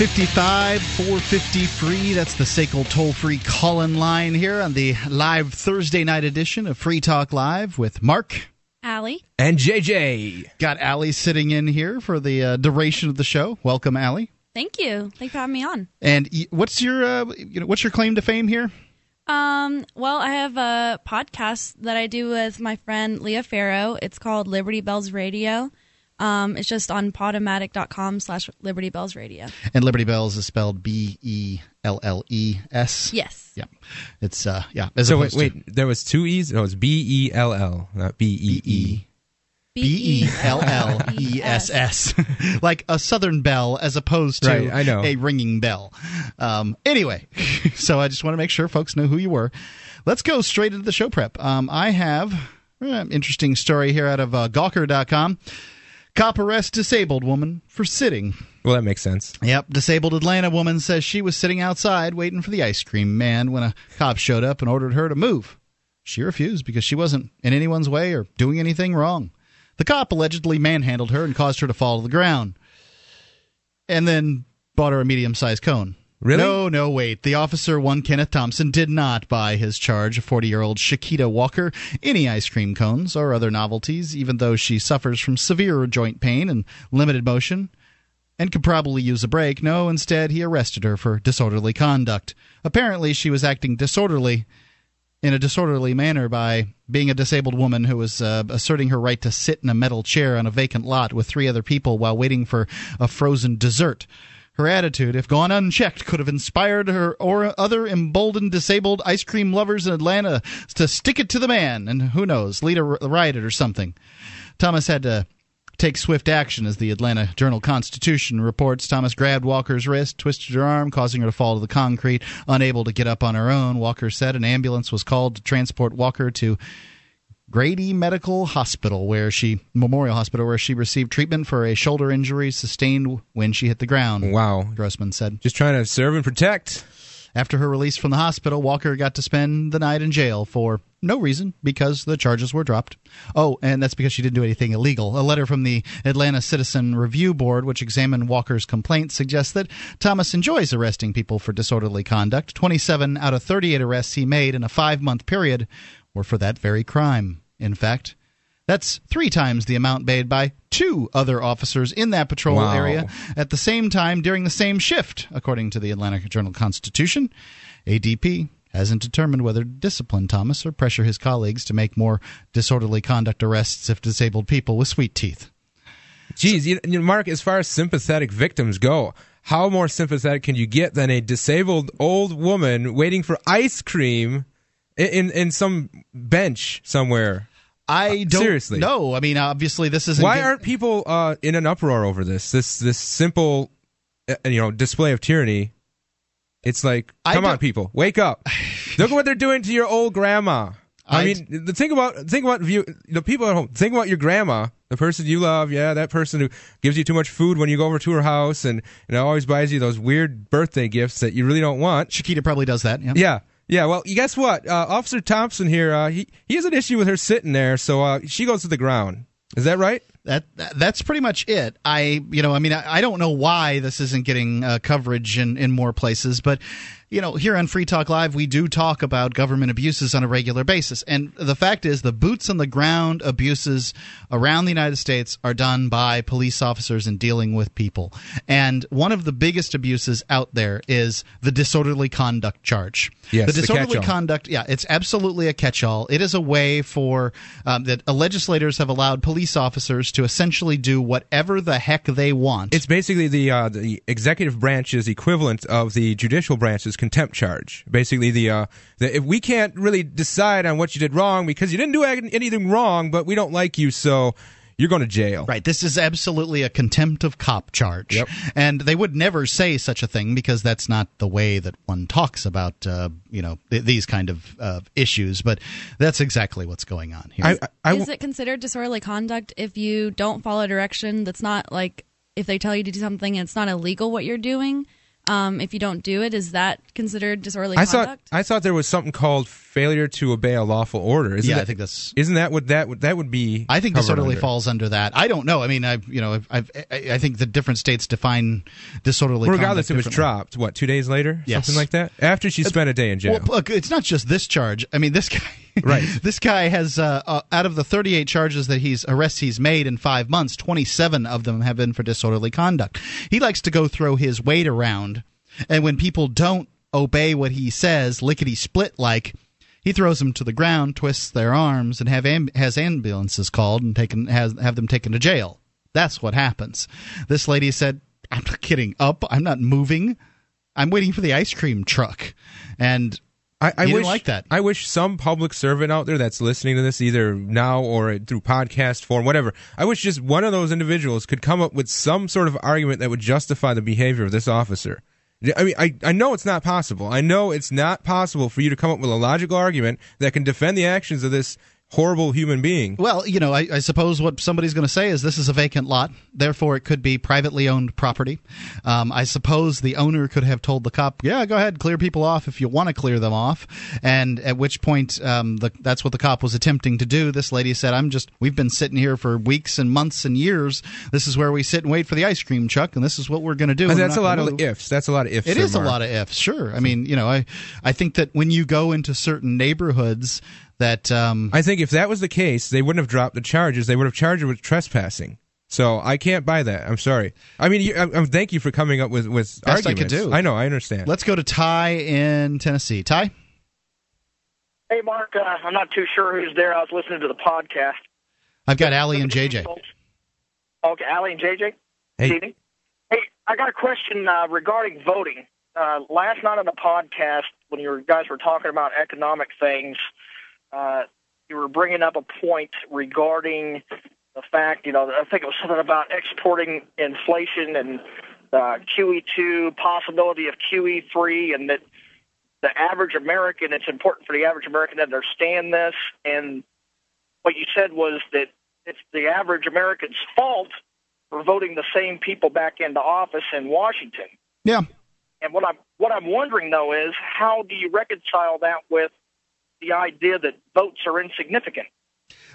55 450 free. That's the SACL toll free call in line here on the live Thursday night edition of Free Talk Live with Mark. Allie. And JJ. Got Allie sitting in here for the uh, duration of the show. Welcome, Allie. Thank you. Thanks for having me on. And what's your uh, you know, what's your claim to fame here? Um, well, I have a podcast that I do with my friend Leah Farrow. It's called Liberty Bells Radio. Um, it's just on podomatic.com slash Liberty Bells Radio. And Liberty Bells is spelled B E L L E S. Yes. Yeah. It's, uh, yeah. so wait, wait, there was two E's? No, it's B E L L, not B E E. B E L L E S S, like a southern bell as opposed to right, I know. a ringing bell. Um, anyway, so I just want to make sure folks know who you were. Let's go straight into the show prep. Um, I have an uh, interesting story here out of uh, Gawker.com. Cop arrests disabled woman for sitting. Well, that makes sense. Yep. Disabled Atlanta woman says she was sitting outside waiting for the ice cream man when a cop showed up and ordered her to move. She refused because she wasn't in anyone's way or doing anything wrong. The cop allegedly manhandled her and caused her to fall to the ground. And then bought her a medium sized cone. Really? No, no, wait. The officer, one Kenneth Thompson, did not buy his charge, a 40 year old Shakita Walker, any ice cream cones or other novelties, even though she suffers from severe joint pain and limited motion and could probably use a break. No, instead, he arrested her for disorderly conduct. Apparently, she was acting disorderly in a disorderly manner by being a disabled woman who was uh, asserting her right to sit in a metal chair on a vacant lot with three other people while waiting for a frozen dessert. Her attitude, if gone unchecked, could have inspired her or other emboldened disabled ice cream lovers in Atlanta to stick it to the man and who knows, lead a riot or something. Thomas had to take swift action, as the Atlanta Journal Constitution reports. Thomas grabbed Walker's wrist, twisted her arm, causing her to fall to the concrete, unable to get up on her own. Walker said an ambulance was called to transport Walker to Grady Medical Hospital, where she Memorial Hospital, where she received treatment for a shoulder injury sustained when she hit the ground. Wow, Grossman said. Just trying to serve and protect. After her release from the hospital, Walker got to spend the night in jail for no reason because the charges were dropped. Oh, and that's because she didn't do anything illegal. A letter from the Atlanta Citizen Review Board, which examined Walker's complaint, suggests that Thomas enjoys arresting people for disorderly conduct. 27 out of 38 arrests he made in a five month period were for that very crime. In fact, that's three times the amount made by two other officers in that patrol wow. area at the same time during the same shift, according to the Atlanta Journal Constitution. ADP hasn't determined whether to discipline Thomas or pressure his colleagues to make more disorderly conduct arrests of disabled people with sweet teeth. Geez, you know, Mark, as far as sympathetic victims go, how more sympathetic can you get than a disabled old woman waiting for ice cream in in some bench somewhere? I don't seriously know. I mean, obviously, this isn't. Why aren't people uh, in an uproar over this? This this simple, uh, you know, display of tyranny. It's like, come on, people, wake up! Look at what they're doing to your old grandma. I, I mean, the think about think about you, the people at home. Think about your grandma, the person you love. Yeah, that person who gives you too much food when you go over to her house, and and always buys you those weird birthday gifts that you really don't want. Shakita probably does that. Yeah. Yeah. Yeah, well, guess what? Uh, Officer Thompson here, uh, he he has an issue with her sitting there, so uh, she goes to the ground. Is that right? That that's pretty much it. I you know I mean I, I don't know why this isn't getting uh, coverage in in more places, but you know, here on Free Talk Live, we do talk about government abuses on a regular basis. And the fact is, the boots on the ground abuses around the United States are done by police officers in dealing with people. And one of the biggest abuses out there is the disorderly conduct charge. Yes, the disorderly the conduct, yeah, it's absolutely a catch all. It is a way for um, that uh, legislators have allowed police officers to essentially do whatever the heck they want. It's basically the, uh, the executive branch's equivalent of the judicial branch's contempt charge. Basically, the, uh, the if we can't really decide on what you did wrong because you didn't do anything wrong, but we don't like you, so you're going to jail. Right. This is absolutely a contempt of cop charge. Yep. And they would never say such a thing because that's not the way that one talks about, uh, you know, th- these kind of uh, issues. But that's exactly what's going on here. I, I, is it considered disorderly conduct if you don't follow direction that's not like if they tell you to do something and it's not illegal what you're doing? Um, if you don't do it, is that considered disorderly I conduct? thought I thought there was something called failure to obey a lawful order. Isn't yeah, that, I think that's. Isn't that what that would that would be? I think disorderly under? falls under that. I don't know. I mean, I you know, I've, I I think the different states define disorderly. Well, regardless, it was dropped. What two days later? Yes. something like that. After she spent a day in jail. Well, look, it's not just this charge. I mean, this guy, Right. this guy has uh, uh, out of the 38 charges that he's arrests he's made in five months, 27 of them have been for disorderly conduct. He likes to go throw his weight around, and when people don't obey what he says, lickety split like. He throws them to the ground, twists their arms, and have amb- has ambulances called and taken has have them taken to jail. That's what happens. This lady said, "I'm not getting up. I'm not moving. I'm waiting for the ice cream truck." And I, I wish like that. I wish some public servant out there that's listening to this, either now or through podcast form, whatever. I wish just one of those individuals could come up with some sort of argument that would justify the behavior of this officer. I mean, I, I know it's not possible. I know it's not possible for you to come up with a logical argument that can defend the actions of this horrible human being. Well, you know, I, I suppose what somebody's going to say is this is a vacant lot, therefore it could be privately owned property. Um, I suppose the owner could have told the cop, "Yeah, go ahead, clear people off if you want to clear them off," and at which point um, the, that's what the cop was attempting to do. This lady said, "I'm just we've been sitting here for weeks and months and years. This is where we sit and wait for the ice cream truck, and this is what we're going to do." That's a lot gonna of move." ifs. That's a lot of ifs. It is there, is a lot of ifs, sure. I mean, you know, I I think that when you go into certain neighborhoods that um, I think if that was the case, they wouldn't have dropped the charges. They would have charged her with trespassing. So I can't buy that. I'm sorry. I mean, you, I, I thank you for coming up with with Best I arguments. could do. I know. I understand. let's go to Ty in Tennessee. Ty, Hey, Mark, uh, I'm not too sure who's there. I was listening to the podcast. I've got Allie and JJ. Okay, Allie and JJ. Hey. Evening. Hey, I got a question uh, regarding voting. Uh, last night on the podcast, when you guys were talking about economic things, uh, you were bringing up a point regarding the fact, you know, I think it was something about exporting inflation and uh, QE2, possibility of QE3, and that the average American, it's important for the average American to understand this. And what you said was that it's the average American's fault for voting the same people back into office in Washington. Yeah. And what I'm what I'm wondering though is how do you reconcile that with the idea that votes are insignificant?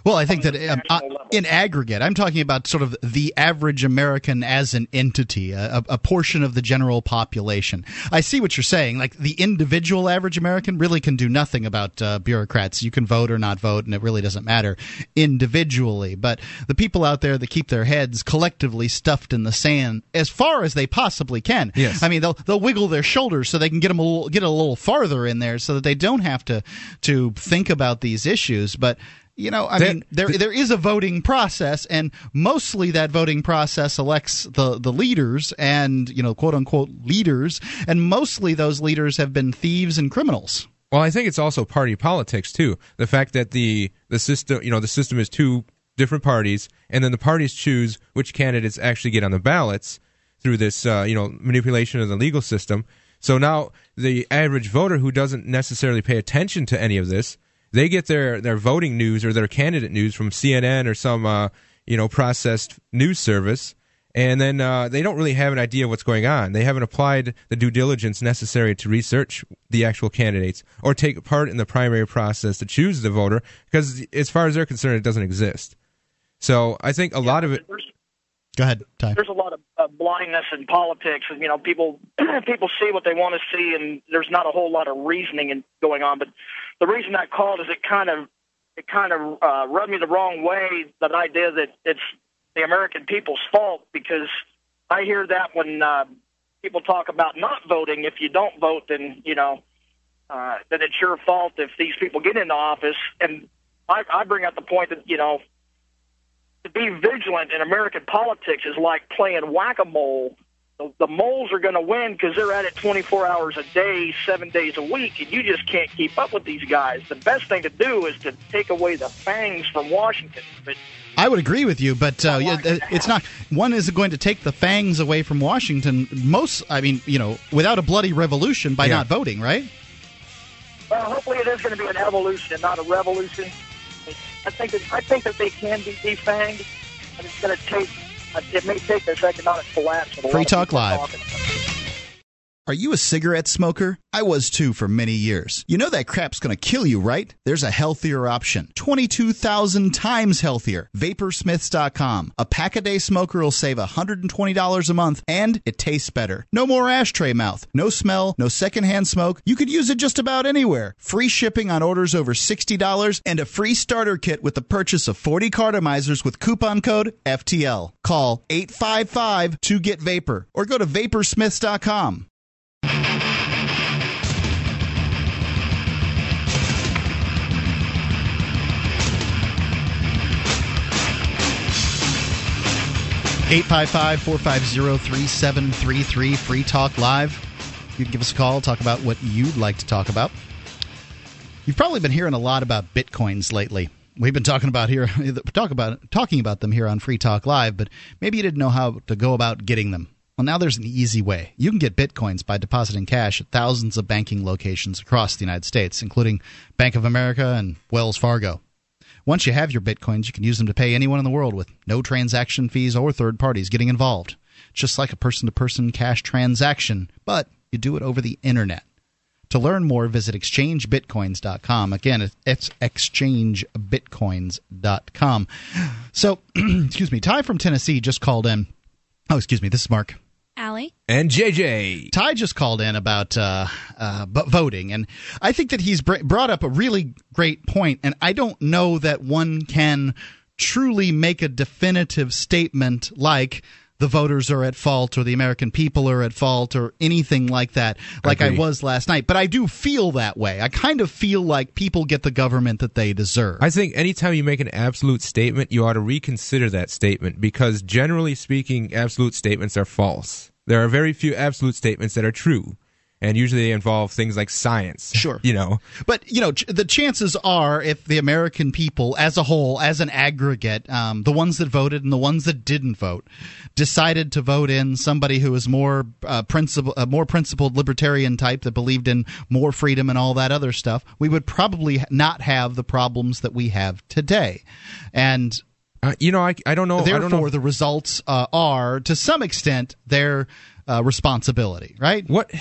Well, I think that um, uh, in aggregate, I'm talking about sort of the average American as an entity, a, a portion of the general population. I see what you're saying. Like the individual average American really can do nothing about uh, bureaucrats. You can vote or not vote, and it really doesn't matter individually. But the people out there that keep their heads collectively stuffed in the sand as far as they possibly can. Yes. I mean, they'll they'll wiggle their shoulders so they can get them a little, get a little farther in there, so that they don't have to to think about these issues. But you know, I That- mean, there there is a voting process, and mostly that voting process elects the the leaders and you know, quote unquote leaders, and mostly those leaders have been thieves and criminals. Well, I think it's also party politics too. The fact that the the system, you know, the system is two different parties, and then the parties choose which candidates actually get on the ballots through this, uh, you know, manipulation of the legal system. So now the average voter who doesn't necessarily pay attention to any of this, they get their their voting news or their candidate news from CNN or some, uh, you know, processed news service. And then uh, they don't really have an idea of what's going on. They haven't applied the due diligence necessary to research the actual candidates or take part in the primary process to choose the voter because, as far as they're concerned, it doesn't exist. So I think a lot of it. Go ahead, Ty. there's a lot of uh, blindness in politics, and you know, people people see what they want to see, and there's not a whole lot of reasoning in, going on. But the reason I called is it kind of it kind of uh, rubbed me the wrong way. That idea that it's the American people's fault because I hear that when uh, people talk about not voting. If you don't vote, then you know uh, that it's your fault if these people get into office. And I, I bring up the point that you know to be vigilant in American politics is like playing whack a mole. The, the moles are going to win because they're at it 24 hours a day, seven days a week, and you just can't keep up with these guys. The best thing to do is to take away the fangs from Washington. But I would agree with you, but uh, yeah, uh, it's not. One is going to take the fangs away from Washington. Most, I mean, you know, without a bloody revolution by Yeah. not voting, right? well, hopefully it is going to be an evolution and not a revolution. I think that I think that they can be defanged, but it's going to take. It may take this economic collapse. Free Talk Live. talking. Are you a cigarette smoker? I was too for many years. You know that crap's gonna kill you, right? There's a healthier option. 22,000 times healthier. Vaporsmiths.com. A pack a day smoker will save $120 a month and it tastes better. No more ashtray mouth. No smell. No secondhand smoke. You could use it just about anywhere. Free shipping on orders over $60 and a free starter kit with the purchase of 40 cartomizers with coupon code FTL. Call 855 to get vapor or go to vaporsmiths.com. Eight five five four five zero three seven three three free talk live. You can give us a call, talk about what you'd like to talk about. You've probably been hearing a lot about bitcoins lately. We've been talking about here talk about talking about them here on Free Talk Live, but maybe you didn't know how to go about getting them. Well, now there's an easy way. You can get bitcoins by depositing cash at thousands of banking locations across the United States, including Bank of America and Wells Fargo. Once you have your bitcoins, you can use them to pay anyone in the world with no transaction fees or third parties getting involved. Just like a person to person cash transaction, but you do it over the internet. To learn more, visit exchangebitcoins.com. Again, it's exchangebitcoins.com. So, excuse me, Ty from Tennessee just called in. Oh, excuse me, this is Mark. Allie. And JJ. Ty just called in about uh, uh, voting, and I think that he's br- brought up a really great point, and I don't know that one can truly make a definitive statement like the voters are at fault or the American people are at fault or anything like that, like I, I was last night. But I do feel that way. I kind of feel like people get the government that they deserve. I think anytime you make an absolute statement, you ought to reconsider that statement because generally speaking, absolute statements are false. There are very few absolute statements that are true and usually they involve things like science. Sure, you know, but you know ch- the chances are, if the American people as a whole, as an aggregate, um, the ones that voted and the ones that didn't vote, decided to vote in somebody who is more uh, principle, a more principled libertarian type that believed in more freedom and all that other stuff, we would probably not have the problems that we have today, and. Uh, you know, I, I don't know. Therefore, don't know. the results uh, are, to some extent, their uh, responsibility, right? What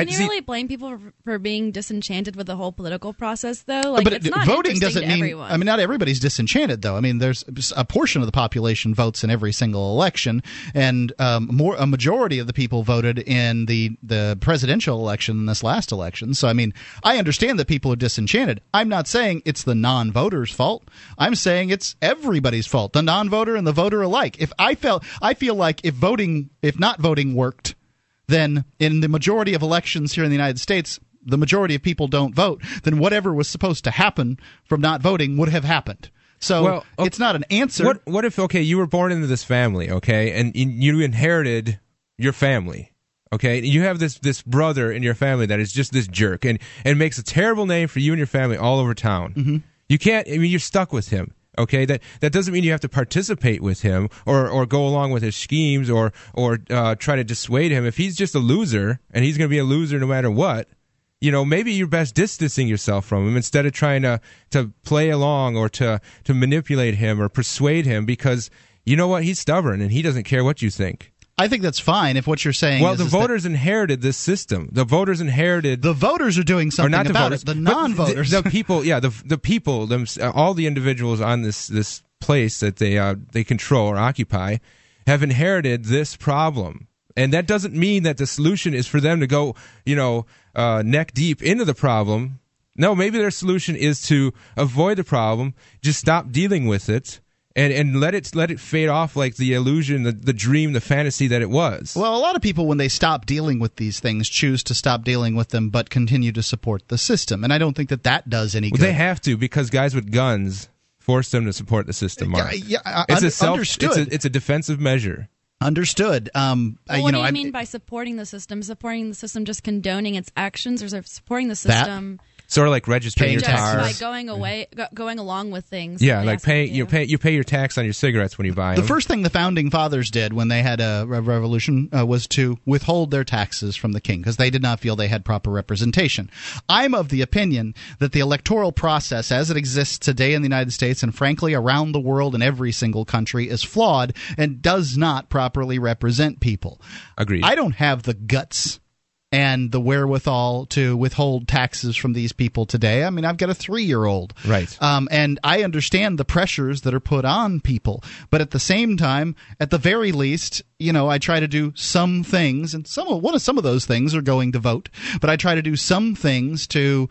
can you see, really blame people for, for, being disenchanted with the whole political process, though? Like, but it's not voting doesn't mean. Everyone. I mean, not everybody's disenchanted, though. I mean, there's a portion of the population votes in every single election, and um, more a majority of the people voted in the the presidential election in this last election. So, I mean, I understand that people are disenchanted. I'm not saying it's the non-voters' fault. I'm saying it's everybody's fault, the non-voter and the voter alike. If I felt, I feel like if voting, if not voting worked then in the majority of elections here in the United States, the majority of people don't vote, then whatever was supposed to happen from not voting would have happened. So well, okay, it's not an answer. What, what if, okay, you were born into this family, okay, and you inherited your family. Okay, you have this this brother in your family that is just this jerk and and makes a terrible name for you and your family all over town. Mm-hmm. You can't. I mean, you're stuck with him. Okay, that that doesn't mean you have to participate with him or or go along with his schemes or or uh, try to dissuade him. If he's just a loser and he's going to be a loser no matter what, you know, maybe you're best distancing yourself from him instead of trying to to play along or to to manipulate him or persuade him because you know what he's stubborn and he doesn't care what you think. I think that's fine if what you're saying. Well, is, the is voters inherited this system. The voters inherited. The voters are doing something not the about voters, it. The non-voters, the, the, people, yeah, the the people, them, all the individuals on this this place that they uh, they control or occupy, have inherited this problem. And that doesn't mean that the solution is for them to go, you know, uh, neck deep into the problem. No, maybe their solution is to avoid the problem, just stop dealing with it, and and let it let it fade off like the illusion, the, the dream, the fantasy that it was. Well, a lot of people when they stop dealing with these things choose to stop dealing with them, but continue to support the system, and I don't think that that does any well, good. They have to because guys with guns force them to support the system. Mark. Yeah, yeah it's un- a self, understood. It's a, it's a defensive measure. Understood. Um, well, uh, what know, do you I, mean by supporting the system? Supporting the system just condoning its actions, or supporting the system? That? Sort of like registering your just cars. by going away, go, going along with things. Yeah, like pay you pay you pay your tax on your cigarettes when you buy the them. The first thing the founding fathers did when they had a revolution uh, was to withhold their taxes from the king because they did not feel they had proper representation. I'm of the opinion that the electoral process as it exists today in the United States and frankly around the world in every single country is flawed and does not properly represent people. Agreed. I don't have the guts and the wherewithal to withhold taxes from these people today. I mean, I've got a three year old. Right. Um, and I understand the pressures that are put on people. But at the same time, at the very least, you know, I try to do some things, and some of, one of some of those things are going to vote. But I try to do some things to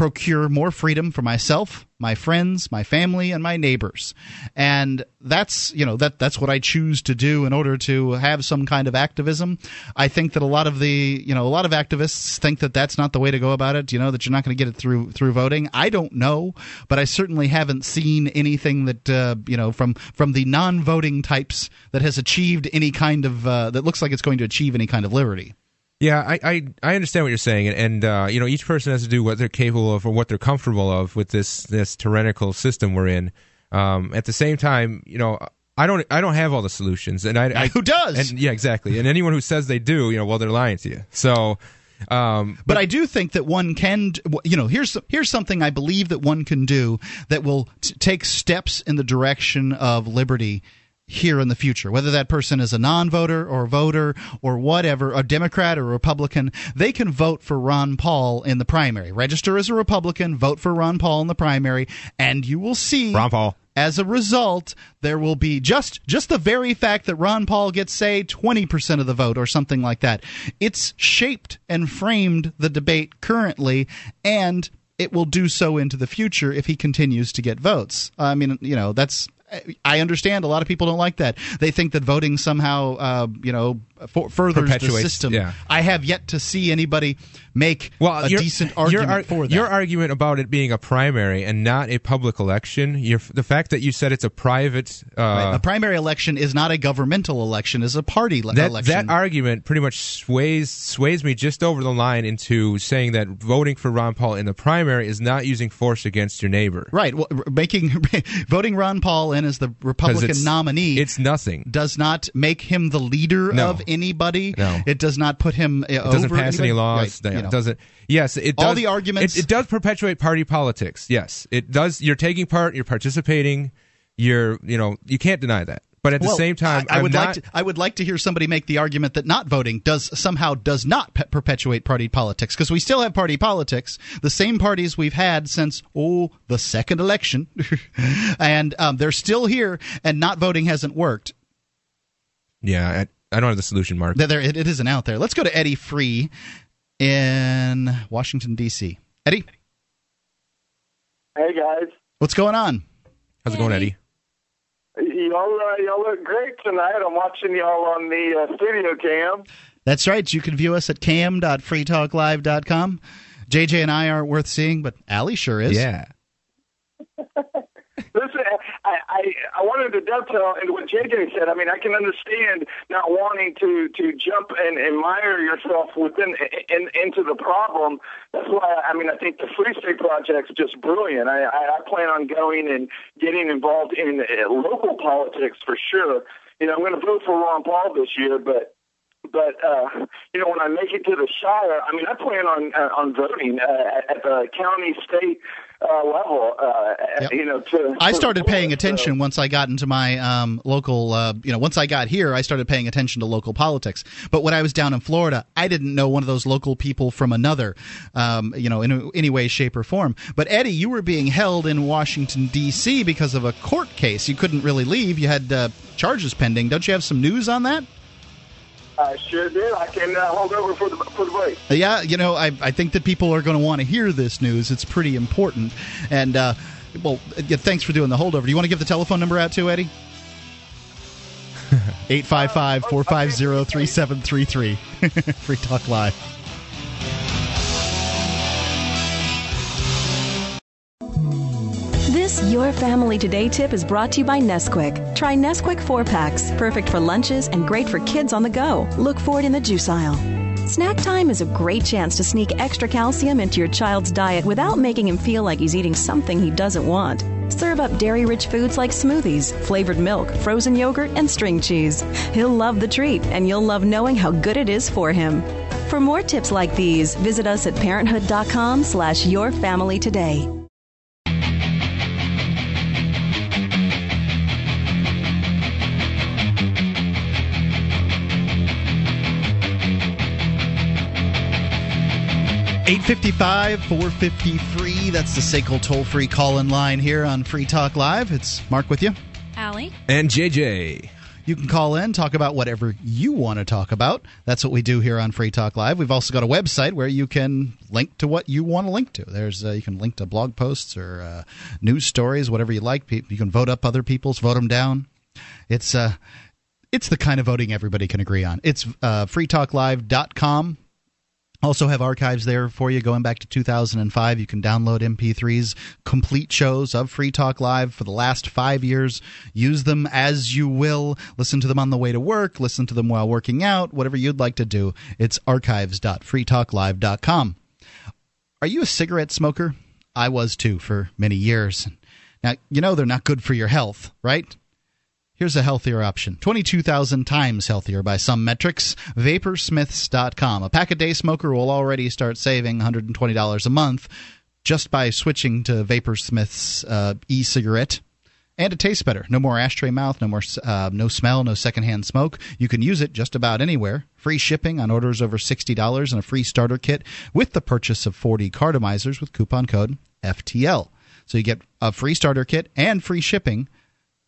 procure more freedom for myself, my friends, my family, and my neighbors. And that's you know that that's what I choose to do in order to have some kind of activism. I think that a lot of the you know a lot of activists think that that's not the way to go about it. You know that you're not going to get it through through voting. I don't know, but I certainly haven't seen anything that uh, you know from from the non-voting types that has achieved any kind of uh, that looks like it's going to achieve any kind of liberty. Yeah, I, I, I understand what you're saying, and, and uh, you know each person has to do what they're capable of or what they're comfortable of with this this tyrannical system we're in. Um, at the same time, you know, I don't I don't have all the solutions, and I, I who does? And yeah, exactly. And anyone who says they do, you know, well, they're lying to you. So. Um, but, but, I do think that one can, you know, here's here's something I believe that one can do that will t- take steps in the direction of liberty here in the future, whether that person is a non voter or voter or whatever, a Democrat or Republican, they can vote for Ron Paul in the primary. Register as a Republican, vote for Ron Paul in the primary, and you will see. Ron Paul. As a result, there will be just just the very fact that Ron Paul gets say 20% of the vote or something like that. It's shaped and framed the debate currently and it will do so into the future if he continues to get votes. I mean, you know, that's I understand a lot of people don't like that. They think that voting somehow, uh, you know, for, furthers the system. Yeah. I have yet to see anybody make well, a decent argument ar- for that. Your argument about it being a primary and not a public election, the fact that you said it's a private. Uh, right. A primary election is not a governmental election; is a party le- that, election. That argument pretty much sways sways me just over the line into saying that voting for Ron Paul in the primary is not using force against your neighbor. Right. Well, making voting Ron Paul in as the Republican it's, nominee. It's nothing. Does not make him the leader no. of anybody. No. It does not put him. Uh, it doesn't pass anybody. any laws. Right. You know. It doesn't. Yes, it does. All the arguments. It, it does perpetuate party politics. Yes, it does. You're taking part. You're participating. You're. You know. You can't deny that. But at well, the same time, I, I would not, like to, I would like to hear somebody make the argument that not voting does somehow does not pe- perpetuate party politics because we still have party politics, the same parties we've had since oh the second election, and um, they're still here, and not voting hasn't worked. Yeah, I, I don't have the solution, Mark. There, it, it isn't out there. Let's go to Eddie Free in Washington D.C. Eddie, hey guys, what's going on? How's it going, Eddie? Y'all, uh, y'all look great tonight. I'm watching y'all on the uh, studio cam. That's right. You can view us at cam.freetalklive.com. JJ and I aren't worth seeing, but Allie sure is. Yeah. Listen, I, I I wanted to dovetail into what JJ said. I mean, I can understand not wanting to to jump and admire yourself within in, into the problem. That's why I mean I think the Free State Project's just brilliant. I, I, plan on going and getting involved in uh, local politics for sure. You know, I'm going to vote for Ron Paul this year, but but uh, you know, when I make it to the Shire, I mean, I plan on uh, on voting uh, at the county, state uh, level. Uh, yep. You know, to, I started paying attention so. once I got into my um, local. Uh, you know, once I got here, I started paying attention to local politics. But when I was down in Florida, I didn't know one of those local people from another. Um, you know, in any way, shape, or form. But Eddie, you were being held in Washington D.C. because of a court case. You couldn't really leave. You had uh, charges pending. Don't you have some news on that? I sure did. I can uh, hold over for the for the break. Yeah, you know, I I think that people are going to want to hear this news. It's pretty important. And uh, well, thanks for doing the holdover. Do you want to give the telephone number out too, Eddie? 855 450 3733. Free Talk Live. Your Family Today tip is brought to you by Nesquik. Try Nesquik 4 packs, perfect for lunches and great for kids on the go. Look for it in the juice aisle. Snack time is a great chance to sneak extra calcium into your child's diet without making him feel like he's eating something he doesn't want. Serve up dairy rich foods like smoothies, flavored milk, frozen yogurt, and string cheese. He'll love the treat, and you'll love knowing how good it is for him. For more tips like these, visit us at parenthood.com slash your family today. 855 453. That's the SACL toll free call in line here on Free Talk Live. It's Mark with you. Allie. And JJ. You can call in, talk about whatever you want to talk about. That's what we do here on Free Talk Live. We've also got a website where you can link to what you want to link to. There's uh, you can link to blog posts or uh, news stories, whatever you like. You can vote up other people's, vote them down. It's uh, it's the kind of voting everybody can agree on. It's uh, freetalklive.com also have archives there for you going back to 2005. You can download MP3s, complete shows of Free Talk Live for the last five years. Use them as you will. Listen to them on the way to work. Listen to them while working out. Whatever you'd like to do. It's archives.freetalklive.com. Are you a cigarette smoker? I was too for many years. Now, you know they're not good for your health, right? Here's a healthier option 22,000 times healthier by some metrics. Vaporsmiths.com. A pack a day smoker will already start saving $120 a month just by switching to Vaporsmith's uh, e cigarette. And it tastes better. No more ashtray mouth, no more uh, no smell, no secondhand smoke. You can use it just about anywhere. Free shipping on orders over $60 and a free starter kit with the purchase of 40 cartomizers with coupon code FTL. So you get a free starter kit and free shipping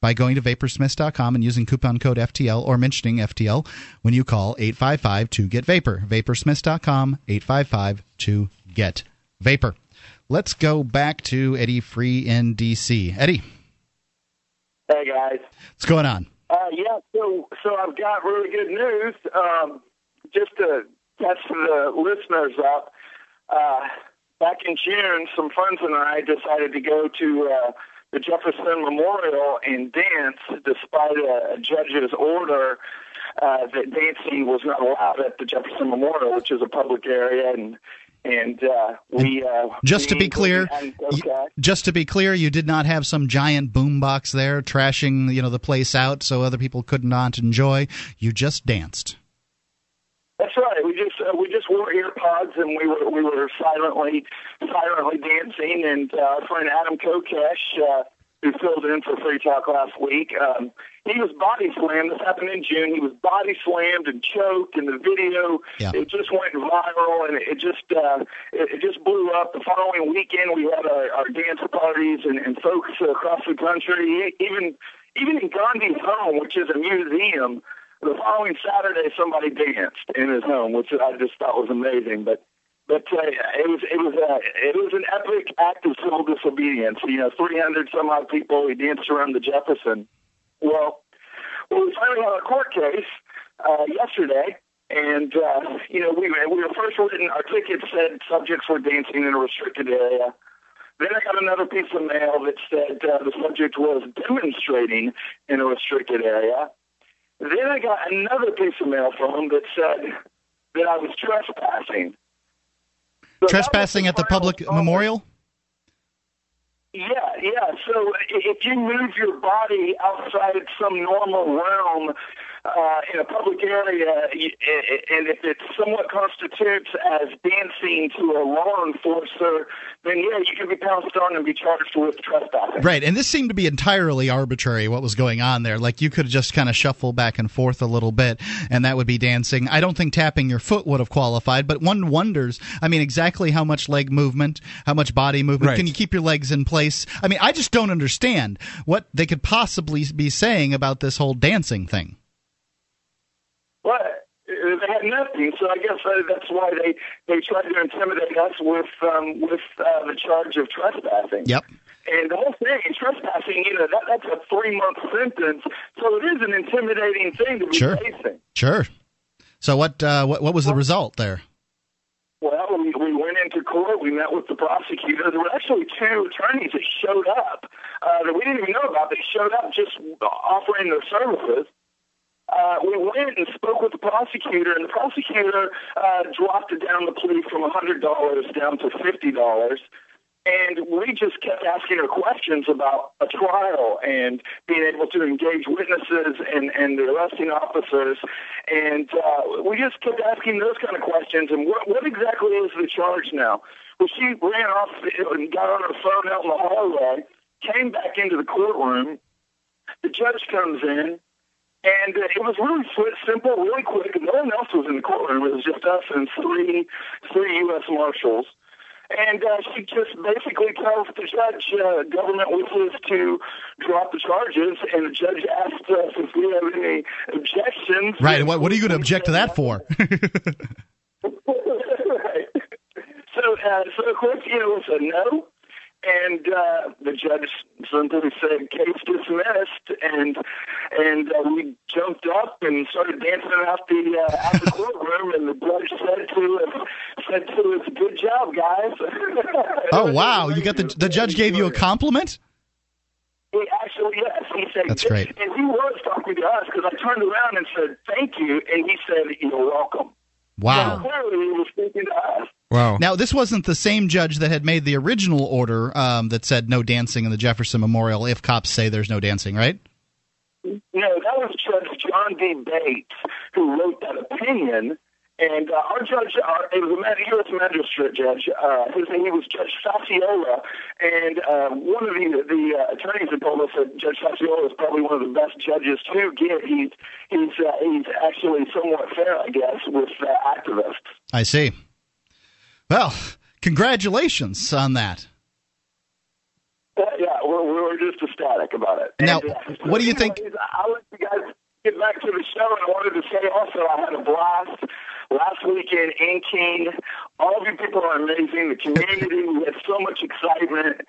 by going to vaporsmiths.com and using coupon code FTL or mentioning FTL when you call 855 to get vapor. Vaporsmiths.com 855 to get vapor. Let's go back to Eddie Free in DC. Eddie. Hey guys. What's going on? Uh, yeah, so so I've got really good news. Um, just to catch the listeners up, uh, back in June, some friends and I decided to go to uh, the Jefferson Memorial and dance, despite a, judge's order uh, that dancing was not allowed at the Jefferson Memorial, which is a public area, and and uh, we uh, just we to be clear, okay. just to be clear, you did not have some giant boombox there trashing you know the place out so other people could not enjoy. You just danced. That's right. Just wore earpods and we were we were silently silently dancing. And uh, our friend Adam Kokesh, uh, who filled in for Free Talk last week, um, he was body slammed. This happened in June. He was body slammed and choked, and the video yeah. it just went viral, and it just uh, it, it just blew up. The following weekend, we had our, our dance parties and, and folks across the country, even even in Gandhi's home, which is a museum the following Saturday, somebody danced in his home, which I just thought was amazing. But but uh, it was it was a it was an epic act of civil disobedience. You know, 300 some odd people. We danced around the Jefferson. Well, well, we finally had a court case uh, yesterday, and uh, you know we we were first written. Our ticket said subjects were dancing in a restricted area. Then I got another piece of mail that said uh, the subject was demonstrating in a restricted area. Then I got another piece of mail from him that said that I was trespassing. So trespassing at the public memorial? Yeah, yeah. So if you move your body outside some normal realm uh, in a public area, and if it somewhat constitutes as dancing to a law enforcer, then yeah, you can be pounced on and be charged with trespassing. Right, and this seemed to be entirely arbitrary what was going on there. Like you could just kind of shuffle back and forth a little bit, and that would be dancing. I don't think tapping your foot would have qualified, but one wonders. I mean, exactly how much leg movement, how much body movement Right. can you keep your legs in place? I mean, I just don't understand what they could possibly be saying about this whole dancing thing. Well, they had nothing, so I guess that's why they they tried to intimidate us with um, with uh, the charge of trespassing. Yep. And the whole thing, trespassing, you know, that, that's a three month sentence, so it is an intimidating thing to be Sure. facing. Sure. So what? Uh, what, what was the result there? Well, we, we went into court. We met with the prosecutor. There were actually two attorneys that showed up uh, that we didn't even know about. They showed up just offering their services. Uh, we went and spoke with the prosecutor, and the prosecutor uh, dropped down the plea from $100 down to $50. And we just kept asking her questions about a trial and being able to engage witnesses and, and the arresting officers. And uh, we just kept asking those kind of questions. And what, what exactly is the charge now? Well, she ran off and got on her phone out in the hallway, came back into the courtroom. The judge comes in, And uh, it was really simple, really quick. No one else was in the courtroom. It was just us and three three U.S. marshals. And uh, she just basically tells the judge, uh, government wishes to drop the charges, and the judge asked us if we have any objections. Right. What, what are you going to object to that for? right. So, uh, so of course, you know, it's a no. And uh, the judge simply said, "Case dismissed," and and uh, we jumped up and started dancing out the uh, out the courtroom. And the judge said to us, "said to us, good job, guys." oh wow! You got the the judge gave you a compliment. He actually, yes. He said, That's great. And he was talking to us because I turned around and said, thank you. And he said, you're welcome. Wow. So clearly, he was speaking to us. Wow. Now, this wasn't the same judge that had made the original order um, that said no dancing in the Jefferson Memorial if cops say there's no dancing, right? No, that was Judge John D. Bates who wrote that opinion. And uh, our judge, our, it was a U.S. magistrate judge. Uh, his name was Judge Facciola, and uh, one of the the uh, attorneys had told us that Judge Facciola is probably one of the best judges to get. He's he's uh, he's actually somewhat fair, I guess, with uh, activists. I see. Well, congratulations on that. Uh, yeah, we're, we're just ecstatic about it. Now, and, uh, what do you think? I'll let you guys get back to the show, and I wanted to say also I had a blast last weekend in Keene. All of you people are amazing. The community, we had so much excitement.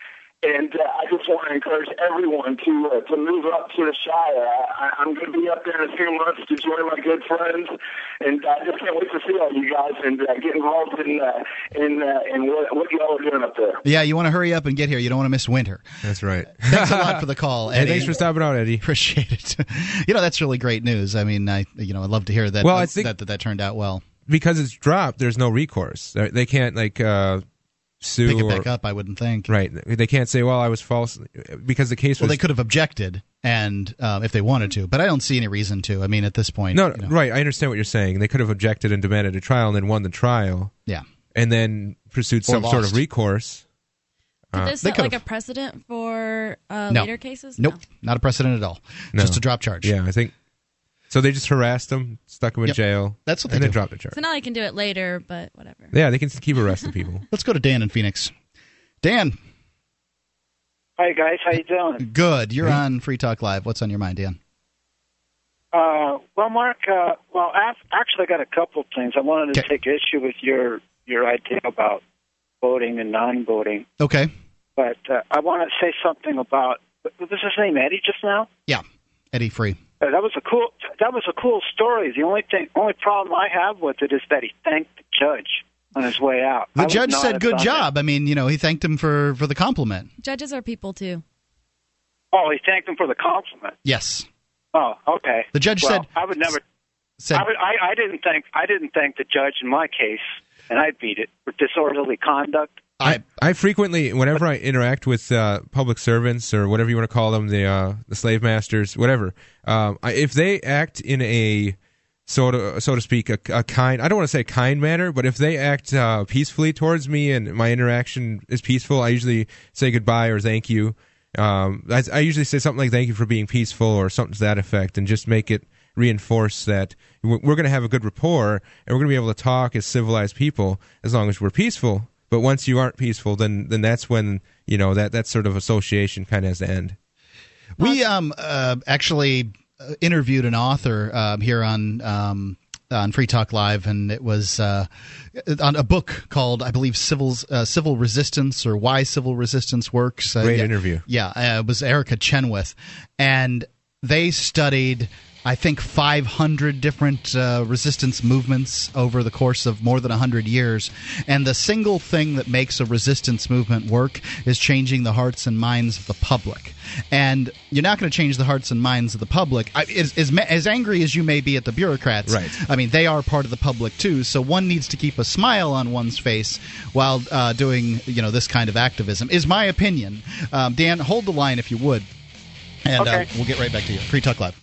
And uh, I just want to encourage everyone to uh, to move up to the Shire. I, I'm going to be up there in a few months to join my good friends, and I just can't wait to see all you guys and uh, get involved in uh, in uh, in what, what y'all are doing up there. Yeah, you want to hurry up and get here. You don't want to miss winter. That's right. Thanks a lot for the call, Hey, Eddie. thanks for stopping out, Eddie. Appreciate it. you know, that's really great news. I mean, I you know, I'd love to hear that. Well, I think- that, that that turned out well. Because it's dropped, there's no recourse. They they can't like uh, sue Pick it or back up. I wouldn't think. right. They can't say, "Well, I was false," because the case Well, was they could have objected, and um, if they wanted to, but I don't see any reason to. I mean, at this point, No, you know, right. I understand what you're saying. They could have objected and demanded a trial and then won the trial Yeah, and then pursued Or some sort of recourse. Did Uh, this they set like a precedent for uh, No. later cases? nope, No. not a precedent at all. No. Just a drop charge. Yeah, I think so. They just harassed him, stuck him in Yep. jail. That's what they and they then do. dropped the charge. So now they can do it later, but whatever. Yeah, they can keep arresting people. Let's go to Dan in Phoenix. Dan, Hi guys, how you doing? good. You're on Free Talk Live. What's on your mind, Dan? Uh, well, Mark, uh, well, I've actually got a couple of things. I wanted to Okay. take issue with your your idea about voting and non-voting, Okay. but uh, I want to say something about what was his name Eddie just now? Yeah, Eddie Free. Uh, that was a cool. That was a cool story. The only thing, only problem I have with it is that he thanked the judge on his way out. The would judge said, "Good done job." I mean, you know, he thanked him for for the compliment. Judges are people too. Oh, he thanked him for the compliment. Yes, Oh, okay. the judge well, said I would never. said I, would, I, I didn't thank. I didn't thank the judge in my case, and I beat it for disorderly conduct. I I frequently, whenever I interact with uh, public servants or whatever you want to call them, the uh, the slave masters, whatever, um, I, if they act in a so to so to speak, a, a kind I don't want to say kind manner, but if they act uh, peacefully towards me and my interaction is peaceful, I usually say goodbye or thank you. Um, I, I usually say something like "thank you for being peaceful" or something to that effect, and just make it reinforce that we're going to have a good rapport and we're going to be able to talk as civilized people as long as we're peaceful. But once you aren't peaceful, then then that's when you know that that sort of association kind of has to end. We um uh, actually uh, interviewed an author um, here on um, on Free Talk Live, and it was uh, on a book called, I believe, Civil uh, Civil Resistance or Why Civil Resistance Works. Uh, Great yeah, interview. Yeah, uh, it was Erica Chenoweth, and they studied. I think 500 different uh, resistance movements over the course of more than 100 years. And the single thing that makes a resistance movement work is changing the hearts and minds of the public. And you're not going to change the hearts and minds of the public. I, as, as, as angry as you may be at the bureaucrats, Right. I mean, they are part of the public too. So one needs to keep a smile on one's face while uh, doing, you know, this kind of activism. Is my opinion. Um, Dan, hold the line if you would, and uh, we'll get right back to you. Free Talk Live.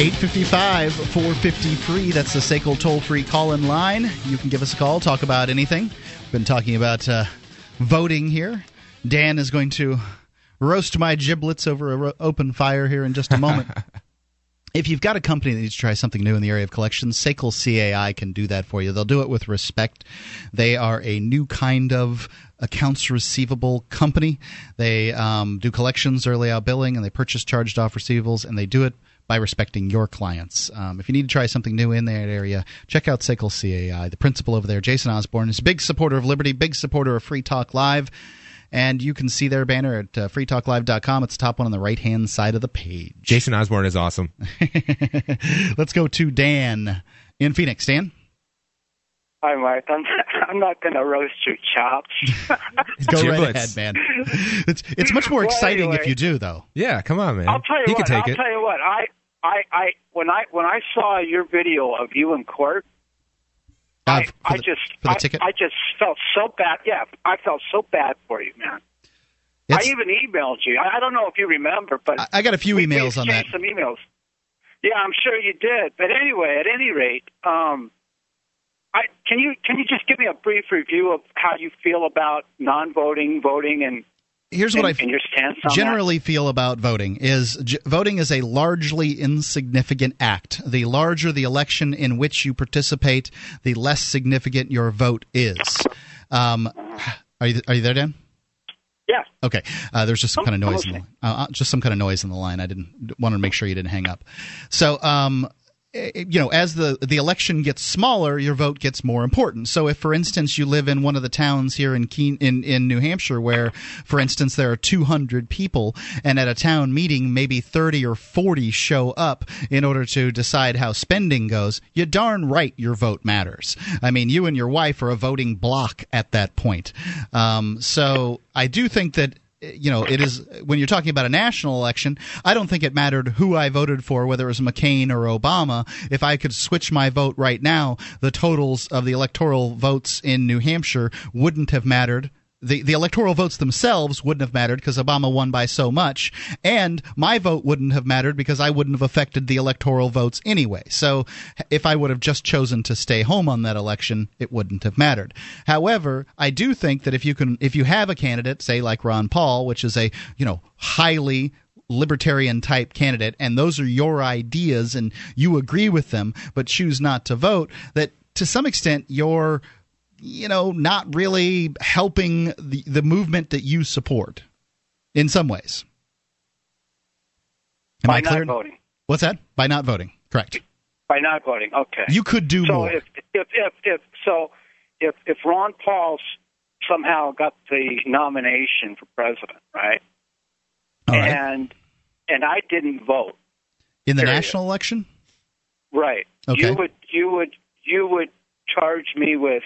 Eight fifty-five, four fifty-three. That's the SACL toll-free call-in line. You can give us a call, talk about anything. We've been talking about uh, voting here. Dan is going to roast my giblets over an ro- open fire here in just a moment. if you've got a company that needs to try something new in the area of collections, SACL CAI can do that for you. They'll do it with respect. They are a new kind of accounts receivable company. They um, do collections, early out billing, and they purchase charged off receivables, and they do it by respecting your clients. Um, if you need to try something new in that area, check out SACL CAI. The principal over there, Jason Osborne, is a big supporter of Liberty, big supporter of Free Talk Live. And you can see their banner at uh, freetalklive.com. It's the top one on the right hand side of the page. Jason Osborne is awesome. Let's go to Dan in Phoenix. Dan? Hi, Mark. I'm, I'm not going to roast your chops. Go right Giblets. ahead, man. It's it's much more Well, exciting if you do, though. Yeah, come on, man. I'll tell you he what. can take I'll it. tell you what. I, I, I, when I when I saw your video of you in court, Uh, I, I the- just I? I just felt so bad. Yeah, I felt so bad for you, man. It's- I even emailed you. I, I don't know if you remember, but I- I got a few we- emails we on that. Some emails. Yeah, I'm sure you did. But anyway, at any rate, um, I can you can you just give me a brief review of how you feel about non-voting, voting, and Here's what and, I and your stance on generally feel about voting is j- voting is a largely insignificant act. The larger the election in which you participate, the less significant your vote is. Um, are you are you there, Dan? Yeah. Okay. Uh, there's just some kind of noise. In the, uh, uh, just some kind of noise in the line. I didn't wanted to make sure you didn't hang up. So, um, you know, as the the election gets smaller, your vote gets more important. So, if, for instance, you live in one of the towns here in Keene, in in New Hampshire, where, for instance, there are 200 people, and at a town meeting, maybe 30 or 40 show up in order to decide how spending goes, you darn right your vote matters. I mean, you and your wife are a voting block at that point. Um, so, I do think that you know, it is when you're talking about a national election. I don't think it mattered who I voted for, whether it was McCain or Obama. If I could switch my vote right now, the totals of the electoral votes in New Hampshire wouldn't have mattered. The, the electoral votes themselves wouldn't have mattered because Obama won by so much, and my vote wouldn't have mattered because I wouldn't have affected the electoral votes anyway. So, if I would have just chosen to stay home on that election, it wouldn't have mattered. However, I do think that if you can, if you have a candidate, say like Ron Paul, which is a you know highly libertarian type candidate, and those are your ideas, and you agree with them, but choose not to vote, that to some extent you're you know not really helping the the movement that you support in some ways. Am by I clear? not voting. What's that? By not voting. Correct. By not voting. Okay. You could do so more. if if if if so if if Ron Paul somehow got the nomination for president, right. And and I didn't vote, In the period. national election? right? Okay. You would you would you would charge me with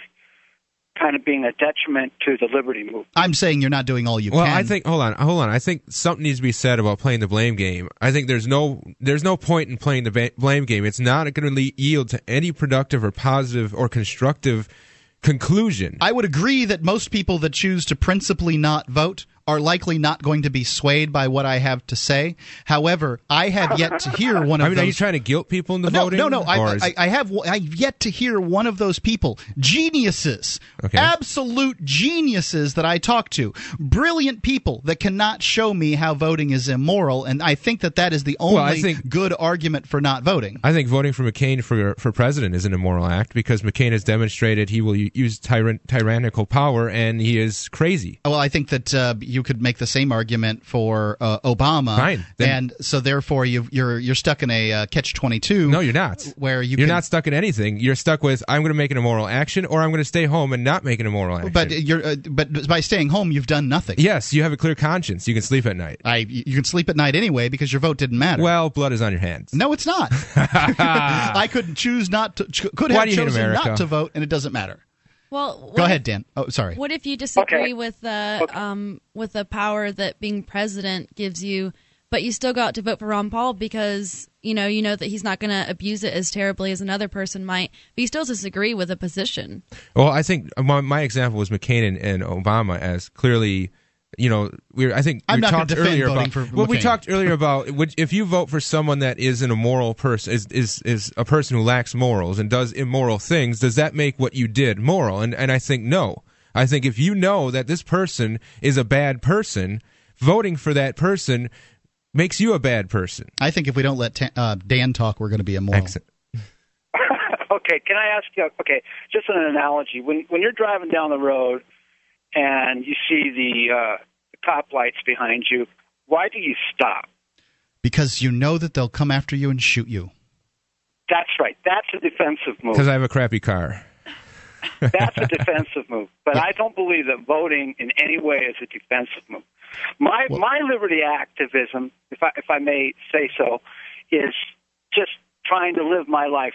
kind of being a detriment to the liberty movement. I'm saying you're not doing all you Well, can. I think hold on, hold on. I think something needs to be said about playing the blame game. I think there's no there's no point in playing the ba- blame game. It's not going to yield to any productive or positive or constructive conclusion. I would agree that most people that choose to principally not vote are likely not going to be swayed by what I have to say. However, I have yet to hear one of I mean, those. are you trying to guilt people into no, voting? no, no. I, is- I, I have. I've yet to hear one of those people, geniuses, Okay. absolute geniuses that I talk to, brilliant people that cannot show me how voting is immoral, and I think that that is the only Well, think- good argument for not voting. I think voting for McCain for for president is an immoral act because McCain has demonstrated he will use tyran- tyrannical power and he is crazy. Well, I think that uh, you could make the same argument for uh, Obama. Fine. Then- and so therefore you you're you're stuck in a uh, catch twenty two. No, you're not. Where you You're can- not stuck in anything. You're stuck with I'm going to make an immoral action, or I'm going to stay home and not make an immoral action. But you're uh, but by staying home, you've done nothing. yes, you have a clear conscience. You can sleep at night. I you can sleep at night anyway because your vote didn't matter. Well, blood is on your hands. no, it's not. I could choose not to. Could Why have do you hate chosen not to vote, and it doesn't matter. Well, Go if- ahead, Dan. Oh, sorry. What if you disagree Okay. with the um with the power that being president gives you, but you still go out to vote for Ron Paul because you know you know that he's not going to abuse it as terribly as another person might, but you still disagree with a position. Well, I think my, my example was McCain and, and Obama as clearly, you know, we I think I'm we not talked earlier about. for well, we talked earlier about would- if you vote for someone that is an immoral person, is is is a person who lacks morals and does immoral things, does that make what you did moral? And and I think no. I think if you know that this person is a bad person, voting for that person makes you a bad person. I think if we don't let Ta- uh, Dan talk, we're going to be immoral. Excellent. okay, can I ask you? Okay, just an analogy. When when you're driving down the road and you see the, uh, the cop lights behind you, why do you stop? Because you know that they'll come after you and shoot you. That's right. That's a defensive move. Because I have a crappy car. That's a defensive move. But I don't believe that voting in any way is a defensive move. My my liberty activism, if I if I may say so, is just trying to live my life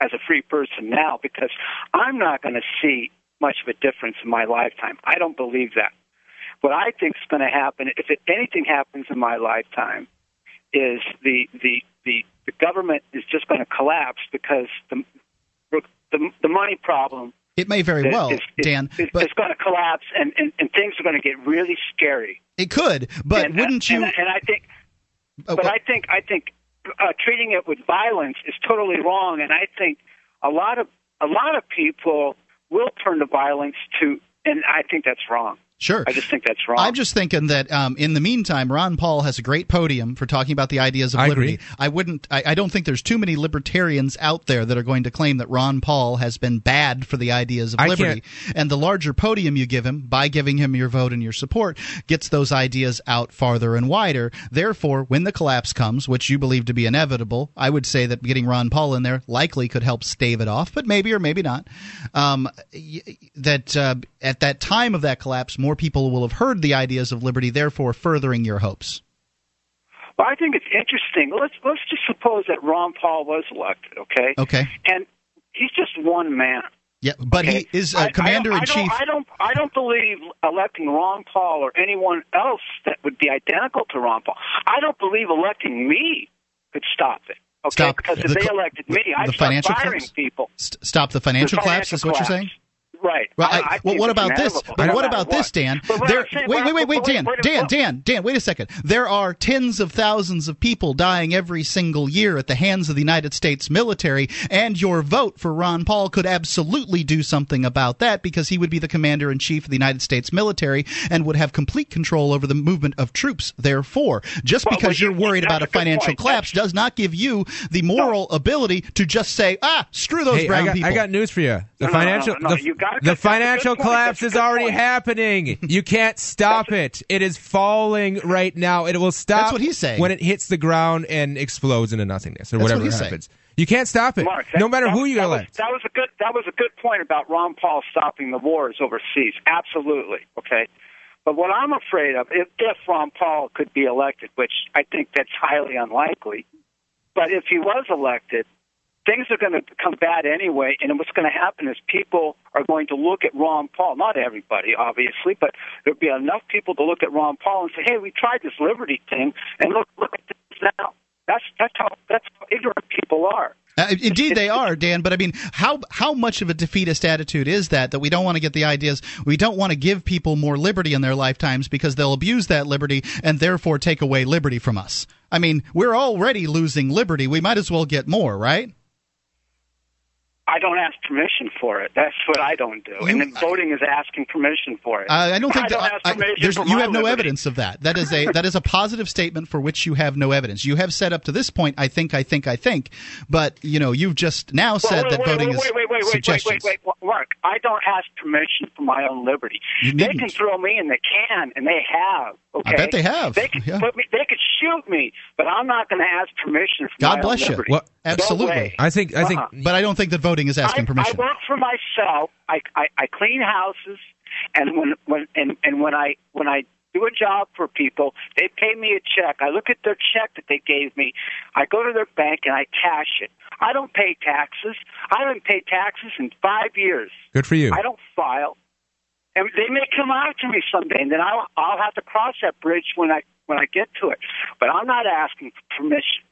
as a free person now because I'm not going to see much of a difference in my lifetime. I don't believe that. What I think is going to happen, if it, anything happens in my lifetime, is the the the, the government is just going to collapse because the the, the money problem It may very well, is, is, Dan, is, but is going to collapse and, and, and things are going to get really scary. it could. But and, wouldn't you? And, and I think, uh, but well, I think I think uh, treating it with violence is totally wrong, and I think a lot of a lot of people will turn to violence to, and I think that's wrong. Sure. I just think that's wrong. I'm just thinking that um, in the meantime, Ron Paul has a great podium for talking about the ideas of I liberty. agree. I wouldn't. I, I don't think there's too many libertarians out there that are going to claim that Ron Paul has been bad for the ideas of I liberty. And the larger podium you give him by giving him your vote and your support gets those ideas out farther and wider. Therefore, when the collapse comes, which you believe to be inevitable, I would say that getting Ron Paul in there likely could help stave it off, but maybe or maybe not. Um, y- that uh, at that time of that collapse, more people will have heard the ideas of liberty, therefore furthering your hopes. well, I think it's interesting. Let's let's just suppose that Ron Paul was elected, okay? Okay. And he's just one man. Yeah, but Okay. he is uh, commander I, in chief. I don't. I don't believe electing Ron Paul or anyone else that would be identical to Ron Paul. I don't believe electing me could stop it. Okay, Stop because if the they elected me, the I'd start financial firing collapse? people. St- stop the financial The collapse. Is what you're saying? Collapse. Right. Well, I- I, I well, what about this? But what matter about this. Dan? There, saying- wait, wait, wait, wait, Dan, Dan, Dan, Dan. Wait a second. There are tens of thousands of people dying every single year at the hands of the United States military, and your vote for Ron Paul could absolutely do something about that because he would be the commander in chief of the United States military and would have complete control over the movement of troops. Therefore, just Well, because well, you're worried about a a financial point. collapse does not give you the moral ability to just say, "Ah, screw those Hey, brown I got, people." I got news for you. The No, no, no, financial, no, no, the, you gotta- the that's a good financial collapse is already point. happening. You can't stop it. It is falling right now. It will stop. That's what he's saying. when it hits the ground and explodes into nothingness or That's what whatever he's saying. happens. You can't stop it. Mark, that- no matter that who you that was- elect. that was a good. That was a good point about Ron Paul stopping the wars overseas. Absolutely. Okay. But what I'm afraid of, if, if Ron Paul could be elected, which I think that's highly unlikely, but if he was elected, things are going to become bad anyway. And what's going to happen is people are going to look at Ron Paul. Not everybody, obviously, but there'll be enough people to look at Ron Paul and say, "Hey, we tried this liberty thing, and look, look at this now." That's that's how that's how ignorant people are. Uh, indeed, they are, Dan. But I mean, how how much of a defeatist attitude is that? That we don't want to get the ideas, we don't want to give people more liberty in their lifetimes because they'll abuse that liberty and therefore take away liberty from us. I mean, we're already losing liberty. We might as well get more, right? I don't ask permission for it. That's what I don't do. and then voting is asking permission for it. Uh, I don't think I don't ask I- permission there's, for you my have no liberty. evidence of that. That is a that is a positive statement for which you have no evidence. You have said up to this point, I think, I think, I think, but you know, you've just now Well, said wait, that wait, voting wait, is. wait, wait, wait, wait, wait, wait, wait, wait, Mark. I don't ask permission for my own liberty. You they can throw me in the can, and they have. Okay, I bet they have. They could Yeah. put me. They could shoot me, but I'm not going to ask permission for God my bless own you. liberty. Well, Absolutely. way. I think I think Uh-uh. But I don't think that voting is asking I, permission. I work for myself. I, I I clean houses, and when when and and when I when I do a job for people, they pay me a check. I look at their check that they gave me. I go to their bank and I cash it. I don't pay taxes. I haven't paid taxes in five years. good for you. I don't file. And they may come after me someday, and then I'll I'll have to cross that bridge when I when I get to it. But I'm not asking for permission.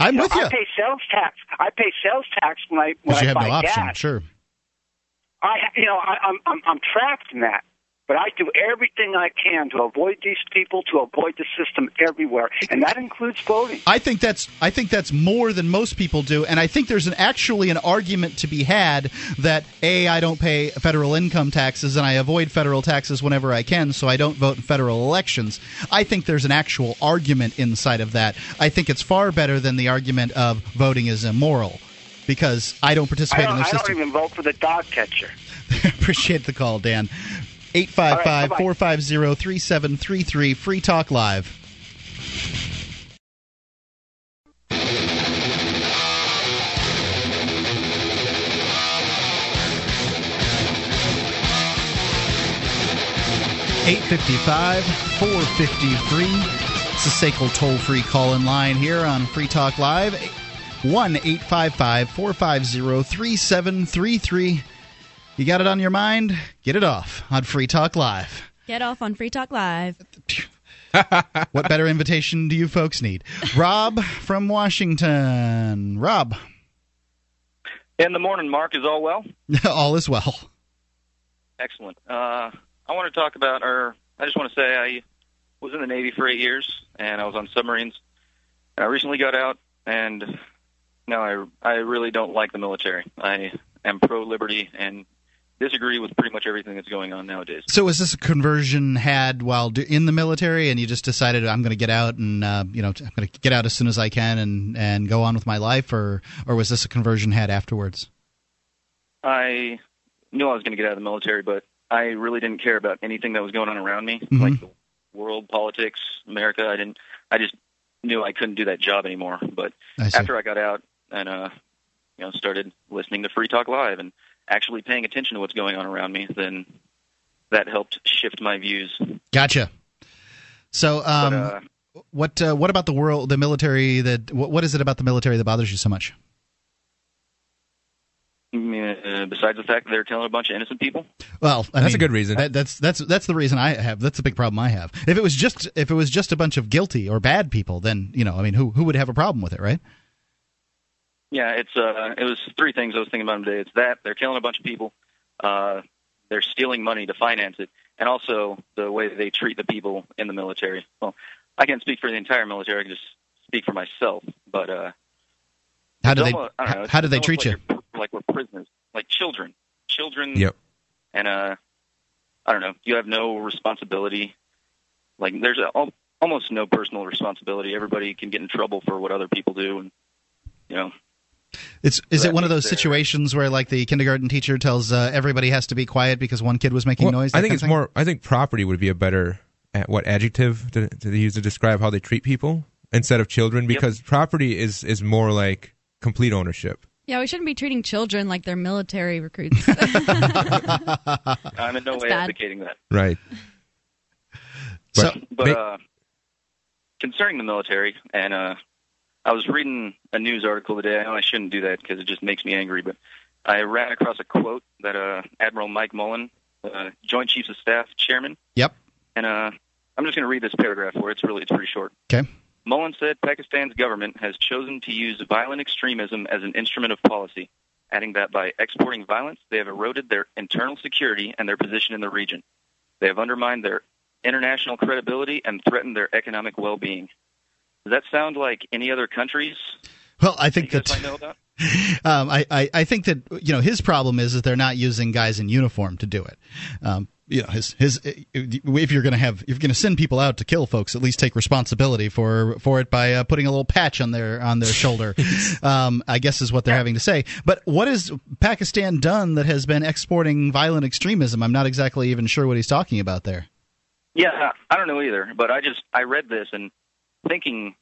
I'm with you. I pay sales tax. I pay sales tax when I when you I have buy no option. gas. Sure. I, you know, I, I'm, I'm, I'm trapped in that. But I do everything I can to avoid these people, to avoid the system everywhere, and that includes voting. I think that's I think that's more than most people do, and I think there's an actually an argument to be had that a I don't pay federal income taxes and I avoid federal taxes whenever I can, so I don't vote in federal elections. I think there's an actual argument inside of that. I think it's far better than the argument of voting is immoral because I don't I participate don't, in the system. I don't even vote for the dog catcher. Appreciate the call, Dan. 855 450 3733. Free Talk Live. Eight fifty-five, four fifty-three. It's a SACL toll free call in line here on Free Talk Live 1 855 450 3733. You got it on your mind? Get it off on Free Talk Live. Get off on Free Talk Live. What better invitation do you folks need? Rob from Washington. Rob, In the morning, Mark, is all well? all is well. Excellent. Uh, I want to talk about, or I just want to say I was in the Navy for eight years, and I was on submarines. I recently got out, and now I, I really don't like the military. I am pro-liberty and disagree with pretty much everything that's going on nowadays. So, was this a conversion had while in the military, and you just decided I'm going to get out and uh, you know I'm going to get out as soon as I can and and go on with my life, or or was this a conversion had afterwards? I knew I was going to get out of the military, but I really didn't care about anything that was going on around me, Mhm. like the world, politics, America. I didn't. I just knew I couldn't do that job anymore. But I after I got out and uh, you know started listening to Free Talk Live and actually paying attention to what's going on around me, then that helped shift my views. Gotcha. So, um, but, uh, what uh, what about the world, the military? That what, what is it about the military that bothers you so much? uh, besides the fact that they're killing a bunch of innocent people, Well, I That's a good reason. That, that's that's that's the reason I have. That's the big problem I have. If it was just if it was just a bunch of guilty or bad people, then you know, I mean, who who would have a problem with it, right? Yeah, it's uh, it was three things I was thinking about today. It's that they're killing a bunch of people, uh, they're stealing money to finance it, and also the way they treat the people in the military. Well, I can't speak for the entire military. I can just speak for myself. But uh, How do they almost- know, how, how do they treat like you? Like we're prisoners, like children, children. Yep. And uh, I don't know. You have no responsibility. Like there's a, al- almost no personal responsibility. Everybody can get in trouble for what other people do, and you know. It's is it one of those they're- situations where like the kindergarten teacher tells uh, everybody has to be quiet because one kid was making Well, noise? I think it's more. I think property would be a better what adjective to, to use to describe how they treat people instead of children because property is is more like complete ownership. Yeah, we shouldn't be treating children like they're military recruits. I'm in no That's way bad. advocating that. Right. So- But ma- uh, concerning the military, and uh, I was reading a news article today. I know I shouldn't do that because it just makes me angry, but I ran across a quote that uh, Admiral Mike Mullen, uh, Joint Chiefs of Staff Chairman, Yep. and uh, I'm just going to read this paragraph where it's really it's pretty short. Okay. Mullen said Pakistan's government has chosen to use violent extremism as an instrument of policy, adding that by exporting violence, they have eroded their internal security and their position in the region. They have undermined their international credibility and threatened their economic well-being. Does that sound like any other countries Well, I think that you that guys might know about? um, I, I I think that you know his problem is that they're not using guys in uniform to do it. Um, you know his his if you're going to have if you're going to send people out to kill folks at least take responsibility for for it by uh, putting a little patch on their on their shoulder um, i guess is what they're having to say but what has pakistan done that has been exporting violent extremism i'm not exactly even sure what he's talking about there yeah i don't know either but i just i read this and thinking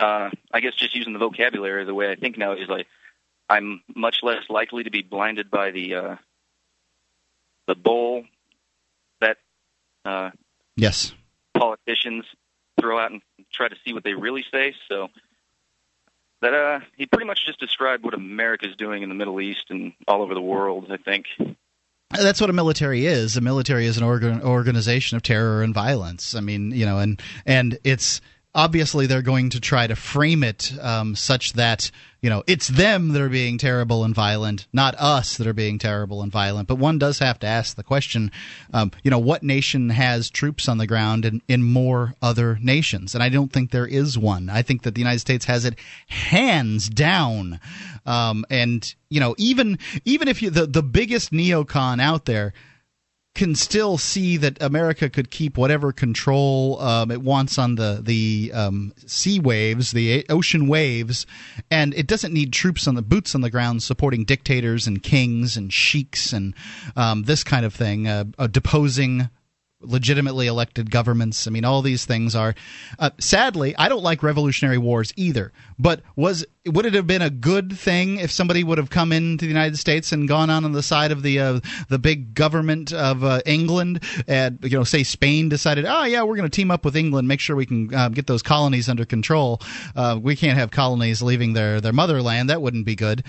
uh, i guess just using the vocabulary the way i think now is like i'm much less likely to be blinded by the uh, the bull uh, yes politicians throw out and try to see what they really say. So that uh, he pretty much just described what America's doing in the Middle East and all over the world. I think. That's what a military is. A military is an organ- organization of terror and violence. I mean, you know, and and it's obviously they're going to try to frame it um, such that you know it's them that are being terrible and violent, not us that are being terrible and violent. But one does have to ask the question, um, you know, what nation has troops on the ground in, in more other nations? And I don't think there is one. I think that the United States has it hands down. Um, and you know, even even if you the the biggest neocon out there can still see that America could keep whatever control um, it wants on the the um, sea waves, the ocean waves, and it doesn't need troops on the boots on the ground supporting dictators and kings and sheiks and um, this kind of thing, uh, uh, deposing legitimately elected governments. I mean, all these things are. Uh, sadly, I don't like revolutionary wars either. But was would it have been a good thing if somebody would have come into the United States and gone on on the side of the uh, the big government of uh, England and you know say Spain decided, oh yeah, we're going to team up with England, make sure we can uh, get those colonies under control. Uh, we can't have colonies leaving their their motherland. That wouldn't be good.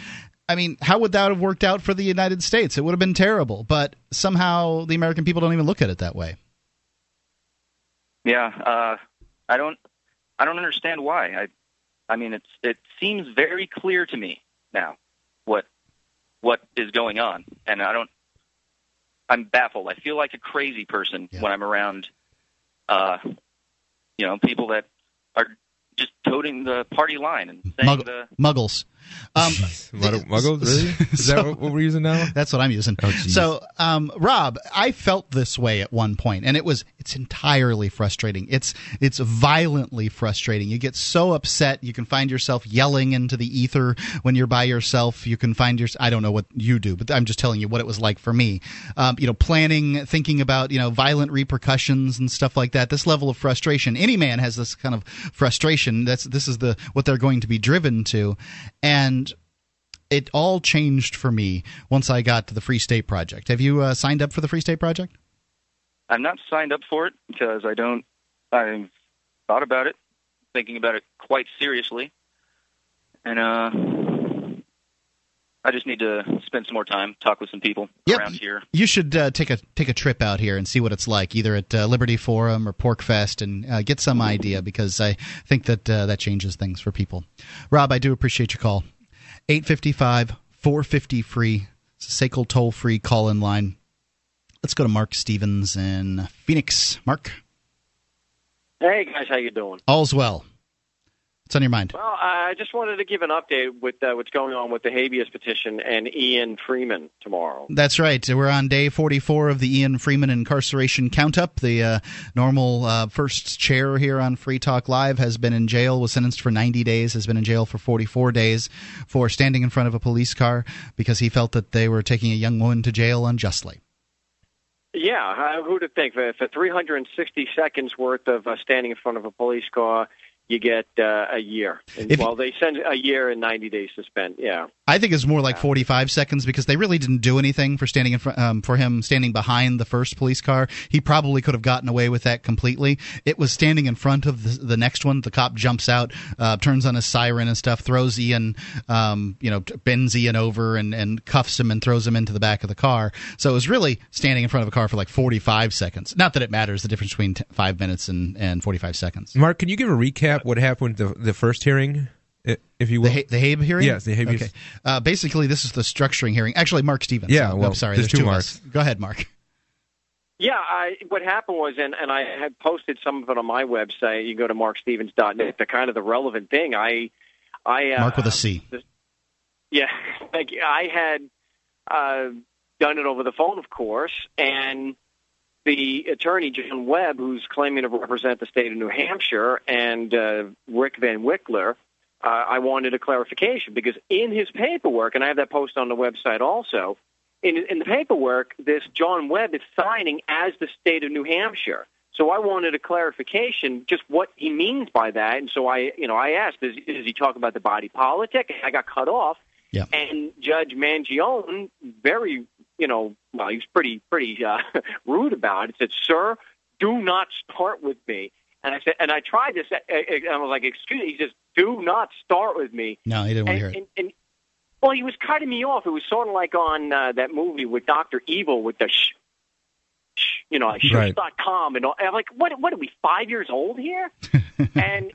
I mean, how would that have worked out for the United States? It would have been terrible, but somehow the American people don't even look at it that way. Yeah, uh, I don't, I don't understand why. I, I mean, it's it seems very clear to me now what what is going on, and I don't. I'm baffled. I feel like a crazy person yeah. when I'm around, uh, you know, people that are just toting the party line and saying Mugg- the muggles. Um, Muggles, really? Is so, that what we're using now? That's what I'm using. Oh, so, um, Rob, I felt this way at one point, and it was it's entirely frustrating. It's it's violently frustrating. You get so upset, you can find yourself yelling into the ether when you're by yourself. You can find your I don't know what you do, but I'm just telling you what it was like for me. Um, you know, planning, thinking about you know violent repercussions and stuff like that. This level of frustration, any man has this kind of frustration. That's this is the what they're going to be driven to, and it all changed for me once I got to the Free State Project. Have you uh, signed up for the Free State Project? I'm not signed up for it because I don't. I've thought about it, thinking about it quite seriously, and uh, I just need to spend some more time, talk with some people yep. around here. You should uh, take a take a trip out here and see what it's like, either at uh, Liberty Forum or PorcFest, and uh, get some idea because I think that uh, that changes things for people. Rob, I do appreciate your call. 855 450 free. It's a SACL toll free call in line. Let's go to Marc Stevens in Phoenix. Mark. Hey guys, how you doing? All's well. What's on your mind? Well, I just wanted to give an update with uh, what's going on with the habeas petition and Ian Freeman tomorrow. That's right. We're on day 44 of the Ian Freeman incarceration count up. The uh, normal uh, first chair here on Free Talk Live has been in jail, was sentenced for 90 days, has been in jail for 44 days for standing in front of a police car because he felt that they were taking a young woman to jail unjustly. Yeah, who'd have think for, for 360 seconds worth of uh, standing in front of a police car, you get uh, a year. And, well, they send a year and 90 days to spend. Yeah. I think it's more like 45 seconds because they really didn't do anything for standing in front, um, for him standing behind the first police car. He probably could have gotten away with that completely. It was standing in front of the, the next one. The cop jumps out, uh, turns on his siren and stuff, throws Ian, um, you know, bends Ian over and, and cuffs him and throws him into the back of the car. So it was really standing in front of a car for like 45 seconds. Not that it matters the difference between t- five minutes and, and 45 seconds. Mark, can you give a recap what happened the, the first hearing? if you will. The, the Habe hearing? Yes, the Habe. Okay. Uh, basically, this is the structuring hearing. Actually, Marc Stevens. Yeah, well, I'm sorry. There's, there's two Marks. Go ahead, Mark. Yeah, I, what happened was, and, and I had posted some of it on my website. You go to marcstevens.net. The kind of the relevant thing. I, I uh, Mark with a C. The, yeah, thank you. I had uh, done it over the phone, of course, and the attorney John Webb, who's claiming to represent the state of New Hampshire, and uh, Rick Van Wickler, uh, I wanted a clarification because in his paperwork, and I have that post on the website also. In, in the paperwork, this John Webb is signing as the state of New Hampshire. So I wanted a clarification, just what he means by that. And so I, you know, I asked, is, is he talking about the body politic? I got cut off. Yeah. And Judge Mangione, very, you know, well, he was pretty, pretty uh, rude about it. He said, "Sir, do not start with me." And I said, and I tried to say, and I was like, "Excuse me." He says, "Do not start with me." No, he didn't want to hear it. And, and, well, he was cutting me off. It was sort of like on uh, that movie with Doctor Evil with the sh, sh you know, like Right. com and all. And I'm like, what? What are we five years old here? and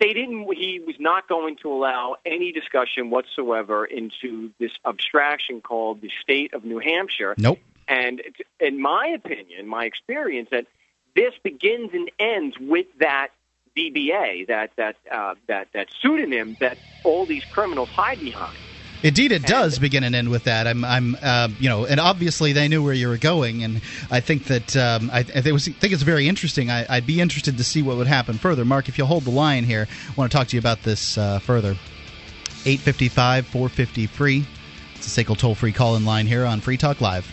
they didn't. He was not going to allow any discussion whatsoever into this abstraction called the state of New Hampshire. Nope. And it's- in my opinion, my experience, that this begins and ends with that DBA, that that uh, that that pseudonym that all these criminals hide behind. Indeed, it does begin and end with that. I'm, I'm, uh, you know, and obviously they knew where you were going, and I think that um, I, I think, it was, think it's very interesting. I, I'd be interested to see what would happen further. Mark, if you'll hold the line here, I want to talk to you about this uh, further. Eight fifty five, four fifty free. It's a SACL toll free call in line here on Free Talk Live.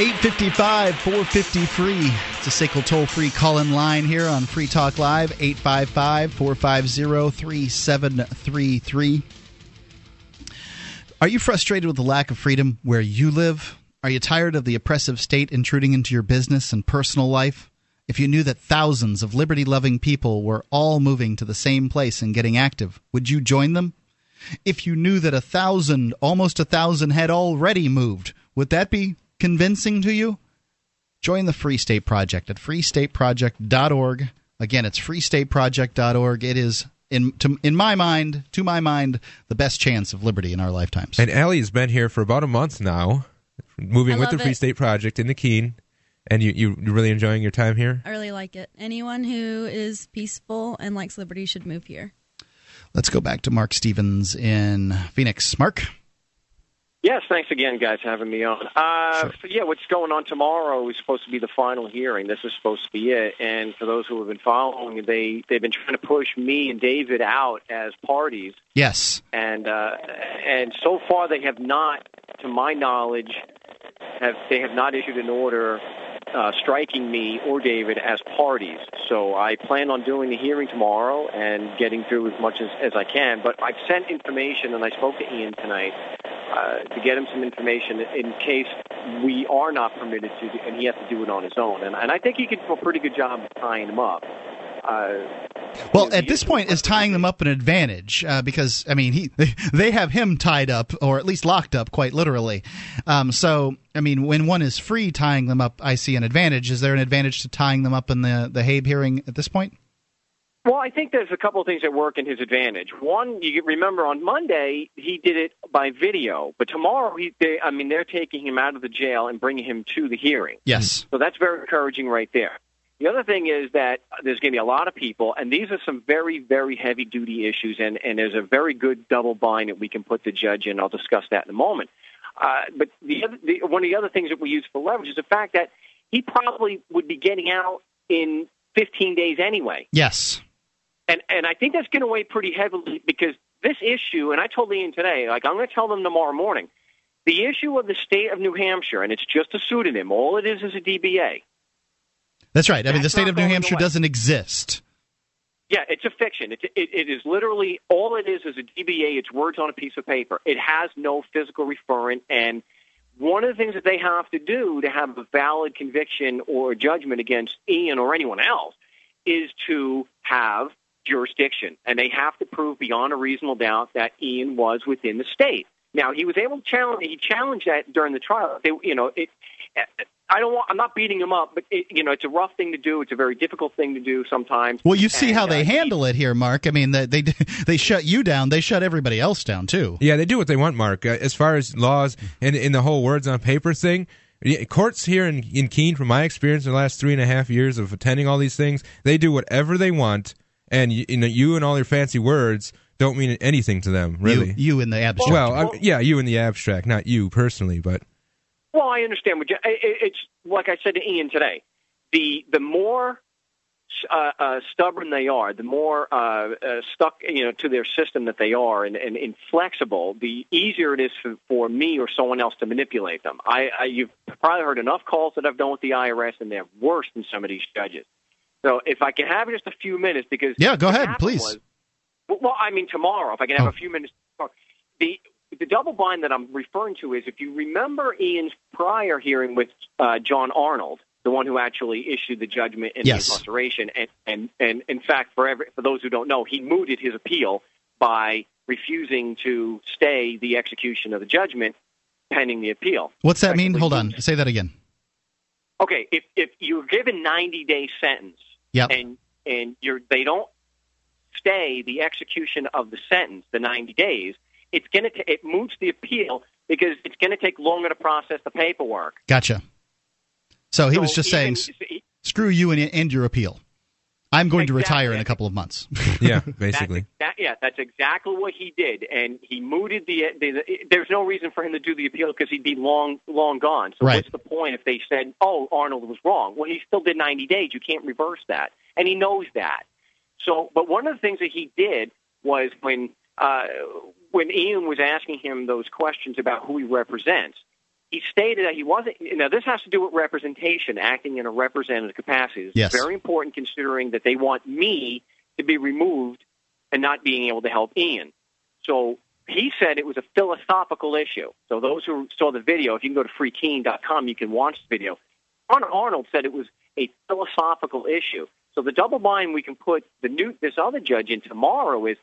slash LC9. Eight fifty five, four fifty free. It's a SACL toll free call in line here on Free Talk Live. 855 450 3733. Are you frustrated with the lack of freedom where you live? Are you tired of the oppressive state intruding into your business and personal life? If you knew that thousands of liberty loving people were all moving to the same place and getting active, would you join them? If you knew that a thousand, almost a thousand, had already moved, would that be convincing to you? Join the Free State Project at freestateproject.org. Again, it's freestateproject.org. It is in to, in my mind, to my mind, the best chance of liberty in our lifetimes. And Ellie's been here for about a month now, moving with the love Free it. State Project in the Keene. And you, you you really enjoying your time here? I really like it. Anyone who is peaceful and likes liberty should move here. Let's go back to Marc Stevens in Phoenix. Mark? Yes, thanks again, guys, for having me on. Uh, so yeah, what's going on tomorrow is supposed to be the final hearing. This is supposed to be it. And for those who have been following, they they've been trying to push me and David out as parties, Yes. and uh, and so far they have not, to my knowledge, have they have not issued an order uh, striking me or David as parties. So I plan on doing the hearing tomorrow and getting through as much as, as I can. But I've sent information, and I spoke to Ian tonight uh, to get him some information in case we are not permitted to, and he has to do it on his own. And, and I think he could do a pretty good job of tying them up. Uh, Well, at this point, is tying them up an advantage uh, because I mean, he they have him tied up or at least locked up, quite literally. Um, so, I mean, when one is free tying them up, I see an advantage. Is there an advantage to tying them up in the the Habe hearing at this point? Well, I think there's a couple of things that work in his advantage. One, you remember on Monday he did it by video, but tomorrow he, they, I mean, they're taking him out of the jail and bringing him to the hearing. Yes. So that's very encouraging right there. The other thing is that there's going to be a lot of people, and these are some very, very heavy duty issues, and, and there's a very good double bind that we can put the judge in. I'll discuss that in a moment. Uh, but the, other, the one of the other things that we use for leverage is the fact that he probably would be getting out in 15 days anyway. Yes. And and I think that's going to weigh pretty heavily because this issue, and I told Ian today, like I'm going to tell them tomorrow morning, the issue of the state of New Hampshire, and it's just a pseudonym. All it is is a DBA. That's right. I mean, the state of New Hampshire away. doesn't exist. Yeah, it's a fiction. It, it, it is literally all it is is a DBA. It's words on a piece of paper. It has no physical referent, and one of the things that they have to do to have a valid conviction or judgment against Ian or anyone else is to have jurisdiction, and they have to prove beyond a reasonable doubt that Ian was within the state. Now he was able to challenge. He challenged that during the trial. They, you know, it, I don't want. I'm not beating him up, but it, you know, it's a rough thing to do. It's a very difficult thing to do sometimes. Well, you see And, how they uh, handle it here, Mark. I mean, they, they they shut you down. They shut everybody else down too. Yeah, they do what they want, Mark. Uh, as far as laws and in the whole words on paper thing, courts here in, in Keene, from my experience in the last three and a half years of attending all these things, they do whatever they want, and you, you know, you and all your fancy words don't mean anything to them, really. You, you in the abstract. well, I, yeah, you in the abstract, not you personally, but Well, I understand. What you, it, it- it's like I said to Ian today. The the more uh, uh, stubborn they are, the more uh, uh, stuck you know to their system that they are, and, and inflexible, the easier it is for, for me or someone else to manipulate them. I, I you've probably heard enough calls that I've done with the IRS, and they're worse than some of these judges. So if I can have just a few minutes, because Yeah, go ahead, please. was- well, I mean tomorrow. If I can have Oh. a few minutes. The the double bind that I'm referring to is if you remember Ian's prior hearing with uh, John Arnold, the one who actually issued the judgment in Yes. the incarceration, and, and and in fact, for every, for those who don't know, he mooted his appeal by refusing to stay the execution of the judgment pending the appeal. What's that mean? Hold on. Say that again. Okay, if if you're given 90 day sentence Yep. and and you're they don't stay the execution of the sentence, the 90 days, it's going to it moots the appeal because it's going to take longer to process the paperwork. Gotcha. So he So was just saying, even- s- screw you and, end your appeal. I'm going to retire in a couple of months. yeah, basically. That, yeah, that's exactly what he did, and he mooted the, the, the. There's no reason for him to do the appeal because he'd be long, long gone. So Right. what's the point if they said, "Oh, Arnold was wrong"? Well, he still did 90 days. You can't reverse that, and he knows that. So, but one of the things that he did was when uh, when Ian was asking him those questions about who he represents, he stated that he wasn't. Now, this has to do with representation, acting in a representative capacity. It's Yes. very important considering that they want me to be removed and not being able to help Ian. So he said it was a philosophical issue. So those who saw the video, if you can go to freekeene.com, you can watch the video. Ron Arnold said it was a philosophical issue. So the double bind we can put the new this other judge in tomorrow is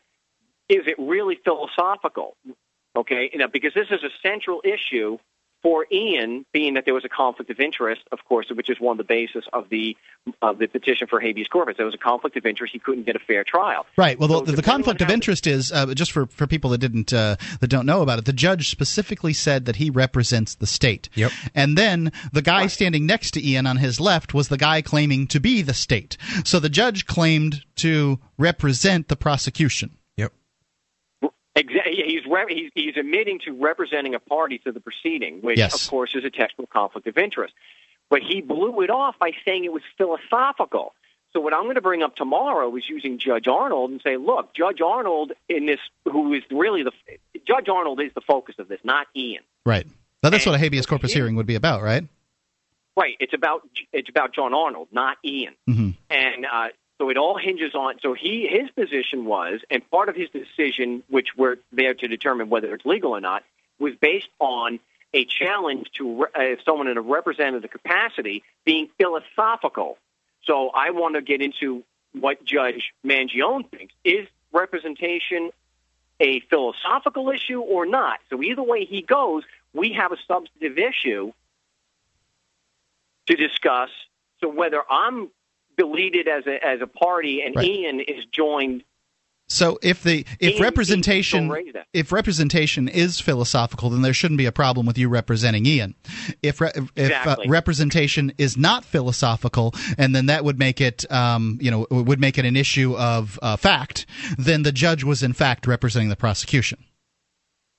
is it really philosophical? Okay, you know, because this is a central issue for Ian, being that there was a conflict of interest, of course, which is one of the basis of the of the petition for habeas corpus. There was a conflict of interest; he couldn't get a fair trial. Right. Well, So the, the conflict of interest is uh, just for, for people that didn't uh, that don't know about it. The judge specifically said that he represents the state. Yep. And then the guy standing next to Ian on his left was the guy claiming to be the state. So the judge claimed to represent the prosecution. Exactly. He's, re- he's he's admitting to representing a party to the proceeding, which Yes. of course is a textbook conflict of interest. But he blew it off by saying it was philosophical. So what I'm going to bring up tomorrow is using Judge Arnold and say, look, Judge Arnold in this, who is really the Judge Arnold is the focus of this, not Ian. Right. Now that's And what a habeas corpus hearing would be about, right? Right. It's about it's about John Arnold, not Ian. hmm and uh, so it all hinges on. So he his position was, and part of his decision, which we're there to determine whether it's legal or not, was based on a challenge to uh, someone in a representative capacity being philosophical. So I want to get into what Judge Mangione thinks is representation a philosophical issue or not. So either way he goes, we have a substantive issue to discuss. So whether I'm deleted as a as a party and Right. Ian is joined, So if the if Ian- representation Ian will raise that. if representation is philosophical, then there shouldn't be a problem with you representing Ian. If re- if uh, representation is not philosophical, and then that would make it um, you know would make it an issue of uh, fact, then the judge was in fact representing the prosecution.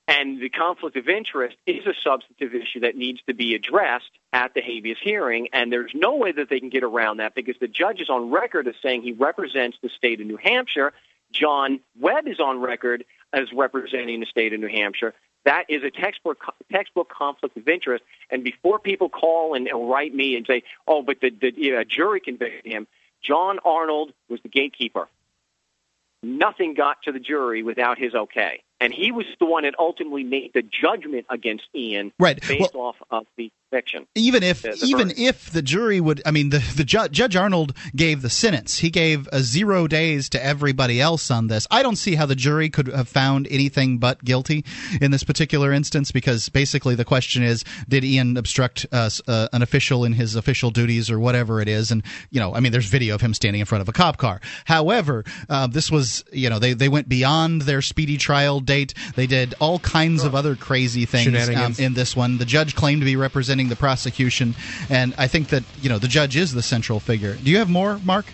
and the conflict of interest is a substantive issue that needs to be addressed at the habeas hearing. And there's no way that they can get around that because the judge is on record as saying he represents the state of New Hampshire. John Webb is on record as representing the state of New Hampshire. That is a textbook textbook conflict of interest. And before people call and, and write me and say, "Oh, but the, the you know, jury convicted him," John Arnold was the gatekeeper. Nothing got to the jury without his okay. and he was the one that ultimately made the judgment against Ian, right. based well, off of the fiction. Even if the, the even verdict. if the jury would, I mean, the the ju- Judge Arnold gave the sentence. He gave a zero days to everybody else on this. I don't see how the jury could have found anything but guilty in this particular instance because basically the question is, did Ian obstruct uh, uh, an official in his official duties or whatever it is? And you know, I mean, there's video of him standing in front of a cop car. However, uh, this was, you know, they they went beyond their speedy trial date. They did all kinds of other crazy things um, in this one. The judge claimed to be representing the prosecution, and I think that you know the judge is the central figure. Do you have more, Mark?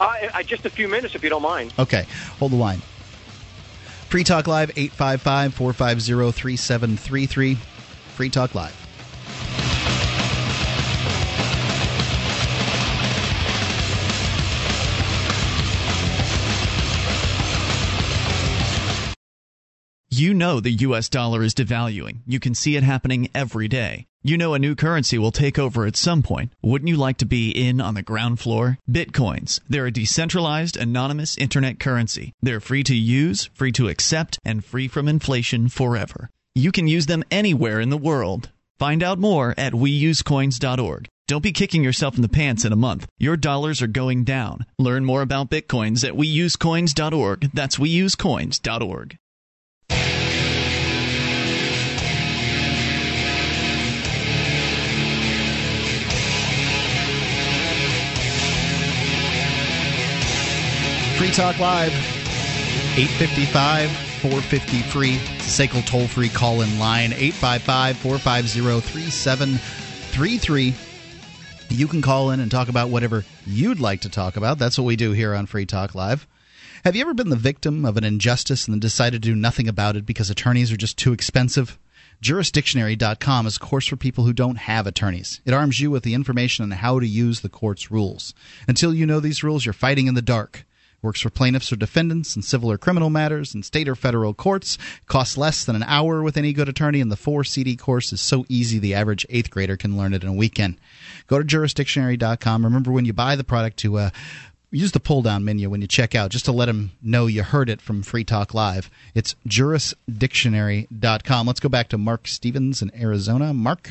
Uh, I, just a few minutes, if you don't mind. Okay, hold the line. Free Talk Live 855 450 3733. Free Talk Live. You know the US dollar is devaluing. You can see it happening every day. You know a new currency will take over at some point. Wouldn't you like to be in on the ground floor? Bitcoins. They're a decentralized, anonymous internet currency. They're free to use, free to accept, and free from inflation forever. You can use them anywhere in the world. Find out more at weusecoins.org. Don't be kicking yourself in the pants in a month. Your dollars are going down. Learn more about Bitcoins at weusecoins.org. That's weusecoins.org. Free Talk Live 855 450 free. SACL toll free call in line 855 450 3733. You can call in and talk about whatever you'd like to talk about. That's what we do here on Free Talk Live. Have you ever been the victim of an injustice and then decided to do nothing about it because attorneys are just too expensive? Jurisdictionary.com is a course for people who don't have attorneys. It arms you with the information on how to use the court's rules. Until you know these rules, you're fighting in the dark. Works for plaintiffs or defendants in civil or criminal matters in state or federal courts. Costs less than an hour with any good attorney, and the four CD course is so easy the average eighth grader can learn it in a weekend. Go to jurisdictionary.com. Remember when you buy the product to uh, use the pull down menu when you check out just to let them know you heard it from Free Talk Live. It's jurisdictionary.com. Let's go back to Marc Stevens in Arizona. Mark?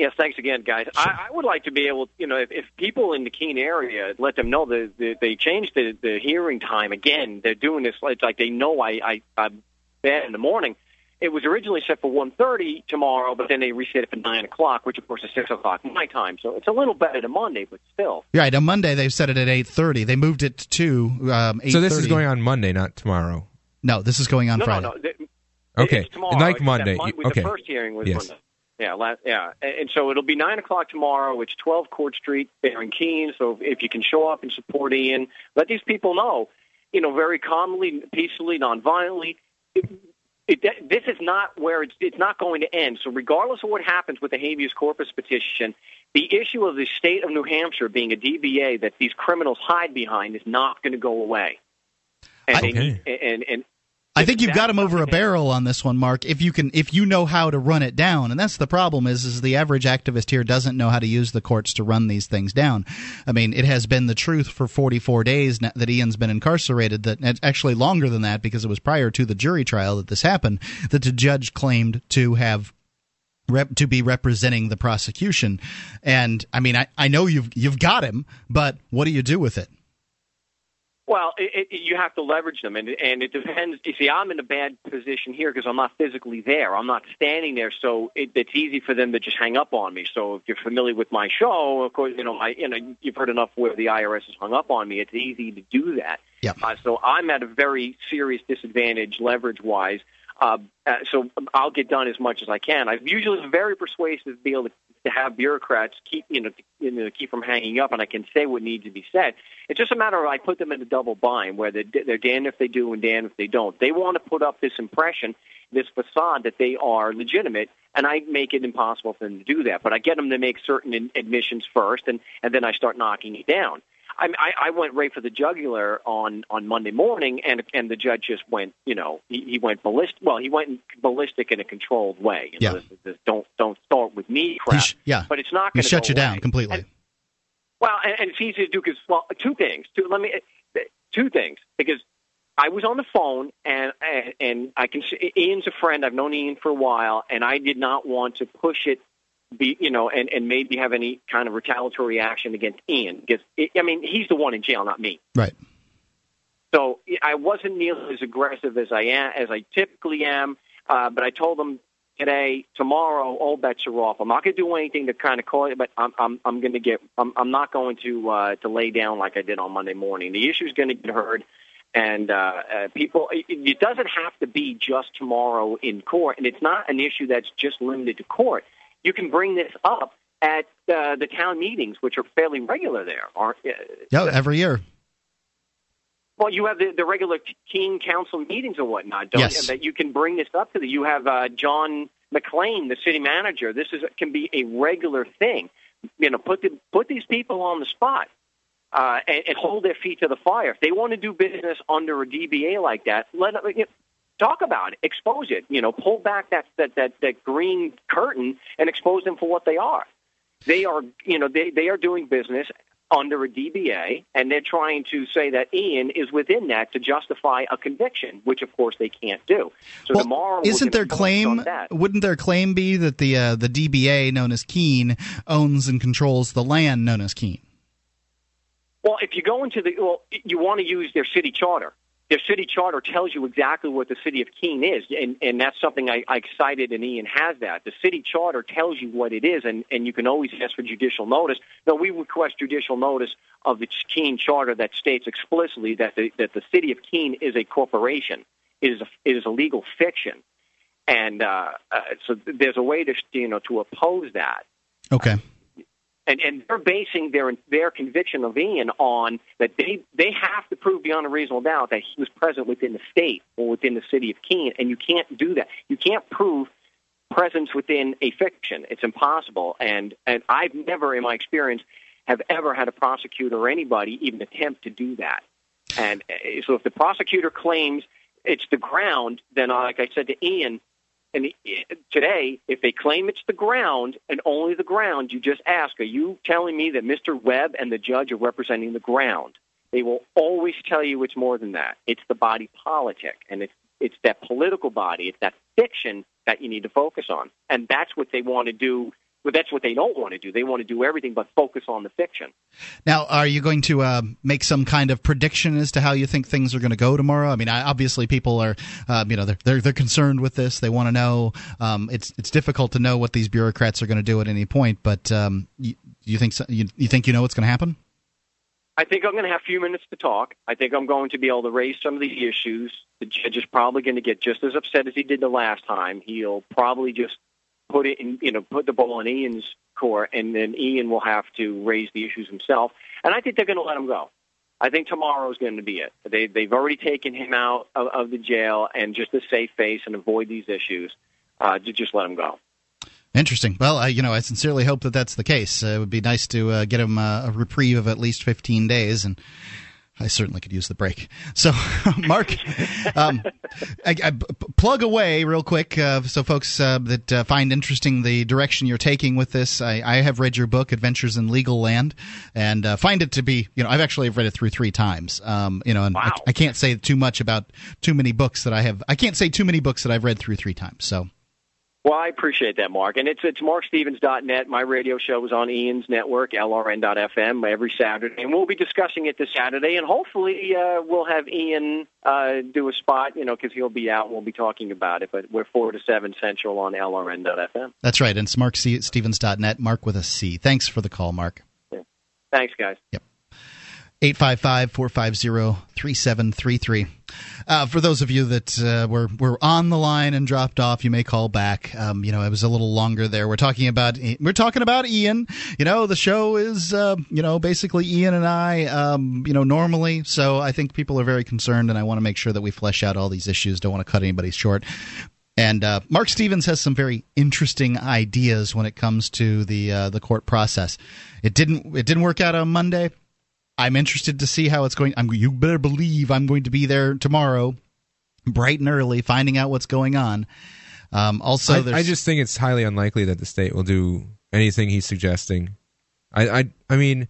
Yes, thanks again, guys. I, I would like to be able, you know, if, if people in the Keene area let them know that the, they changed the, the hearing time again. They're doing this. It's like they know I, I I'm bad in the morning. It was originally set for one thirty tomorrow, but then they reset it for nine o'clock, which of course is six o'clock my time. So it's a little better than Monday, but still. Right. On Monday they set it at eight thirty. They moved it to um, eight. So this is going on Monday, not tomorrow. No, this is going on no, Friday. No, no, th- Okay, it's tomorrow. like It's Monday. Mon- You- The okay. first hearing was Yes. Monday. Yeah, last, yeah, and, so it'll be nine o'clock tomorrow. It's twelve Court Street there in Keene. So if you can show up and support Ian, let these people know, you know, very calmly, peacefully, nonviolently. It, it, this is not where it's, it's not going to end. So regardless of what happens with the habeas corpus petition, the issue of the state of New Hampshire being a DBA that these criminals hide behind is not going to go away. And, I- they and, and I think you've got him over a barrel on this one, Mark. If you can, if you know how to run it down, and that's the problem is, is the average activist here doesn't know how to use the courts to run these things down. I mean, it has been the truth for 44 days that Ian's been incarcerated. That actually longer than that because it was prior to the jury trial that this happened. That the judge claimed to have rep, to be representing the prosecution, and I mean, I, I know you've you've got him, but what do you do with it? Well, it, it, you have to leverage them, and and it depends. You see, I'm in a bad position here because I'm not physically there. I'm not standing there, so it, it's easy for them to just hang up on me. So if you're familiar with my show, of course, you know, my you know, you've heard enough where the IRS has hung up on me. It's easy to do that. Yeah. Uh, so I'm at a very serious disadvantage leverage wise. Uh, uh, so I'll get done as much as I can. I've usually very persuasive to be able to, to have bureaucrats keep you know, you know keep from hanging up, and I can say what needs to be said. It's just a matter of I put them in a double bind where they're, they're damned if they do and damned if they don't. They want to put up this impression, this facade that they are legitimate, and I make it impossible for them to do that. But I get them to make certain in, admissions first, and and then I start knocking it down. I, mean, I, I went right for the jugular on on Monday morning, and and the judge just went, you know, he, he went ballistic. Well, he went ballistic in a controlled way. You know, Yeah. this, this don't don't start with me crap. sh- yeah. but it's not going to shut you away. down completely. And- well, and, and it's easy to do because well, two things. Two, let me two things because I was on the phone, and, and and I can. See, Ian's a friend. I've known Ian for a while, and I did not want to push it, be you know, and and maybe have any kind of retaliatory action against Ian because it, I mean he's the one in jail, not me. Right. So I wasn't nearly as aggressive as I am as I typically am, uh, but I told him today, tomorrow, all bets are off. I'm not going to do anything to kind of call it, but I'm I'm I'm going to get I'm I'm not going to uh, to lay down like I did on Monday morning. The issue is going to get heard, and uh, uh, people. It, it doesn't have to be just tomorrow in court, and it's not an issue that's just limited to court. You can bring this up at uh, the town meetings, which are fairly regular there, aren't? Uh, yeah, every year. Well, you have the, the regular Keene Council meetings and whatnot, don't yes. you? That you can bring this up to the. You have uh, John McLean, the city manager. This is can be a regular thing. You know, put the, put these people on the spot uh, and, and hold their feet to the fire. If they want to do business under a DBA like that, let them, you know, talk about it, expose it. You know, pull back that that that that green curtain and expose them for what they are. They are, you know, they they are doing business under a DBA, and they're trying to say that Ian is within that to justify a conviction, which of course they can't do. So well, tomorrow, isn't their claim? Wouldn't their claim be that the uh, the DBA known as Keene owns and controls the land known as Keene? Well, if you go into the well, you want to use their city charter their city charter tells you exactly what the city of Keene is, and, and that's something I, I cited, and Ian has that. The city charter tells you what it is, and, and you can always ask for judicial notice. No, we request judicial notice of the Keene charter that states explicitly that the, that the city of Keene is a corporation. It is a, it is a legal fiction, and uh, uh, so there's a way to you know to oppose that. Okay and and they're basing their their conviction of Ian on that they they have to prove beyond a reasonable doubt that he was present within the state or within the city of Keene, and you can't do that. You can't prove presence within a fiction. It's impossible. And and I've never, in my experience, have ever had a prosecutor or anybody even attempt to do that. And uh, so, if the prosecutor claims it's the ground, then, like I said to Ian, and today, if they claim it's the ground and only the ground, you just ask, are you telling me that Mr. Webb and the judge are representing the ground? They will always tell you it's more than that. It's the body politic, and it's it's that political body, it's that fiction that you need to focus on, and that's what they want to do but that's what they don't want to do. They want to do everything but focus on the fiction. Now, are you going to uh, make some kind of prediction as to how you think things are going to go tomorrow? I mean, I, obviously, people are, uh, you know, they're, they're, they're concerned with this. They want to know. Um, it's it's difficult to know what these bureaucrats are going to do at any point. But um, you, you think so, you, you think you know what's going to happen? I think I'm going to have a few minutes to talk. I think I'm going to be able to raise some of these issues. The judge is probably going to get just as upset as he did the last time. He'll probably just put it in, you know, put the ball in Ian's court, and then Ian will have to raise the issues himself. And I think they're going to let him go. I think tomorrow is going to be it. They they've already taken him out of, of the jail, and just to save face and avoid these issues, uh, to just let him go. Interesting. Well, I, you know, I sincerely hope that that's the case. Uh, it would be nice to uh, get him uh, a reprieve of at least 15 days, and I certainly could use the break. So, Mark, um, I, I, plug away real quick. Uh, so, folks uh, that uh, find interesting the direction you're taking with this, I, I, have read your book, Adventures in Legal Land, and uh, find it to be, you know, I've actually read it through three times. Um, you know, and wow. I, I, can't say too much about too many books that I have. I can't say too many books that I've read through three times. So. Well, I appreciate that, Mark. And it's it's marcstevens.net. My radio show is on Ian's network, LRN.FM, every Saturday. And we'll be discussing it this Saturday. And hopefully uh, we'll have Ian uh, do a spot, you know, because he'll be out and we'll be talking about it. But we're 4 to 7 Central on LRN.FM. That's right. And it's marcstevens.net, Mark with a C. Thanks for the call, Mark. Yeah. Thanks, guys. Yep. 855 450 3733. Uh, for those of you that uh, were, were on the line and dropped off, you may call back. Um, you know, it was a little longer there. We're talking about we're talking about Ian. You know, the show is uh, you know basically Ian and I. Um, you know, normally. So I think people are very concerned, and I want to make sure that we flesh out all these issues. Don't want to cut anybody short. And uh, Marc Stevens has some very interesting ideas when it comes to the uh, the court process. It didn't it didn't work out on Monday. I'm interested to see how it's going. I'm, you better believe I'm going to be there tomorrow, bright and early, finding out what's going on. Um, also, I, I, just think it's highly unlikely that the state will do anything he's suggesting. I, I, I mean,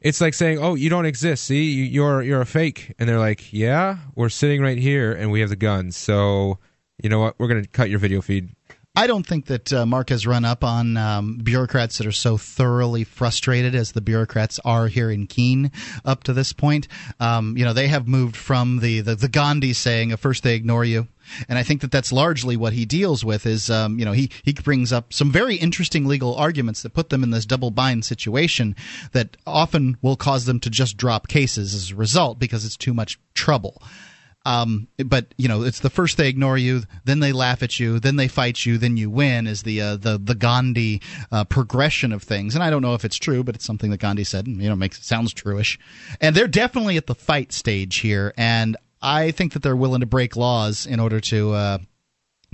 It's like saying, "Oh, you don't exist. See, You- you're you're a fake." And they're like, "Yeah, we're sitting right here, and we have the guns. So, you know what? We're gonna cut your video feed." I don't think that uh, Mark has run up on um, bureaucrats that are so thoroughly frustrated as the bureaucrats are here in Keene up to this point. Um, you know, they have moved from the, the, the Gandhi saying, "At first they ignore you." And I think that that's largely what he deals with. Is um, you know he he brings up some very interesting legal arguments that put them in this double bind situation that often will cause them to just drop cases as a result because it's too much trouble. Um, but you know, it's the first they ignore you, then they laugh at you, then they fight you, then you win. Is the uh, the the Gandhi uh, progression of things? And I don't know if it's true, but it's something that Gandhi said. And, you know, makes it sounds truish. And they're definitely at the fight stage here, and I think that they're willing to break laws in order to. Uh,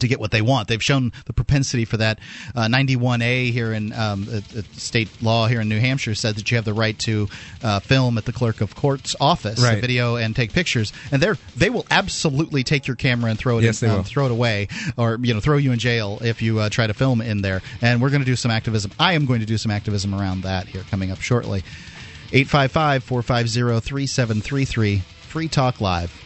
to get what they want. They've shown the propensity for that. Uh, 91A here in um, uh, state law here in New Hampshire said that you have the right to uh, film at the clerk of court's office, Right. video and take pictures. And they're they will absolutely take your camera and throw it Yes, in, they um, throw it away or you know throw you in jail if you uh, try to film in there. And we're going to do some activism. I am going to do some activism around that here coming up shortly. 855 450 3733 Free Talk Live.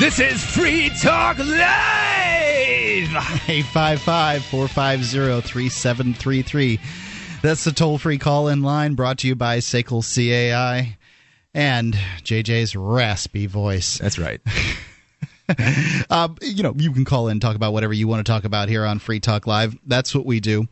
This is Free Talk Live. 855 450 3733. That's the toll free call in line brought to you by Sakel CAI and JJ's raspy voice. That's right. um, you know, you can call in and talk about whatever you want to talk about here on Free Talk Live. That's what we do.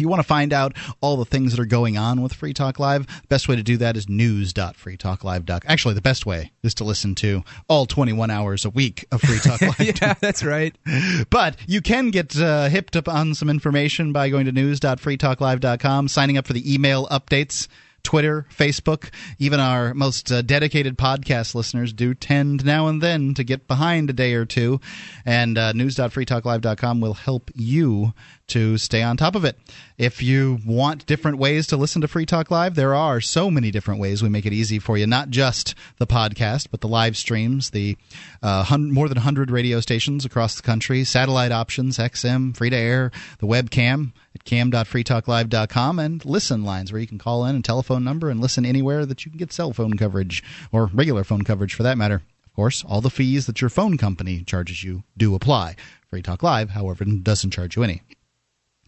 If you want to find out all the things that are going on with Free Talk Live, the best way to do that is news.freetalklive.com. Actually, the best way is to listen to all 21 hours a week of Free Talk Live. yeah, that's right. But you can get uh, hipped up on some information by going to news.freetalklive.com, signing up for the email updates. Twitter, Facebook, even our most uh, dedicated podcast listeners do tend now and then to get behind a day or two. And uh, news.freetalklive.com will help you to stay on top of it. If you want different ways to listen to Free Talk Live, there are so many different ways. We make it easy for you, not just the podcast, but the live streams, the uh, hun- more than 100 radio stations across the country, satellite options, XM, free to air, the webcam at cam.freetalklive.com, and listen lines where you can call in and telephone number and listen anywhere that you can get cell phone coverage or regular phone coverage for that matter. Of course, all the fees that your phone company charges you do apply. Free Talk Live, however, doesn't charge you any.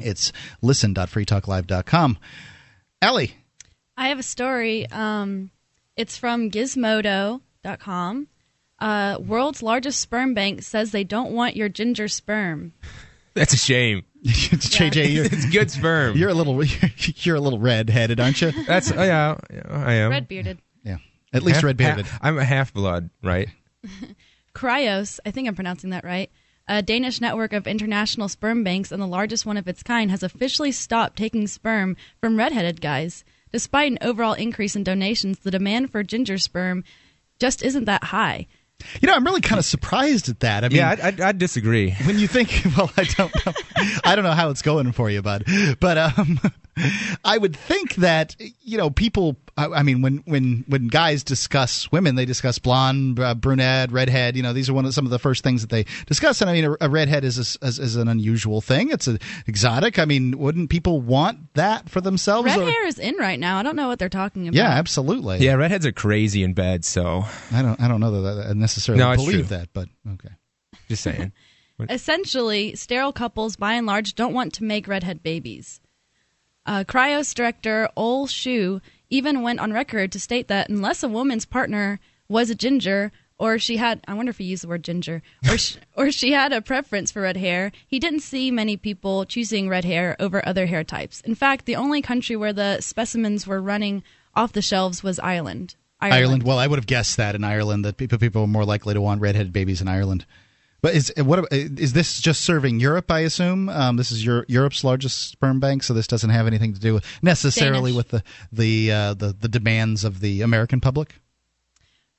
It's listen.freetalklive.com. Ellie. I have a story. Um, it's from Gizmodo.com. Uh, world's largest sperm bank says they don't want your ginger sperm. That's a shame. JJ, you're, it's good sperm. You're a little you're a little red-headed, aren't you? That's oh, yeah, yeah, I am. Red bearded. Yeah, at least Half- red-bearded. ha- I'm a half blood, right? Cryos, I think I'm pronouncing that right. A Danish network of international sperm banks and the largest one of its kind has officially stopped taking sperm from redheaded guys. Despite an overall increase in donations, the demand for ginger sperm just isn't that high. You know, I'm really kind of surprised at that. I mean, yeah, I, I, I disagree. when you think, well, I don't know, I don't know how it's going for you, bud, but um, I would think that you know people. I, I mean, when when when guys discuss women, they discuss blonde, uh, brunette, redhead. You know, these are one of some of the first things that they discuss. And I mean, a, a redhead is, a, is is an unusual thing. It's a, exotic. I mean, wouldn't people want that for themselves? Red or- hair is in right now. I don't know what they're talking about. yeah, absolutely. Yeah, redheads are crazy in bed, so I don't I don't know that I necessarily No, it's believe that, but okay. just saying. Essentially, sterile couples, by and large, don't want to make redhead babies. Uh, Cryos director Ole Schou even went on record to state that unless a woman's partner was a ginger or she had I wonder if he used the word ginger or she, or she had a preference for red hair. He didn't see many people choosing red hair over other hair types. In fact, the only country where the specimens were running off the shelves was Ireland. Ireland. Ireland. Well, I would have guessed that in Ireland that people people are more likely to want redheaded babies in Ireland. But is what is this just serving Europe? I assume um, this is your, Europe's largest sperm bank, so this doesn't have anything to do with necessarily Danish. with the the, uh, the the demands of the American public.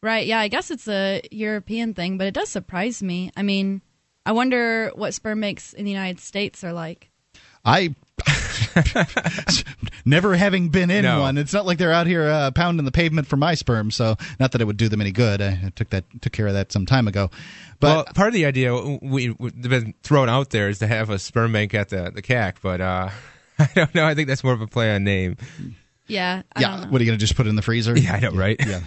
Right. Yeah. I guess it's a European thing, but it does surprise me. I mean, I wonder what sperm banks in the United States are like. I never having been in No. one. It's not like they're out here uh, pounding the pavement for my sperm. So not that it would do them any good. I, I took that took care of that some time ago. But well, part of the idea we, we been thrown out there is to have a sperm bank at the the CAC, but uh, I don't know. I think that's more of a play on name. Yeah. I yeah, don't know. what are you going to just put it in the freezer? Yeah, I know, right? Yeah.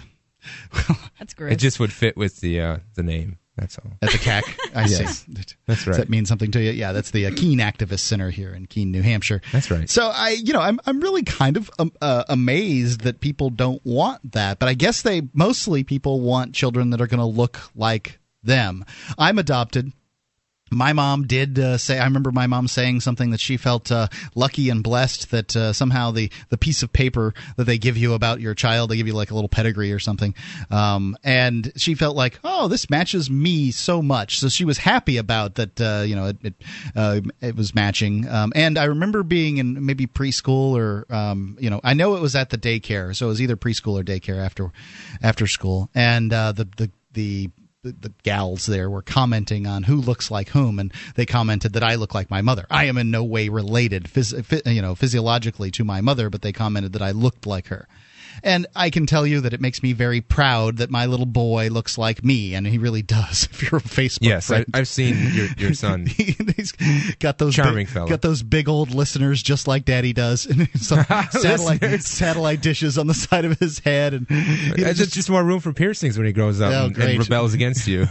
That's gross. It just would fit with the uh, the name. That's all. At the CAC, I Yes. see. That's Does that mean something to you? Yeah, that's the uh, Keene Activist Center here in Keene, New Hampshire. That's right. So I, you know, I'm I'm really kind of um, uh, amazed that people don't want that, but I guess they mostly people want children that are going to look like them. I'm adopted. My mom did uh, say. I remember my mom saying something that she felt uh, lucky and blessed that uh, somehow the the piece of paper that they give you about your child, they give you like a little pedigree or something, um, and she felt like, oh, this matches me so much. So she was happy about that. Uh, you know, it it, uh, it was matching. Um, and I remember being in maybe preschool or um, you know, I know it was at the daycare, so it was either preschool or daycare after after school, and uh, the the the the, gals there were commenting on who looks like whom, and they commented that I look like my mother. I am in no way related, phys- phy- you know, physiologically to my mother, but they commented that I looked like her. And I can tell you that it makes me very proud that my little boy looks like me, and he really does. If you're a Facebook Yes, I, friend. I've seen your your son. He's got those Charming big, fella. got those big old listeners just like Daddy does, and some satellite satellite dishes on the side of his head, and he There's just, just more room for piercings when he grows up Oh, and, and rebels against you.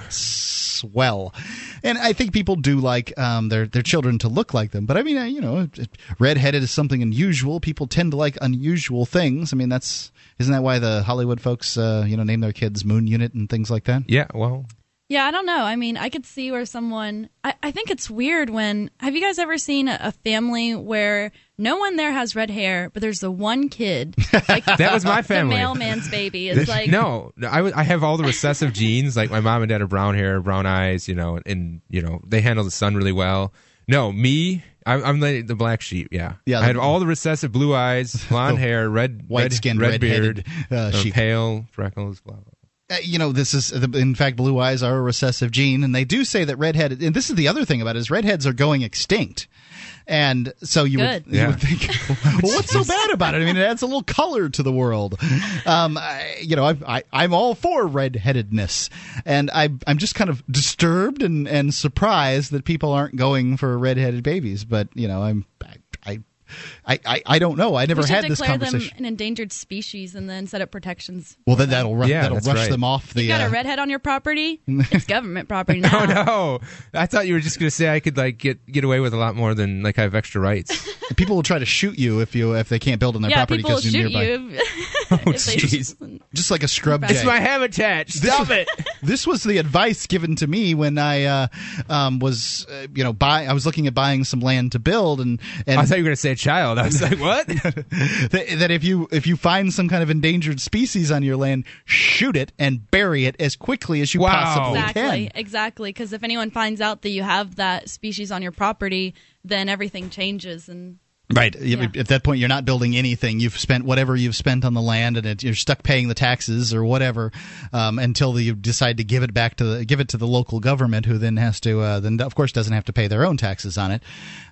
Swell. And I think people do like um, their their children to look like them. But I mean, you know, redheaded is something unusual. People tend to like unusual things. I mean, that's isn't that why the Hollywood folks, uh, you know, name their kids Moon Unit and things like that? Yeah, well, Yeah, I don't know. I mean, I could see where someone. I, I think it's weird when. Have you guys ever seen a, a family where no one there has red hair, but there's the one kid? Like, That was my family. The mailman's baby. It's like. no, I, I, w- I have all the recessive genes. Like my mom and dad are brown hair, brown eyes. You know, and you know they handle the sun really well. No, me, I'm, I'm the, the black sheep. Yeah, Yeah, I the- had all the recessive blue eyes, blonde hair, red, red, white-skinned, red beard, red-headed, uh, sheep. pale freckles, blah blah. Uh, you know, this is in fact, blue eyes are a recessive gene, and they do say that redhead. And this is the other thing about it is redheads are going extinct. And so you would, Good. you Yeah. would think, well, what's so bad about it? I mean, it adds a little color to the world. Um, I, you know, I, I, I'm all for redheadedness, and I, I'm just kind of disturbed and, and surprised that people aren't going for redheaded babies. But you know, I'm, I, I, I, I don't know. I never we had this declare them conversation. an endangered species and then set up protections. Well, then that'll ru- Yeah, that'll rush right. them off the. You got uh, a redhead on your property? it's government property now. Oh no! I thought you were just gonna say I could like get get away with a lot more than like I have extra rights. people will try to shoot you if you if they can't build on their yeah, property because you're shoot nearby. you. If, Oh jeez! Just like a scrub It's jay. It's my habitat. Stop it! this was the advice given to me when I uh, um, was, uh, you know, buy. I was looking at buying some land to build, and and I thought you were gonna say a child. I was like, what? that, that if you if you find some kind of endangered species on your land, shoot it and bury it as quickly as you Wow. possibly Exactly, can. exactly. exactly. Because if anyone finds out that you have that species on your property, then everything changes. And Right. Yeah. At that point, you're not building anything. You've spent whatever you've spent on the land, and it, you're stuck paying the taxes or whatever um, until you decide to give it back to the give it to the local government, who then has to uh, then of course doesn't have to pay their own taxes on it.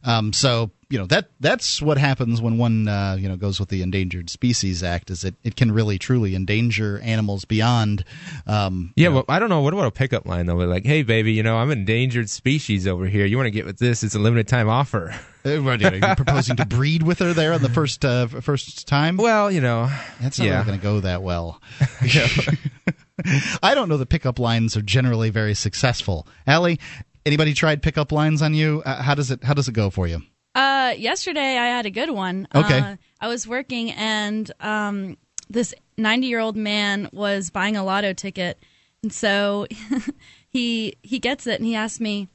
Um, so you know that that's what happens when one uh, you know goes with the Endangered Species Act. Is it it can really truly endanger animals beyond. Um, Yeah, well, I don't know. What about a pickup line though? Like, hey, baby, you know, I'm an endangered species over here. You want to get with this? It's a limited time offer. uh, what, are you proposing to breed with her there on the first uh, first time. Well, you know, That's not yeah. really going to go that well. I don't know The pickup lines are generally very successful. Allie, anybody tried pickup lines on you? Uh, how does it How does it go for you? Uh, yesterday I had a good one. Okay. Uh, I was working and um, this 90 year old man was buying a lotto ticket. And so he he gets it and he asked me,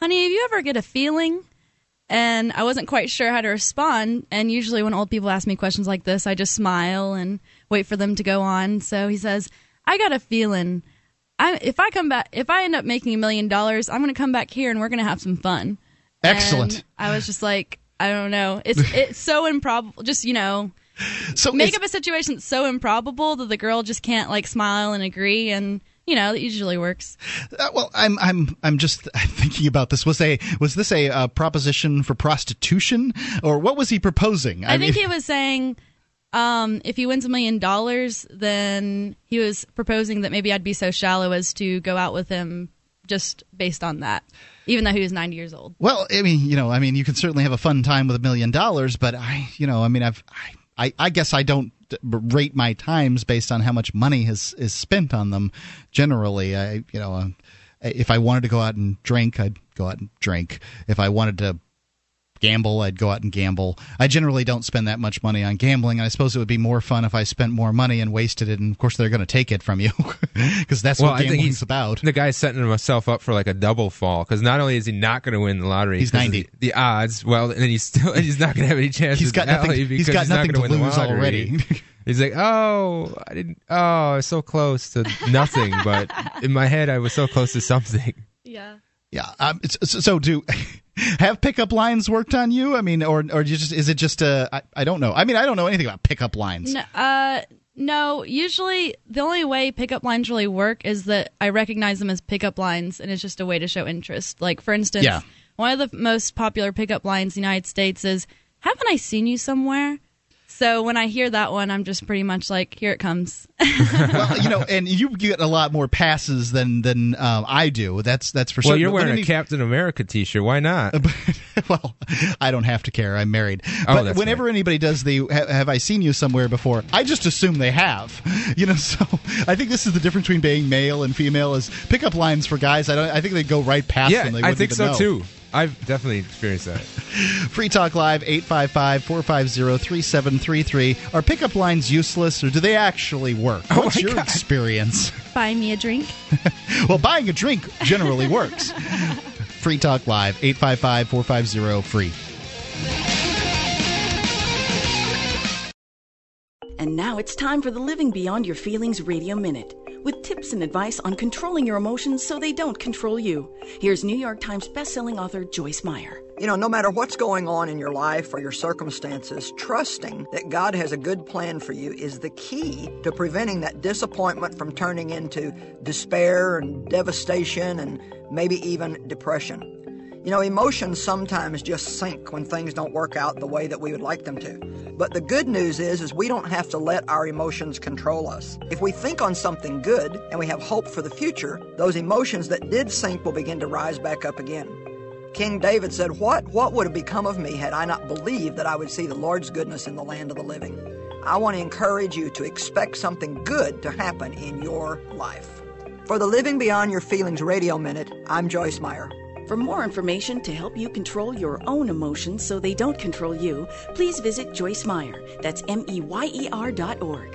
"Honey, have you ever get a feeling?" And I wasn't quite sure how to respond. And usually, when old people ask me questions like this, I just smile and wait for them to go on. So he says, "I got a feeling." I, if I come back, if I end up making a million dollars, I'm going to come back here and we're going to have some fun. Excellent. And I was just like, I don't know. It's it's so improbable. Just you know, so make up a situation that's so improbable that the girl just can't like smile and agree, and you know, it usually works. Uh, well, I'm I'm I'm just thinking about this. Was a was this a uh, proposition for prostitution, or what was he proposing? I, I think mean, he was saying. Um, if he wins a million dollars, then he was proposing that maybe I'd be so shallow as to go out with him just based on that even though he was 90 years old. Well, I mean, you know, I mean, you can certainly have a fun time with a million dollars, but I, you know, I mean, I've, I, I guess I don't rate my times based on how much money is is spent on them. Generally, I, you know, uh, if I wanted to go out and drink, I'd go out and drink. If I wanted to gamble, I'd go out and gamble. I generally don't spend that much money on gambling. And I suppose it would be more fun if I spent more money and wasted it. And of course, they're going to take it from you because that's well, what gambling's about. The guy's setting himself up for like a double fall because not only is he not going to win the lottery, he's ninety. The, the, odds, well, and he's still he's not going to have any chance. He's got nothing. He's got he's nothing to lose already. He's like, oh, I didn't. Oh, I was so close to nothing, but in my head, I was so close to something. Yeah. Yeah. Um, so, so do have pickup lines worked on you? I mean, or or you just is it just a? I, I don't know. I mean, I don't know anything about pickup lines. No, uh, no. Usually, the only way pickup lines really work is that I recognize them as pickup lines, and it's just a way to show interest. Like, for instance, yeah. one of the most popular pickup lines in the United States is, "Haven't I seen you somewhere?" So when I hear that one, I'm just pretty much like, here it comes. well, you know, and you get a lot more passes than than um, I do. That's that's for sure. Well, you're wearing a Captain America T-shirt. Why not? well, I don't have to care. I'm married. Oh, but whenever right. anybody does the have I seen you somewhere before, I just assume they have. You know, so I think this is the difference between being male and female. Is pickup lines for guys. I don't. I think they go right past yeah, them. They I think so know. too. I've definitely experienced that. Free Talk Live, 855 450 3733. Are pickup lines useless or do they actually work? Oh What's your God. experience? Buy me a drink. well, buying a drink generally works. Free Talk Live, 855 450 free. And now it's time for the Living Beyond Your Feelings Radio Minute with tips and advice on controlling your emotions so they don't control you. Here's New York Times bestselling author Joyce Meyer. You know, no matter what's going on in your life or your circumstances, trusting that God has a good plan for you is the key to preventing that disappointment from turning into despair and devastation and maybe even depression. You know, emotions sometimes just sink when things don't work out the way that we would like them to. But the good news is is we don't have to let our emotions control us. If we think on something good and we have hope for the future, those emotions that did sink will begin to rise back up again. King David said, "What what would have become of me had I not believed that I would see the Lord's goodness in the land of the living?" I want to encourage you to expect something good to happen in your life. For the Living Beyond Your Feelings radio minute, I'm Joyce Meyer. For more information to help you control your own emotions so they don't control you, please visit Joyce Meyer. That's M E Y E R dot org.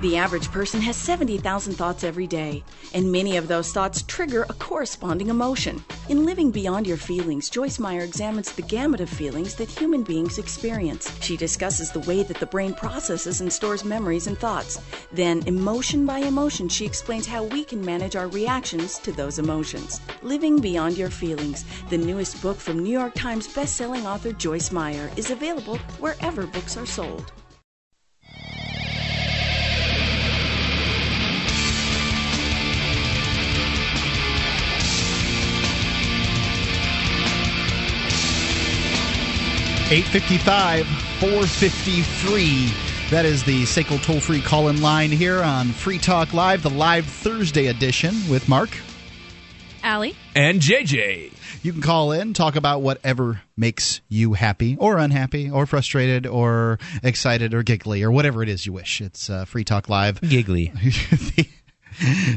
The average person has 70,000 thoughts every day, and many of those thoughts trigger a corresponding emotion. In Living Beyond Your Feelings, Joyce Meyer examines the gamut of feelings that human beings experience. She discusses the way that the brain processes and stores memories and thoughts. Then, emotion by emotion, she explains how we can manage our reactions to those emotions. Living Beyond Your Feelings, the newest book from New York Times bestselling author Joyce Meyer, is available wherever books are sold. Eight fifty-five, four fifty-three. That is the SACL toll-free call-in line here on Free Talk Live, the live Thursday edition with Mark Allie. And JJ. You can call in, talk about whatever makes you happy or unhappy or frustrated or excited or giggly or whatever it is you wish. It's uh, Free Talk Live. Giggly. the,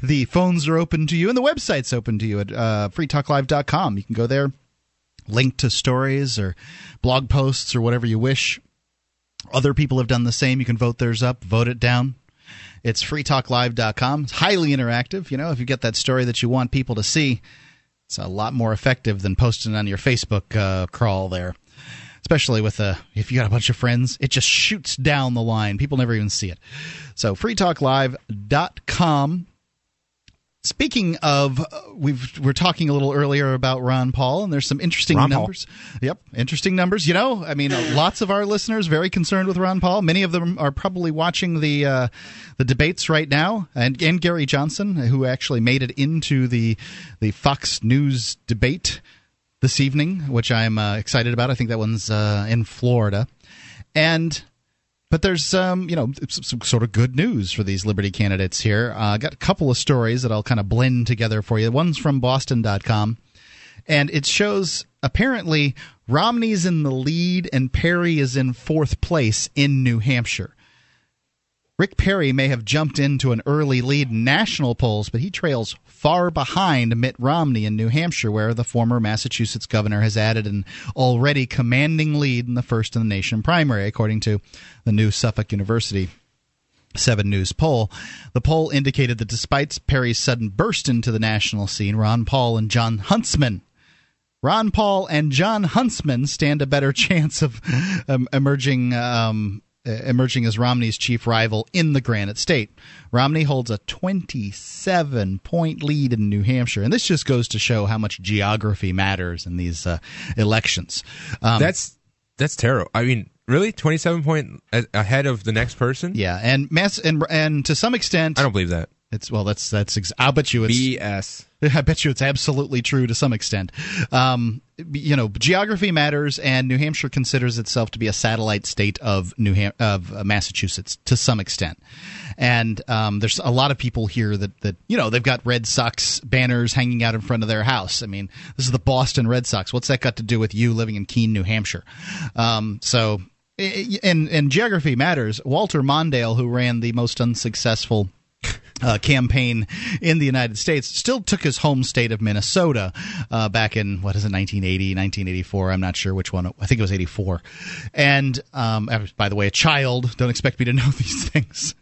the phones are open to you and the website's open to you at uh, freetalklive.com. You can go there, link to stories or blog posts or whatever you wish. Other people have done the same. You can vote theirs up, vote it down. It's freetalklive.com. It's highly interactive. You know, if you get that story that you want people to see, it's a lot more effective than posting on your Facebook uh, crawl there. Especially with a, if you got a bunch of friends, it just shoots down the line. People never even see it. So freetalklive.com Speaking of, uh, we've we're talking a little earlier about Ron Paul, and there's some interesting Ron Paul. numbers. Yep, interesting numbers. You know, I mean, lots of our listeners very concerned with Ron Paul. Many of them are probably watching the uh, the debates right now, and and Gary Johnson, who actually made it into the the Fox News debate this evening, which I'm uh, excited about. I think that one's uh, in Florida, and but there's um, you know some, some sort of good news for these Liberty candidates here. I uh, got a couple of stories that I'll kind of blend together for you. One's from Boston.com, and it shows apparently Romney's in the lead and Perry is in fourth place in New Hampshire. Rick Perry may have jumped into an early lead in national polls, but he trails far behind Mitt Romney in New Hampshire, where the former Massachusetts governor has added an already commanding lead in the first in the nation primary, according to the new Suffolk University 7 News poll. The poll indicated that despite Perry's sudden burst into the national scene, Ron Paul and Jon Huntsman Ron Paul and Jon Huntsman stand a better chance of um, emerging um, emerging as Romney's chief rival in the Granite State. Romney holds a 27 point lead in New Hampshire, and this just goes to show how much geography matters in these uh, elections. Um, that's that's terrible. I mean, really, 27 point ahead of the next person? Yeah, and mass and and to some extent, I don't believe that. It's well, that's that's. Ex- I'll bet you it's BS. I bet you it's absolutely true to some extent. Um, you know, geography matters, and New Hampshire considers itself to be a satellite state of New Ham- of uh, Massachusetts to some extent. And um, there's a lot of people here that that you know they've got Red Sox banners hanging out in front of their house. I mean, this is the Boston Red Sox. What's that got to do with you living in Keene, New Hampshire? Um, so. And, and geography matters. Walter Mondale, who ran the most unsuccessful uh, campaign in the United States. Still took his home state of Minnesota uh, back in what is it 1980 1984 I'm not sure which one. I think it was 84 and um, by the way a child. Don't expect me to know these things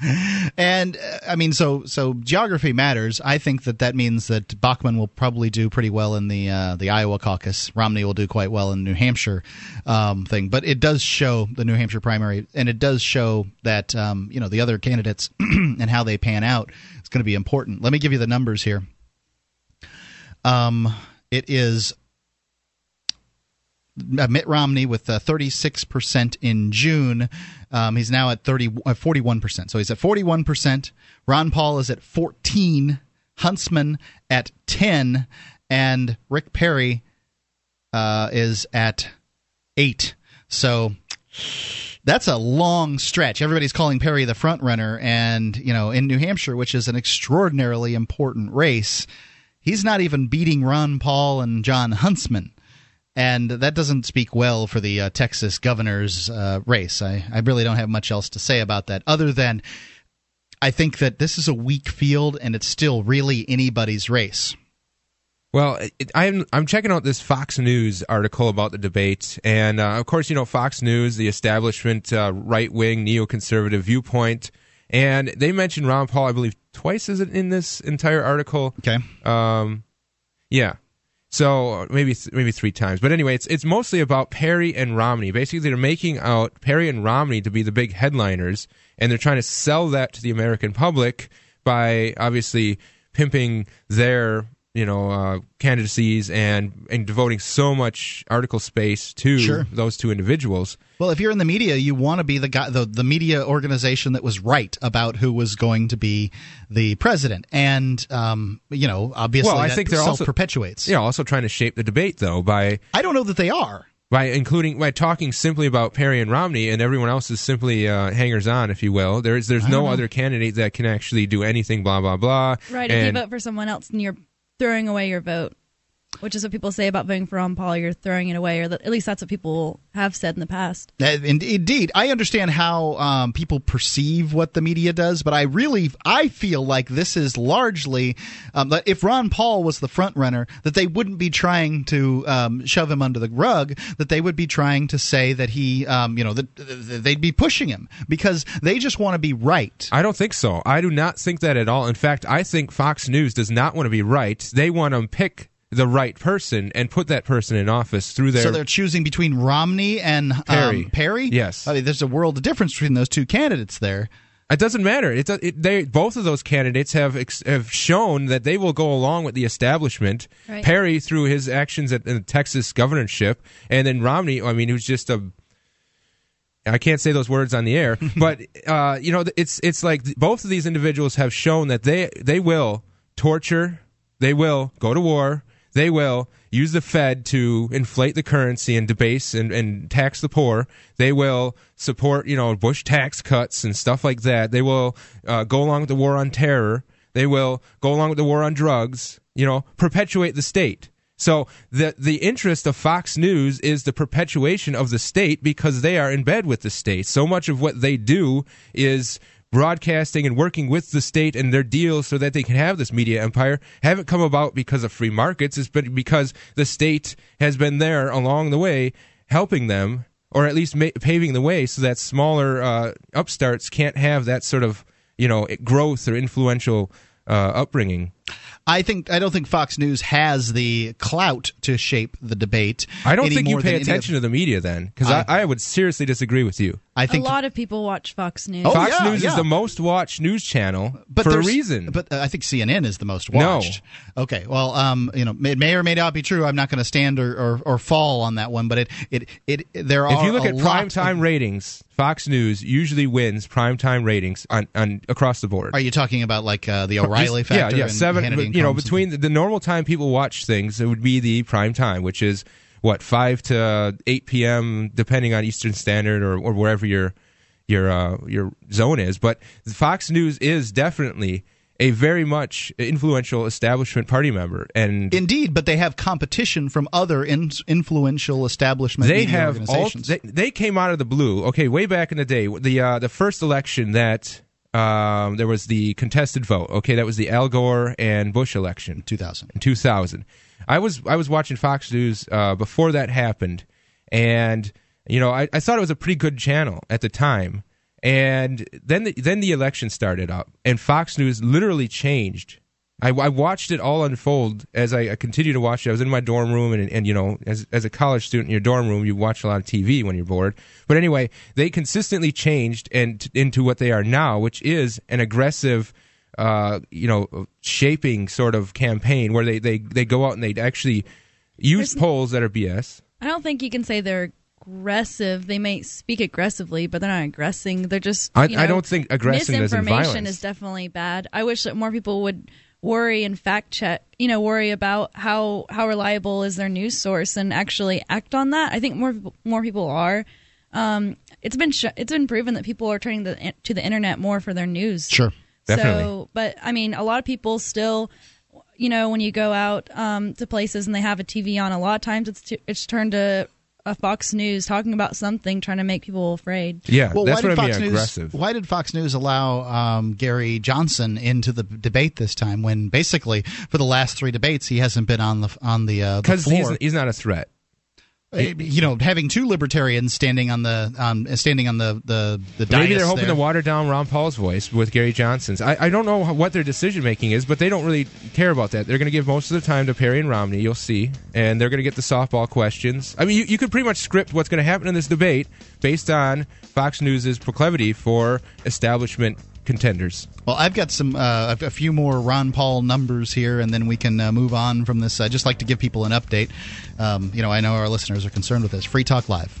and uh, I mean, so so geography matters. I think that that means that Bachmann will probably do pretty well in the uh, the Iowa caucus. Romney will do quite well in the New Hampshire um, thing. But it does show the New Hampshire primary, and it does show that um, you know the other candidates and how they pan out is going to be important. Let me give you the numbers here. Um, it is uh, Mitt Romney with uh, 36% in June. Um, he's now at 30, uh, 41%. So he's at 41%. Ron Paul is at 14. Huntsman at 10. And Rick Perry uh, is at 8. So that's a long stretch. Everybody's calling Perry the front runner. And, you know, in New Hampshire, which is an extraordinarily important race, he's not even beating Ron Paul and Jon Huntsman and that doesn't speak well for the uh, Texas governor's uh, race. I, I really don't have much else to say about that, other than I think that this is a weak field, and it's still really anybody's race. Well, it, I'm I'm checking out this Fox News article about the debate, and uh, of course, you know Fox News, the establishment, uh, right wing, neoconservative viewpoint, and they mentioned Ron Paul, I believe, twice is it in this entire article? Okay. Um, yeah. So maybe maybe three times, but anyway, it's it's mostly about Perry and Romney. Basically, they're making out Perry and Romney to be the big headliners, and they're trying to sell that to the American public by obviously pimping their you know uh, candidacies and and devoting so much article space to Sure. those two individuals. Well, if you're in the media, you want to be the guy, the, the media organization that was right about who was going to be the president, and um, you know, obviously, well, I that think they're also self-perpetuates. Yeah, also trying to shape the debate though by I don't know that they are. by including by talking simply about Perry and Romney, and everyone else is simply uh, hangers on, if you will. There's there's no know. other candidate that can actually do anything. Blah blah blah. Right. If you And- vote for someone else and you're throwing away your vote. Which is what people say about voting for Ron Paul. You're throwing it away, or that, at least that's what people have said in the past. Uh, indeed, I understand how um, people perceive what the media does, but I really I feel like this is largely um, that if Ron Paul was the front runner, that they wouldn't be trying to um, shove him under the rug. That they would be trying to say that he, um, you know, that they'd be pushing him because they just want to be right. I don't think so. I do not think that at all. In fact, I think Fox News does not want to be right. They want to pick the right person and put that person in office through their. So they're choosing between Romney and Perry. Um, Perry. Yes, I mean, there's a world of difference between those two candidates there. It doesn't matter. It, it, they both of those candidates have ex, have shown that they will go along with the establishment. Right. Perry through his actions at the Texas governorship, and then Romney. I mean, who's just a. I can't say those words on the air, but uh, you know, it's it's like both of these individuals have shown that they they will torture, they will go to war, they will use the Fed to inflate the currency and debase and, and tax the poor. They will support, you know, Bush tax cuts and stuff like that. They will uh, go along with the war on terror. They will go along with the war on drugs. You know, perpetuate the state. So the the interest of Fox News is the perpetuation of the state because they are in bed with the state. So much of what they do is broadcasting and working with the state and their deals so that they can have this media empire haven't come about because of free markets. It's been because the state has been there along the way helping them or at least ma- paving the way so that smaller uh, upstarts can't have that sort of you know growth or influential uh, upbringing. I think I don't think Fox News has the clout to shape the debate. I don't think you pay attention of, to the media then, because I, I, would seriously disagree with you. I think a lot of people watch Fox News. Oh, Fox yeah, News yeah. is the most watched news channel but for a reason. But uh, I think CNN is the most watched. No. Okay. Well, um, you know, it may or may not be true. I'm not going to stand or, or, or fall on that one. But it it it, there are. if you look a at lot prime of- time ratings, Fox News usually wins prime time ratings on, on across the board. Are you talking about like uh, the O'Reilly Just- factor? Yeah, yeah, seven. Hannity but, you know, between the, the normal time people watch things, it would be the prime time, which is what five to eight p.m. depending on Eastern Standard or, or wherever your your uh, your zone is. But Fox News is definitely a very much influential establishment party member, and Indeed, but they have competition from other in, influential establishment they media have all, they, they came out of the blue. Okay, way back in the day, the uh, the first election that um, there was the contested vote. Okay, that was the Al Gore and Bush election, 2000. In 2000, I was I was watching Fox News uh, before that happened, and you know I, I thought it was a pretty good channel at the time. And then the, then the election started up, and Fox News literally changed. I, I watched it all unfold as I, I continued to watch it. I was in my dorm room, and, and you know, as as a college student in your dorm room, you watch a lot of TV when you're bored. But anyway, they consistently changed and into what they are now, which is an aggressive, uh, you know, shaping sort of campaign where they they they go out and they actually use polls that are BS. I don't think you can say they're aggressive. They may speak aggressively, but they're not aggressing. They're just. I- know, I don't think aggressive misinformation is definitely bad. I wish that more people would worry and fact check. You know, worry about how how reliable is their news source and actually act on that. I think more more people are. Um, it's been sh- it's been proven that people are turning the, to the internet more for their news. Sure, Definitely. So, but I mean, a lot of people still, you know, when you go out um, to places and they have a TV on, a lot of times it's t- it's turned to a Fox News talking about something, trying to make people afraid. Yeah, well, that's why what did I mean Fox News, aggressive. Why did Fox News allow um, Gary Johnson into the debate this time? When basically for the last three debates he hasn't been on the on the, uh, the Because he's, he's not a threat. Uh, you know, having two libertarians standing on the um, standing on the the the Maybe they're hoping there. to water down Ron Paul's voice with Gary Johnson's. I, I don't know what their decision making is, but they don't really care about that. They're going to give most of the time to Perry and Romney, you'll see, and they're going to get the softball questions. I mean, you, you could pretty much script what's going to happen in this debate based on Fox News's proclivity for establishment contenders. Well, I've got some uh, a few more Ron Paul numbers here, and then we can uh, move on from this. I just like to give people an update. Um, you know, I know our listeners are concerned with this. Free Talk Live.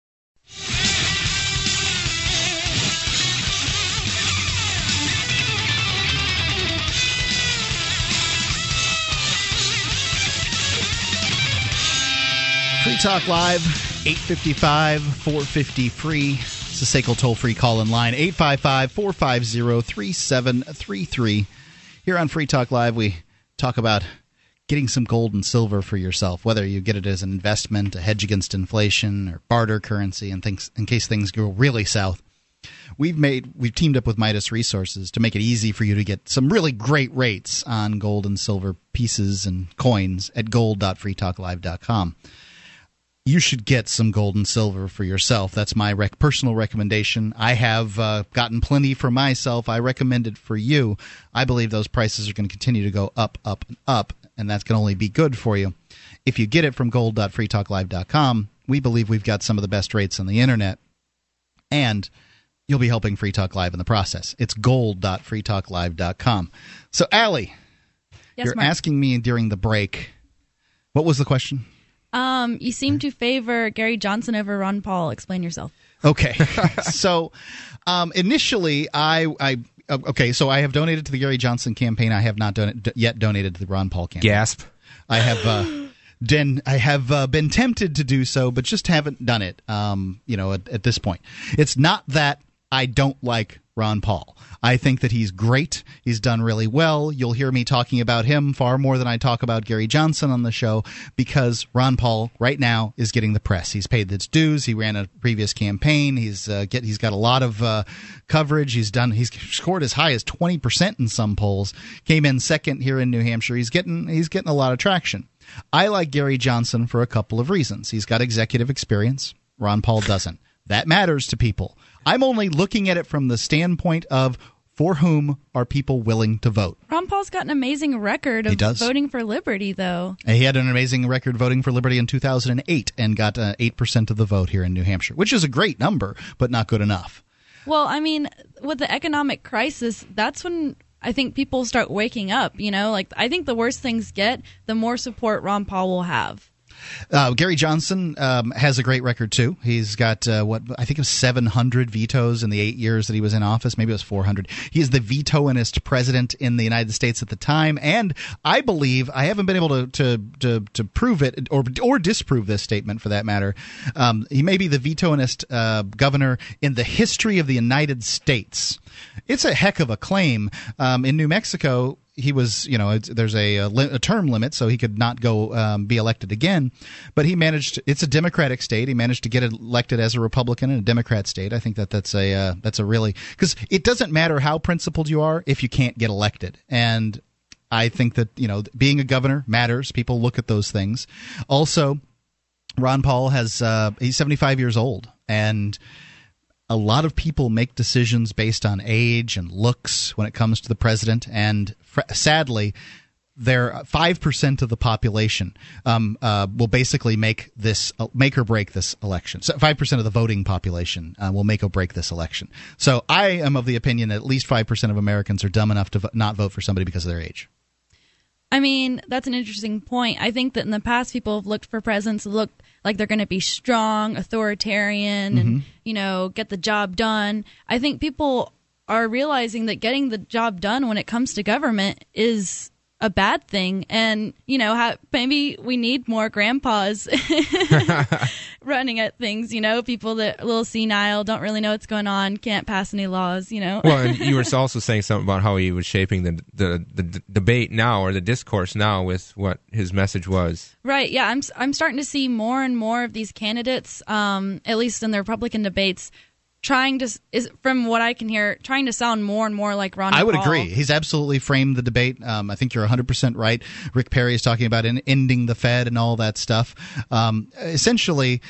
Free Talk Live, 855 450 free. It's the SACL toll free call in line, 855 450 3733. Here on Free Talk Live, we talk about getting some gold and silver for yourself, whether you get it as an investment, a hedge against inflation, or barter currency, and things in case things go really south. We've made we've teamed up with Midas Resources to make it easy for you to get some really great rates on gold and silver pieces and coins at gold.freetalklive.com you should get some gold and silver for yourself. That's my rec- personal recommendation. I have uh, gotten plenty for myself. I recommend it for you. I believe those prices are going to continue to go up, up, and up, and that's going to only be good for you. If you get it from gold.freetalklive.com, we believe we've got some of the best rates on the internet, and you'll be helping Free Talk Live in the process. It's gold.freetalklive.com. So, Allie, Yes, you're Mark. asking me during the break. What was the question? Um, you seem to favor Gary Johnson over Ron Paul. Explain yourself. Okay. so um, initially, I, I okay, so I have donated to the Gary Johnson campaign. I have not don- d- yet donated to the Ron Paul campaign. Gasp. I have. Uh, Den, I have uh, been tempted to do so, but just haven't done it. Um, you know, at, at this point, it's not that I don't like Ron Paul. I think that he's great. He's done really well. You'll hear me talking about him far more than I talk about Gary Johnson on the show because Ron Paul right now is getting the press. He's paid its dues. He ran a previous campaign. He's uh, get he's got a lot of uh, coverage. He's done he's scored as high as 20% in some polls. Came in second here in New Hampshire. He's getting he's getting a lot of traction. I like Gary Johnson for a couple of reasons. He's got executive experience. Ron Paul doesn't. That matters to people. I'm only looking at it from the standpoint of for whom are people willing to vote. Ron Paul's got an amazing record He of does. voting for liberty, though. And He had an amazing record voting for liberty in 2008 and got uh, 8% of the vote here in New Hampshire, which is a great number, but not good enough. Well, I mean, with the economic crisis, that's when I think people start waking up. You know, like I think the worse things get, the more support Ron Paul will have. Uh, Gary Johnson um, has a great record too. He's got uh, what I think was 700 vetoes in the eight years that he was in office. Maybe it was 400. He is the vetoinist president in the United States at the time, and I believe I haven't been able to to to, to prove it or or disprove this statement for that matter. Um, he may be the vetoinist uh, governor in the history of the United States. It's a heck of a claim. Um, in New Mexico, he was, you know, there's a, a, term limit, so he could not go um, be elected again. But he managed. It's a Democratic state. He managed to get elected as a Republican in a Democrat state. I think that that's a uh, that's a really because it doesn't matter how principled you are if you can't get elected. And I think that you know being a governor matters. People look at those things. Also, Ron Paul has uh, he's 75 years old and a lot of people make decisions based on age and looks when it comes to the president, and sadly, there five percent of the population um, uh, will basically make this uh, make or break this election. So five percent of the voting population uh, will make or break this election. So I am of the opinion that at least five percent of Americans are dumb enough to vo- not vote for somebody because of their age. I mean, that's an interesting point. I think that in the past, people have looked for presidents look like they're going to be strong, authoritarian, and Mhm. you know, get the job done. I think people are realizing that getting the job done when it comes to government is a bad thing, and you know, ha- maybe we need more grandpas running at things. You know, people that are a little senile, don't really know what's going on, can't pass any laws. You know. well, and you were also saying something about how he was shaping the, the the d- debate now or the discourse now with what his message was. Right. Yeah. I'm I'm starting to see more and more of these candidates, um, at least in the Republican debates, trying to is from what I can hear, trying to sound more and more like Ron. I would Paul. agree. He's absolutely framed the debate. Um, I think you're 100% right. Rick Perry is talking about in, ending the Fed and all that stuff. Um, essentially,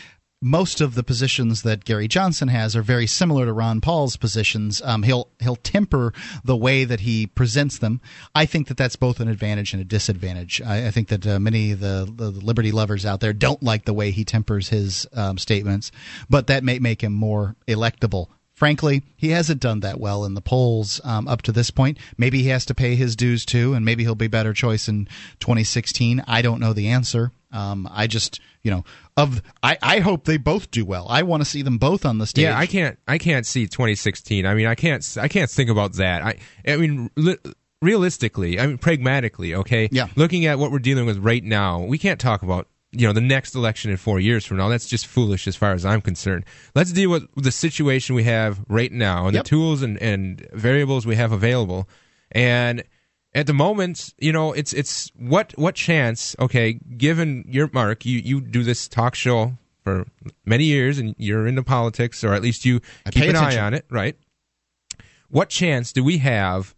most of the positions that Gary Johnson has are very similar to Ron Paul's positions. Um, he'll he'll temper the way that he presents them. I think that that's both an advantage and a disadvantage. I, I think that uh, many of the, the, liberty lovers out there don't like the way he tempers his um, statements, but that may make him more electable frankly, he hasn't done that well in the polls um, up to this point. Maybe he has to pay his dues too, and maybe he'll be better choice in 2016. I don't know the answer. Um, I just, you know, of I, I hope they both do well. I want to see them both on the stage. Yeah, I can't I can't see 2016. I mean, I can't I can't think about that. I I mean. Li- realistically, I mean pragmatically, okay? Yeah. Looking at what we're dealing with right now, we can't talk about you know the next election in four years from now. That's just foolish as far as I'm concerned. Let's deal with the situation we have right now and Yep. the tools and, and variables we have available. And at the moment, you know, it's it's what what chance? Okay, given your mark, you you do this talk show for many years and you're into politics, or at least you I keep an eye on it, right? What chance do we have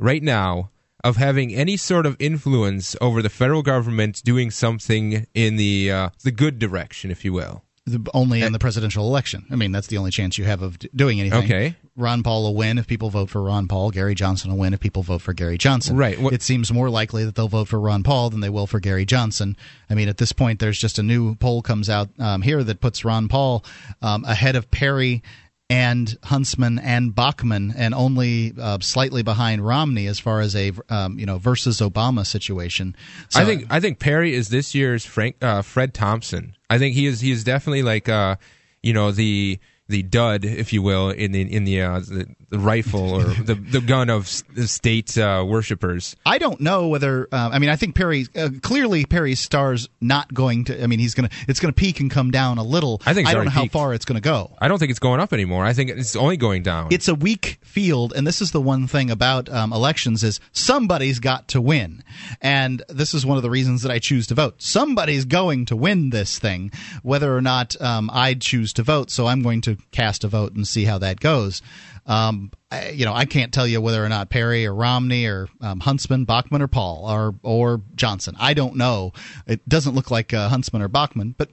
right now of having any sort of influence over the federal government doing something in the uh, the good direction, if you will? The- Only in the presidential election. I mean, that's the only chance you have of d- doing anything. Okay. Ron Paul will win if people vote for Ron Paul. Gary Johnson will win if people vote for Gary Johnson. Right. it seems more likely that they'll vote for Ron Paul than they will for Gary Johnson. I mean, at this point, there's just a new poll comes out um, here that puts Ron Paul um, ahead of Perry and Huntsman and Bachmann, and only uh, slightly behind Romney as far as a um, you know versus Obama situation. So, I think I think Perry is this year's Frank uh, Fred Thompson. I think he is he is definitely like uh, you know the the dud, if you will, in the in the uh, the, the rifle or the the gun of the state uh, worshippers. I don't know whether. Uh, I mean, I think Perry uh, clearly Perry's star's not going to. I mean, he's gonna. It's gonna peak and come down a little. I think I don't know already how far it's gonna go. I don't think it's going up anymore. I think it's only going down. It's a weak field, and this is the one thing about um, elections is somebody's got to win, and this is one of the reasons that I choose to vote. Somebody's going to win this thing, whether or not um, I choose to vote. So I'm going to cast a vote and see how that goes. Um, I, you know, I can't tell you whether or not Perry or Romney or um, Huntsman, Bachmann or Paul or or Johnson. I don't know. It doesn't look like uh, Huntsman or Bachmann, but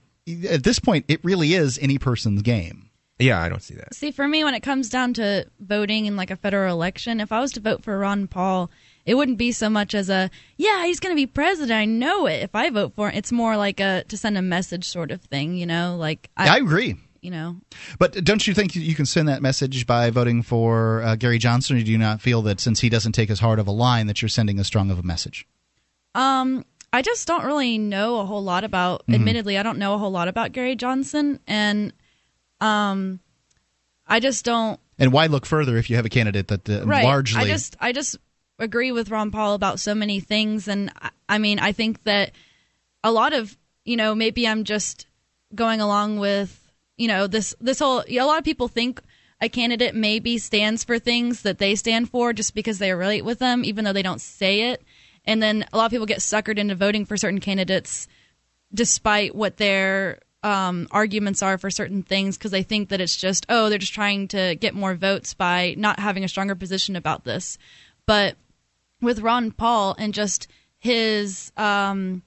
at this point, it really is any person's game. yeah, I don't see that. See, for me, when it comes down to voting in like a federal election, if I was to vote for Ron Paul, it wouldn't be so much as a yeah, he's going to be president. I know it. If I vote for him, it's more like a to send a message sort of thing. You know, like I agree. You know, But don't you think you can send that message by voting for uh, Gary Johnson, or do you not feel that since he doesn't take as hard of a line, that you're sending as strong of a message? Um, I just don't really know a whole lot about. Mhm. Admittedly, I don't know a whole lot about Gary Johnson, and um, I just don't. And why look further if you have a candidate that uh, right. largely I just, I just agree with Ron Paul about so many things, and I, I mean, I think that a lot of, you know, maybe I'm just going along with, you know, this this whole. A lot of people think a candidate maybe stands for things that they stand for just because they relate with them, even though they don't say it. And then a lot of people get suckered into voting for certain candidates despite what their um, arguments are for certain things because they think that it's just oh they're just trying to get more votes by not having a stronger position about this but with ron paul and just his um,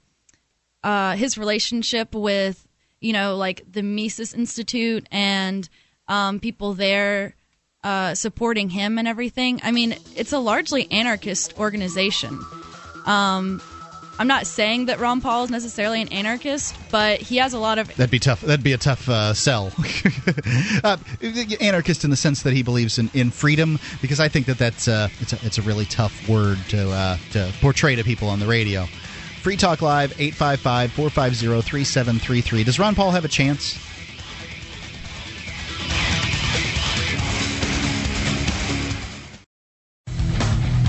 uh, his relationship with you know like the mises institute and um, people there uh, supporting him and everything i mean it's a largely anarchist organization um, I'm not saying that Ron Paul is necessarily an anarchist, but he has a lot of That'd be tough. That'd be a tough uh, sell. uh, anarchist in the sense that he believes in, in freedom, because I think that that's uh, it's a it's a really tough word to uh, to portray to people on the radio. Free Talk Live 855-450-3733. Does Ron Paul have a chance?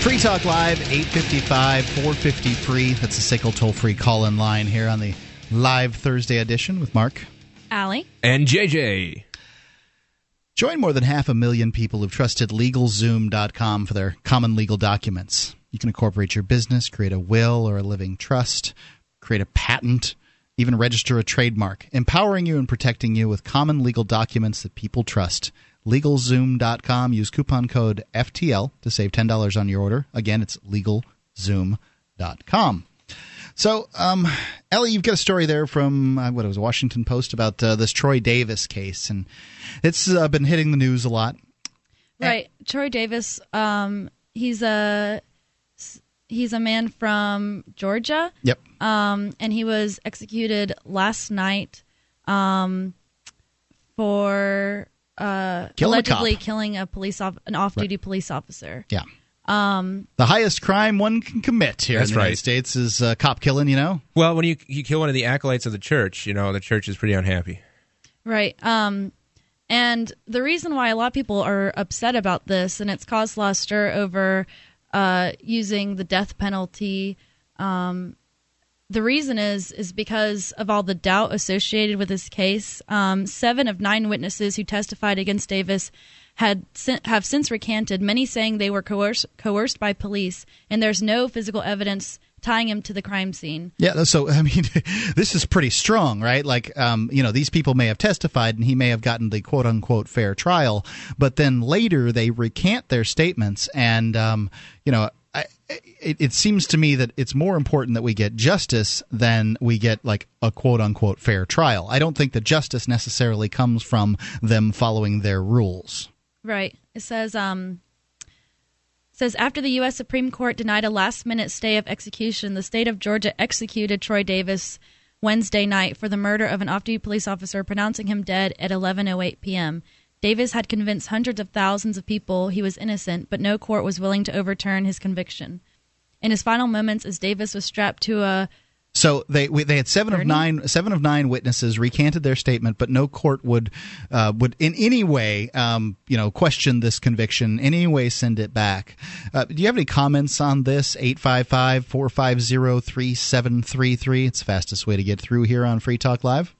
Free Talk Live, 855 450 free. That's a SACL toll free call in line here on the live Thursday edition with Mark. Allie. And JJ. Join more than half a million people who've trusted LegalZoom.com for their common legal documents. You can incorporate your business, create a will or a living trust, create a patent, even register a trademark, empowering you and protecting you with common legal documents that people trust. LegalZoom.com. Use coupon code FTL to save $10 on your order. Again, it's LegalZoom.com. So, um, Ellie, you've got a story there from uh, what it was Washington Post about uh, this Troy Davis case, and it's uh, been hitting the news a lot. Right, Troy Davis. Um, he's a he's a man from Georgia. Yep. Um, and he was executed last night um, for uh, Killing allegedly cop. killing a police off- an off-duty police officer. Yeah. Um, The highest crime one can commit here That's in the United. States is uh, cop killing. You know. Well, when you you kill one of the acolytes of the church, you know the church is pretty unhappy. Right. Um, and the reason why a lot of people are upset about this, and it's caused a lot of stir over uh, using the death penalty. Um, the reason is is because of all the doubt associated with this case. Um, seven of nine witnesses who testified against Davis had have since recanted. Many saying they were coerced coerced by police, and there's no physical evidence tying him to the crime scene. Yeah, so I mean, this is pretty strong, right? Like, um, you know, these people may have testified, and he may have gotten the quote unquote fair trial, but then later they recant their statements, and um, you know. It, it seems to me that it's more important that we get justice than we get like a quote unquote fair trial. I don't think that justice necessarily comes from them following their rules. Right. It says um says after the US Supreme Court denied a last-minute stay of execution, the state of Georgia executed Troy Davis Wednesday night for the murder of an off-duty police officer, pronouncing him dead at 11:08 p.m. Davis had convinced hundreds of thousands of people he was innocent, but no court was willing to overturn his conviction. In his final moments as Davis was strapped to a So they we, they had seven of nine seven of nine witnesses recanted their statement, but no court would uh, would in any way um, you know question this conviction, in any way send it back. Uh, do you have any comments on this? 855-450-3733. It's the fastest way to get through here on Free Talk Live.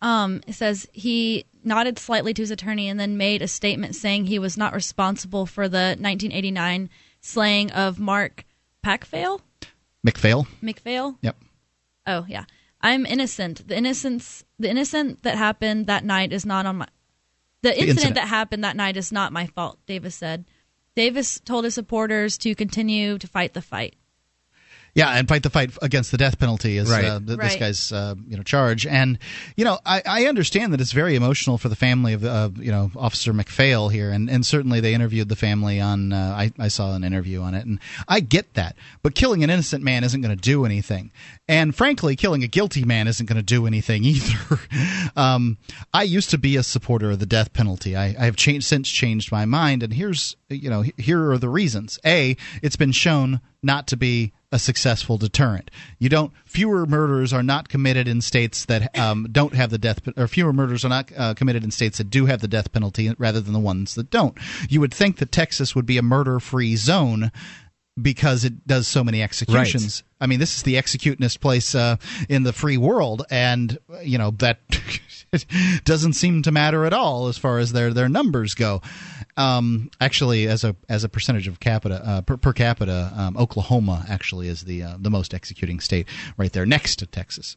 Um, it says he nodded slightly to his attorney and then made a statement saying he was not responsible for the 1989 slaying of Mark Packvale. MacPhail. MacPhail. Yep. Oh yeah, I'm innocent. The innocence, the innocent that happened that night is not on my. The incident, incident. that happened that night is not my fault. Davis said. Davis told his supporters to continue to fight the fight. Yeah, and fight the fight against the death penalty is Right. uh, th- this guy's uh, you know charge. And you know, I, I understand that it's very emotional for the family of uh, you know Officer MacPhail here, and, and certainly they interviewed the family on. Uh, I, I saw an interview on it, and I get that. But killing an innocent man isn't going to do anything, and frankly, killing a guilty man isn't going to do anything either. um, I used to be a supporter of the death penalty. I, I have changed since changed my mind, and here's you know here are the reasons. A, it's been shown not to be a successful deterrent. You don't. Fewer murders are not committed in states that um, don't have the death, or fewer murders are not uh, committed in states that do have the death penalty, rather than the ones that don't. You would think that Texas would be a murder-free zone because it does so many executions. I mean, this is the executionist place uh, in the free world, and you know that doesn't seem to matter at all as far as their their numbers go. Um, actually, as a as a percentage of capita uh, per, per capita, um, Oklahoma actually is the uh, the most executing state, right there next to Texas.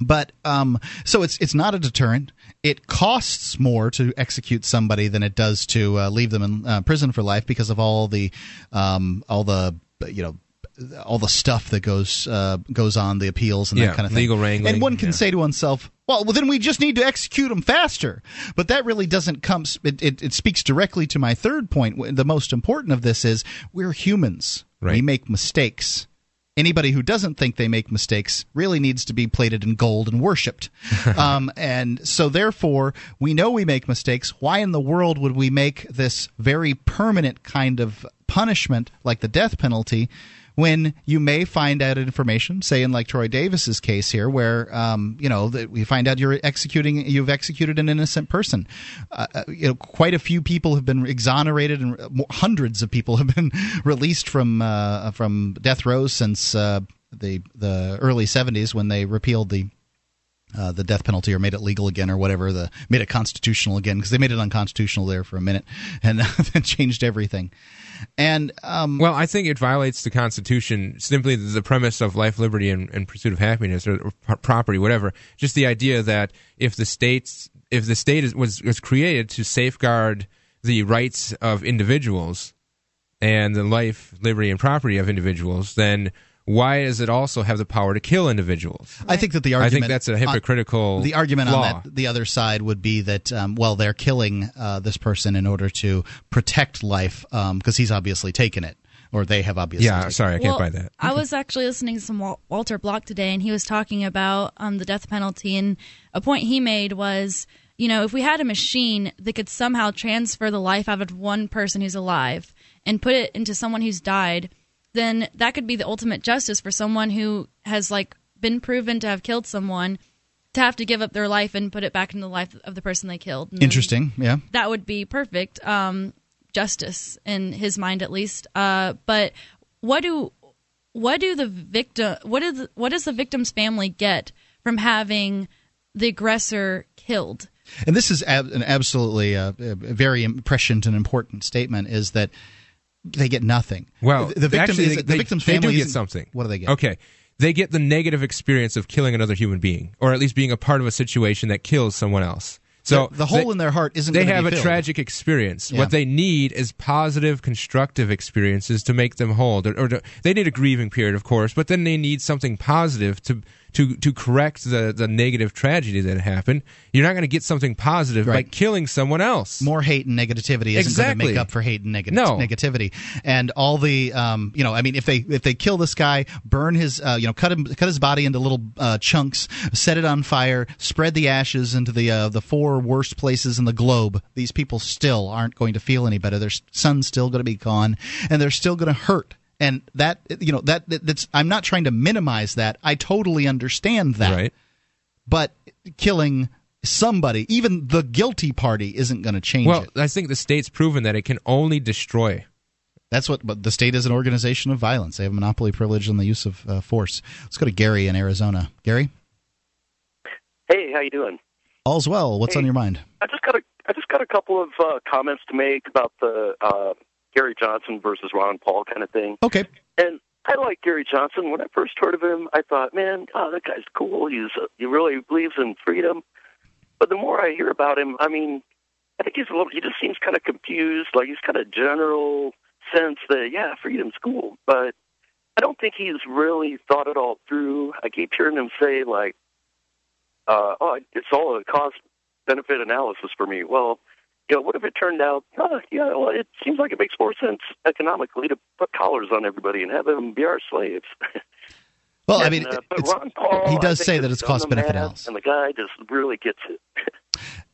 But um, so it's it's not a deterrent. It costs more to execute somebody than it does to uh, leave them in uh, prison for life because of all the um, all the you know all the stuff that goes uh, goes on the appeals and Yeah, that kind of thing. legal wrangling, And one can yeah. say to oneself, well, well, then we just need to execute them faster. But that really doesn't come. It, it, it speaks directly to my third point. The most important of this is we're humans. We make mistakes. Anybody who doesn't think they make mistakes really needs to be plated in gold and worshipped. um, and so, therefore, we know we make mistakes. Why in the world would we make this very permanent kind of punishment, like the death penalty, when you may find out information, say in like Troy Davis's case here, where um, you know that we find out you're executing, you've executed an innocent person. Uh, uh you know, quite a few people have been exonerated, and hundreds of people have been released from uh, from death row since uh, the the early 70s when they repealed the uh, the death penalty or made it legal again or whatever the made it constitutional again because they made it unconstitutional there for a minute and then changed everything and um, well i think it violates the constitution simply the premise of life liberty and, and pursuit of happiness or, or, property whatever. Just the idea that if the states if the state is, was was created to safeguard the rights of individuals and the life liberty and property of individuals then why does it also have the power to kill individuals? I think that the argument. I think that's a hypocritical. On, the argument law. on that, the other side would be that um, well, they're killing uh, this person in order to protect life because um, he's obviously taken it. Or they have obviously. Yeah, sorry, I can't well, buy that. I was actually listening to some Walter Block today, and he was talking about um, the death penalty, and a point he made was, you know, if we had a machine that could somehow transfer the life out of one person who's alive and put it into someone who's died, then that could be the ultimate justice for someone who has like been proven to have killed someone to have to give up their life and put it back in the life of the person they killed. And Interesting, yeah. That would be perfect um, justice in his mind, at least. Uh, but what do what do the victim what is what does the victim's family get from having the aggressor killed? And this is ab- an absolutely uh, very prescient and important statement. Is that they get nothing. Well, the, victim actually, is, they, the victim's they family do get something. What do they get? Okay, they get the negative experience of killing another human being, or at least being a part of a situation that kills someone else. So the, the hole they, in their heart isn't. They have a filled. tragic experience. Yeah. What they need is positive, constructive experiences to make them whole. Or, or to, they need a grieving period, of course, but then they need something positive to to to correct the the negative tragedy that happened. You're not going to get something positive right. by killing someone else. More hate and negativity isn't exactly. going to make up for hate and neg- no. negativity. And all the um, you know, I mean, if they if they kill this guy, burn his uh, you know, cut him cut his body into little uh, chunks, set it on fire, spread the ashes into the uh, the four worst places in the globe. These people still aren't going to feel any better. Their son's still going to be gone, and they're still going to hurt and that you know that that's i'm not trying to minimize that. I totally understand that. Right. but killing somebody even the guilty party isn't going to change well it. i think the state's proven that it can only destroy. That's what but the state is an organization of violence. They have a monopoly privilege on the use of uh, force. Let's go to gary in arizona. Gary? Hey how you doing? All's well. What's hey, on your mind? I just got a i just got a couple of uh, comments to make about the uh, Gary Johnson versus Ron Paul kind of thing. Okay. And I like Gary Johnson. When I first heard of him, I thought, man, God, that guy's cool. He's uh, he really believes in freedom. But the more I hear about him, I mean, I think he's a little. He just seems kind of confused. Like he's kind of general sense that yeah, freedom's cool, but I don't think he's really thought it all through. I keep hearing him say like, uh, "Oh, it's all a cost benefit analysis for me." Well, you know, what if it turned out, oh, yeah, well, it seems like it makes more sense economically to put collars on everybody and have them be our slaves. Well, and, I mean, uh, but Ron Paul, he does say that it's cost benefit analysis, and the guy just really gets it.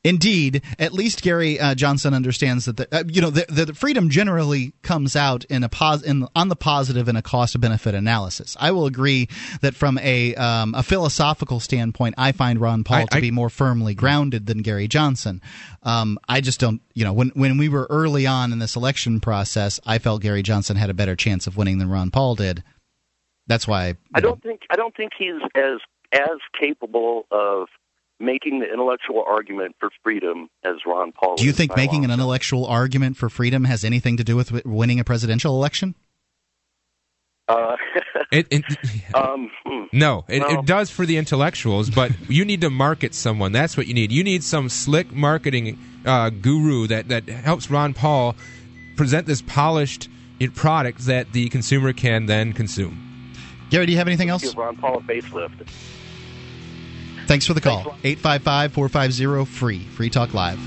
Indeed, at least Gary uh, Johnson understands that the, uh, you know the, the, freedom generally comes out in a pos- in, on the positive in a cost benefit analysis. I will agree that from a um, a philosophical standpoint, I find Ron Paul I, to I, be more firmly grounded than Gary Johnson. Um, I just don't, you know, when when we were early on in this election process, I felt Gary Johnson had a better chance of winning than Ron Paul did. That's why I don't know. think I don't think he's as as capable of making the intellectual argument for freedom as Ron Paul. Do you think making an intellectual argument for freedom has anything to do with winning a presidential election? Uh, it, it, um, hmm. no, it, no, it does for the intellectuals, but you need to market someone. That's what you need. You need some slick marketing uh, guru that, that helps Ron Paul present this polished product that the consumer can then consume. Gary, do you have anything else? Give Ron Paul a facelift. Thanks for the call. 855 450 free. Free Talk Live.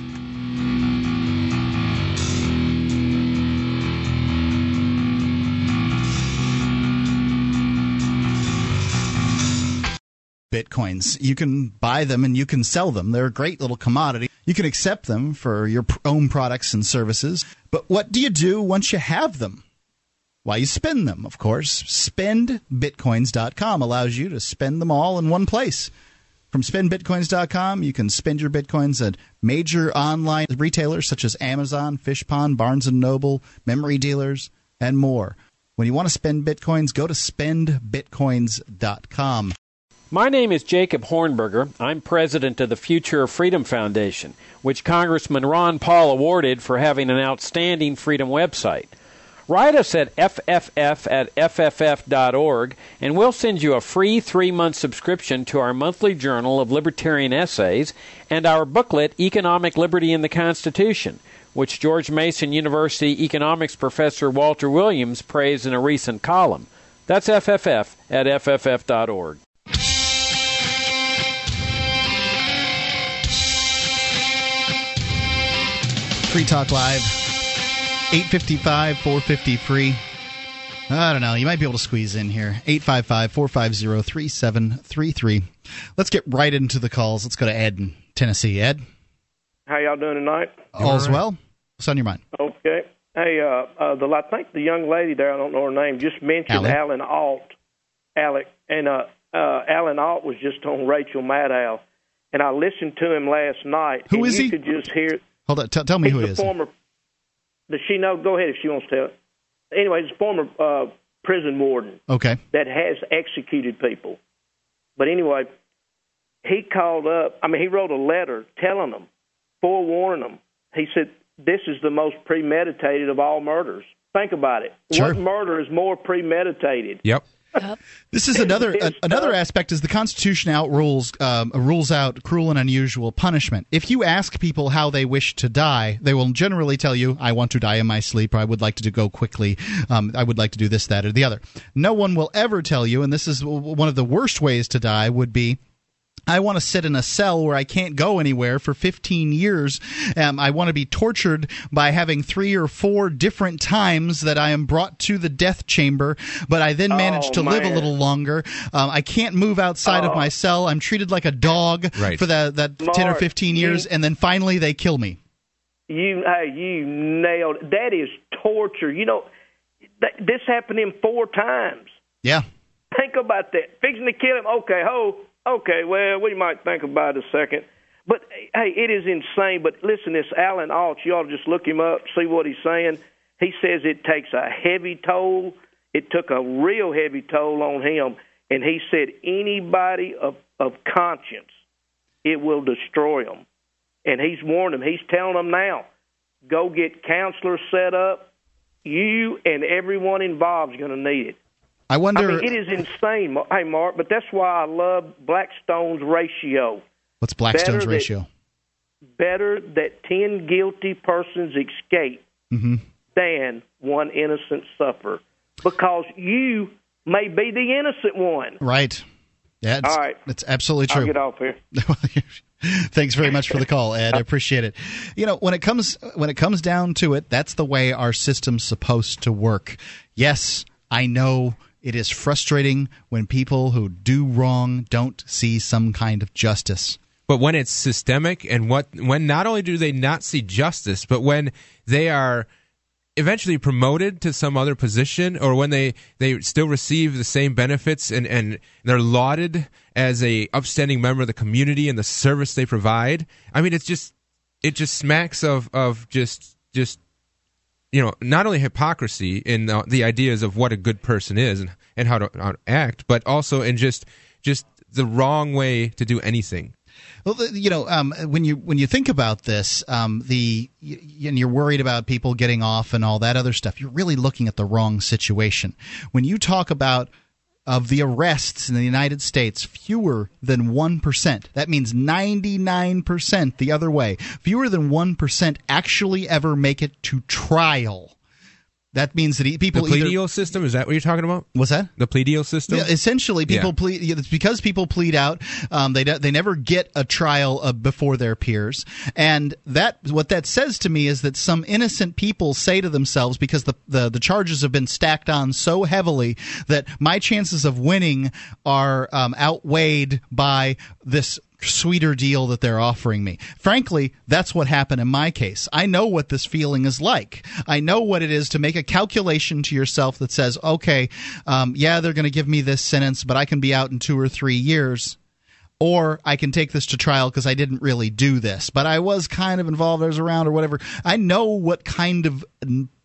Bitcoins. You can buy them and you can sell them. They're a great little commodity. You can accept them for your own products and services. But what do you do once you have them? Why you spend them, of course. SpendBitcoins.com allows you to spend them all in one place. From spendbitcoins.com, you can spend your bitcoins at major online retailers such as Amazon, Fishpond, Barnes & Noble, memory dealers, and more. When you want to spend bitcoins, go to spendbitcoins.com. My name is Jacob Hornberger. I'm president of the Future of Freedom Foundation, which Congressman Ron Paul awarded for having an outstanding freedom website. Write us at fff at fff.org, and we'll send you a free three month subscription to our monthly journal of libertarian essays and our booklet, Economic Liberty in the Constitution, which George Mason University economics professor Walter Williams praised in a recent column. That's FFF at FFF.org. Free Talk Live. 855 450 free. I don't know. You might be able to squeeze in here. 855 450 3733. Let's get right into the calls. Let's go to Ed in Tennessee. Ed? How y'all doing tonight? All's well. What's on your mind? Okay. Hey, uh, uh, the I think the young lady there, I don't know her name, just mentioned Alec? Allen Ault. Alec. And uh, uh, Allen Ault was just on Rachel Maddow. And I listened to him last night. Who and is you he? could just hear. Hold on. T- tell me he's who he is. former. Does she know? Go ahead if she wants to tell it. Anyway, he's a former uh, prison warden Okay. that has executed people. But anyway, he called up. I mean, he wrote a letter telling them, forewarning them. He said, "This is the most premeditated of all murders." Think about it. Sure. What murder is more premeditated? Yep. This is another a, another aspect is the Constitution out rules um, rules out cruel and unusual punishment. If you ask people how they wish to die, they will generally tell you, "I want to die in my sleep," or "I would like to go quickly," um, "I would like to do this, that, or the other." No one will ever tell you, and this is one of the worst ways to die would be. I want to sit in a cell where I can't go anywhere for 15 years. Um, I want to be tortured by having three or four different times that I am brought to the death chamber, but I then manage Oh, to live a little longer. Um, I can't move outside of Oh. my cell. I'm treated like a dog Right. for that, that 10 or 15 years, you- and then finally they kill me. You, hey, you nailed. it. That is torture. You know, th- this happened to him four times. Yeah. Think about that. Fixing to kill him. Okay, ho. Okay, well, we might think about it a second. But hey, it is insane. But listen, this Allen Ault, you ought to just look him up, see what he's saying. He says it takes a heavy toll. It took a real heavy toll on him, and he said anybody of of conscience, it will destroy them. And he's warned them. He's telling them now, go get counselors set up. You and everyone involved is going to need it. I wonder. I mean, it is insane. Hey, Mark, but that's why I love Blackstone's ratio. what's Blackstone's better that- ratio? Better that 10 guilty persons escape hmm than one innocent suffer. Because you may be the innocent one. Right. Yeah, All right. it's absolutely true. I'll get off here. Thanks very much for the call, Ed. I appreciate it. You know, when it comes when it comes down to it, that's the way our system's supposed to work. Yes, I know it is frustrating when people who do wrong don't see some kind of justice. But when it's systemic and what when not only do they not see justice, but when they are eventually promoted to some other position or when they, they still receive the same benefits and, and they're lauded as a upstanding member of the community and the service they provide. I mean it's just it just smacks of, of just just you know, not only hypocrisy in the, the ideas of what a good person is and, and how to, how to act, but also in just just the wrong way to do anything. Well, you know, um, when you when you think about this, um, the and you're worried about people getting off and all that other stuff, you're really looking at the wrong situation. When you talk about of the arrests in the United States, fewer than 1%. That means 99% the other way. Fewer than 1% actually ever make it to trial. That means that people the either plea deal system is that what you're talking about? What's that? The plea deal system. Yeah, essentially, people Yeah. plead. It's because people plead out. Um, they they never get a trial uh, before their peers, and that what that says to me is that some innocent people say to themselves, because the the, the charges have been stacked on so heavily that my chances of winning are um, outweighed by this sweeter deal that they're offering me. Frankly, that's what happened in my case. I know what this feeling is like. I know what it is to make a calculation to yourself that says, okay, um, yeah, they're going to give me this sentence, but I can be out in two or three years or I can take this to trial because I didn't really do this, but I was kind of involved. I was around or whatever. I know what kind of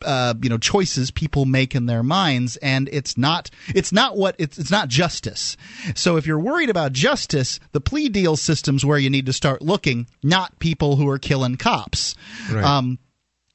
uh, you know choices people make in their minds, and it's not it's not what it's it's not justice. So if you're worried about justice, the plea deal system's where you need to start looking, not people who are killing cops. Right. Um,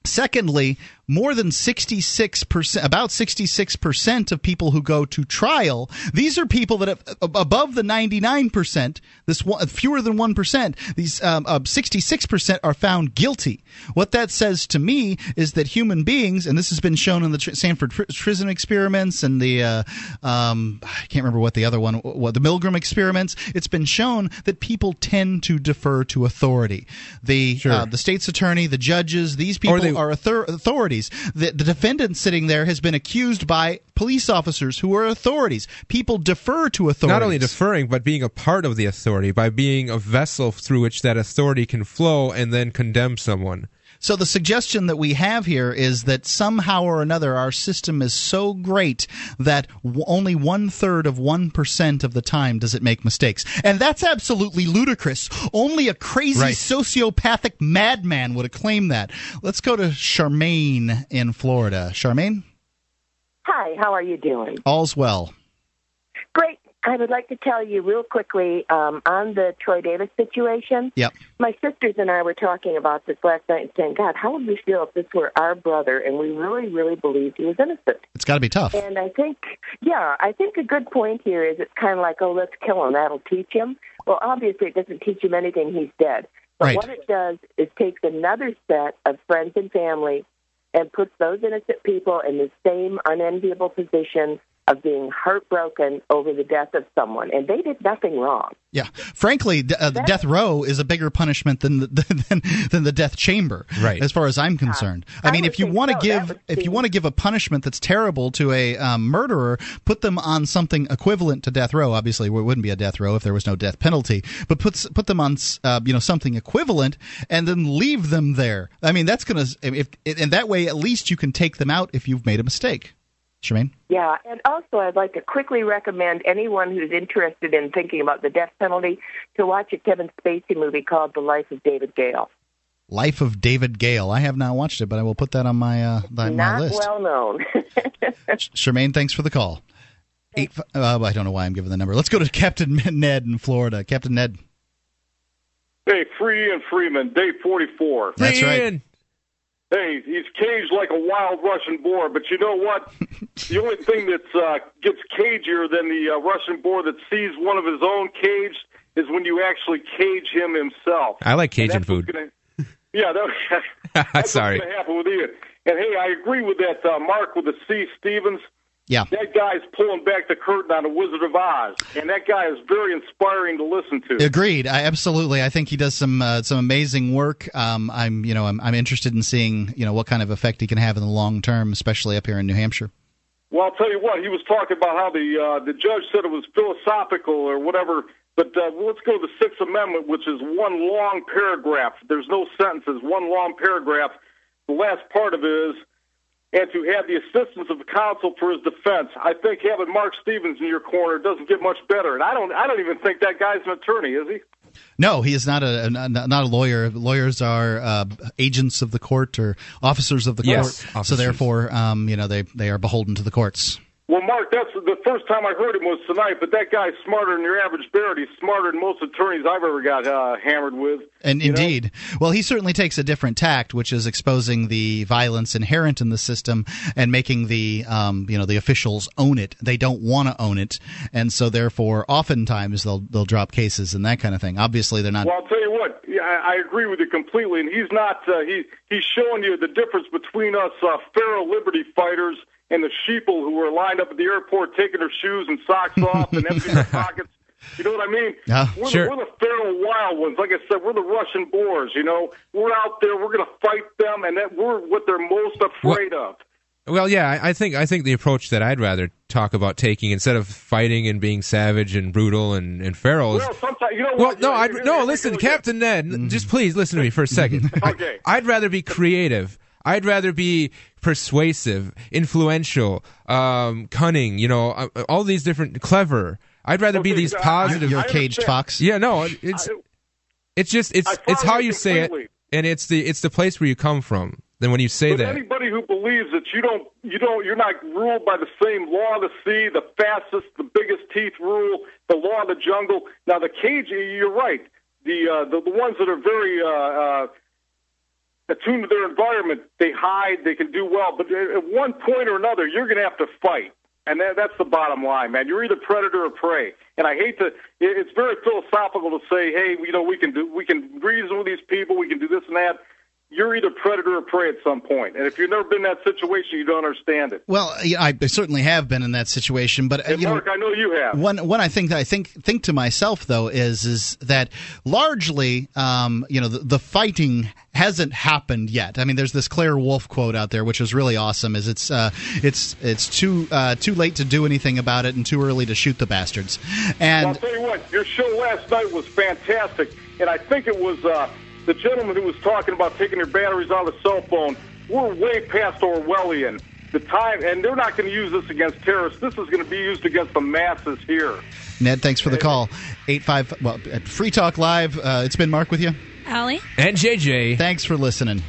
Secondly, more than 66%, about 66% of people who go to trial, these are people that have above the 99%, this one, fewer than 1%, these um, uh, 66% are found guilty. What that says to me is that human beings, and this has been shown in the Tr- Stanford prison experiments and the, uh, um, I can't remember what the other one, what the Milgram experiments, it's been shown that people tend to defer to authority. The, Sure. uh, the state's attorney, the judges, these people they- are author- authorities. The, the defendant sitting there has been accused by police officers who are authorities. People defer to authorities. Not only deferring, but being a part of the authority by being a vessel through which that authority can flow and then condemn someone. So the suggestion that we have here is that somehow or another our system is so great that w- only one third of one percent of the time does it make mistakes, and that's absolutely ludicrous. Only a crazy Right. sociopathic madman would have claimed that. Let's go to Charmaine in Florida. Charmaine, Hi, how are you doing? all's well. Great. I would like to tell you real quickly um, on the Troy Davis situation. Yep. My sisters and I were talking about this last night and saying, God, how would we feel if this were our brother and we really, really believed he was innocent? It's got to be tough. And I think, yeah, I think a good point here is it's kind of like, oh, let's kill him. That'll teach him. Well, obviously, it doesn't teach him anything. He's dead. But Right. what it does is takes another set of friends and family and puts those innocent people in the same unenviable position of being heartbroken over the death of someone. And they did nothing wrong. Yeah, frankly, d- uh, the death row is a bigger punishment than the, than, than the death chamber. Right. As far as I'm concerned, I mean, would if you want to so. give That would if you want to give a punishment that's terrible to a um, murderer, put them on something equivalent to death row. Obviously, it wouldn't be a death row if there was no death penalty, but put put them on uh, you know something equivalent, and then leave them there. I mean, that's gonna if and that way at least you can take them out if you've made a mistake. Charmaine. Yeah, and also I'd like to quickly recommend anyone who's interested in thinking about the death penalty to watch a Kevin Spacey movie called The Life of David Gale. Life of David Gale. I have not watched it, but I will put that on my uh, on my Not list. well known. Charmaine, thanks for the call. Eight. Uh, I don't know why I'm giving the number. Let's go to Captain Ned in Florida. Captain Ned. Hey, Free Ian Freeman, day 44. That's right. Hey, he's caged like a wild Russian boar, but you know what? the only thing that uh, gets cagier than the uh, Russian boar that sees one of his own caged is when you actually cage him himself. I like Cajun food. Gonna, yeah, that, that's Sorry. what's going to happen with Ian. And hey, I agree with that uh, Mark with the C. Stevens. Yeah. That guy's pulling back the curtain on the Wizard of Oz, and that guy is very inspiring to listen to. Agreed. I absolutely. I think he does some uh, some amazing work. Um, I'm you know I'm, I'm interested in seeing you know what kind of effect he can have in the long term, especially up here in New Hampshire. Well, I'll tell you what. He was talking about how the uh, the judge said it was philosophical or whatever. But uh, let's go to the Sixth Amendment, which is one long paragraph. There's no sentences. One long paragraph. The last part of it is, and to have the assistance of counsel for his defense. I think having Marc Stevens in your corner doesn't get much better. And I don't. I don't even think that guy's an attorney, is he? No, he is not a a- not a lawyer. Lawyers are uh, agents of the court or officers of the Yes, court. So therefore, um, you know they they are beholden to the courts. Well, Mark, that's the first time I heard him was tonight. But that guy's smarter than your average Barrett. He's smarter than most attorneys I've ever got uh, hammered with. And You know? indeed, well, he certainly takes a different tact, which is exposing the violence inherent in the system and making the um, you know the officials own it. They don't want to own it, and so therefore, oftentimes they'll they'll drop cases and that kind of thing. Obviously, they're not. Well, I'll tell you what. Yeah, I, I agree with you completely. And he's not. Uh, he he's showing you the difference between us uh, feral liberty fighters and the sheeple who were lined up at the airport taking their shoes and socks off and emptying their pockets. You know what I mean? Yeah, we're, sure. the, we're the feral wild ones. Like I said, we're the Russian boars. You know, we're out there. We're going to fight them, and that we're what they're most afraid of. Well, yeah, I, I think I think the approach that I'd rather talk about taking instead of fighting and being savage and brutal and, and feral. is- Well, sometimes you know well, what? no, I'd, no. Listen. Captain Ned, mm-hmm. just please listen to me for a second. Okay. I, would rather be creative. I'd rather be persuasive, influential, um, cunning. You know, uh, all these different, clever. I'd rather be these I- I- positive. You're a caged fox. Yeah, no, it- it's it's just it's it's how you you say it, and it's the it's the place where you come from. Then when you say But that, anybody who believes that you don't, you don't, you're not ruled by the same law of the sea, the fastest, the biggest teeth rule, the law of the jungle. Now the cage, you're right. The uh, the, the ones that are very uh, uh, attuned to their environment, they hide, they can do well. But at one point or another, you're going to have to fight. And that, that's the bottom line, man. You're either predator or prey. And I hate to. It's very philosophical to say, "Hey, you know, we can do, we can reason with these people, we can do this and that." You're either predator or prey at some point. And if you've never been in that situation, you don't understand it. Well, yeah, I certainly have been in that situation, but uh, And you Mark, know, I know you have. One one I think I think think to myself though is is that largely um, you know the, the fighting hasn't happened yet. I mean, there's this Claire Wolfe quote out there which is really awesome. Is it's uh, it's it's too uh, too late to do anything about it and too early to shoot the bastards. And Well, I'll tell you what, your show last night was fantastic, and I think it was uh, the gentleman who was talking about taking your batteries out of the cell phone. We're way past Orwellian. The time, and they're not going to use this against terrorists. This is going to be used against the masses here. Ned, thanks for the call. Eight five well at Free Talk Live. Uh, it's been Mark with you. Allie? and JJ. Thanks for listening.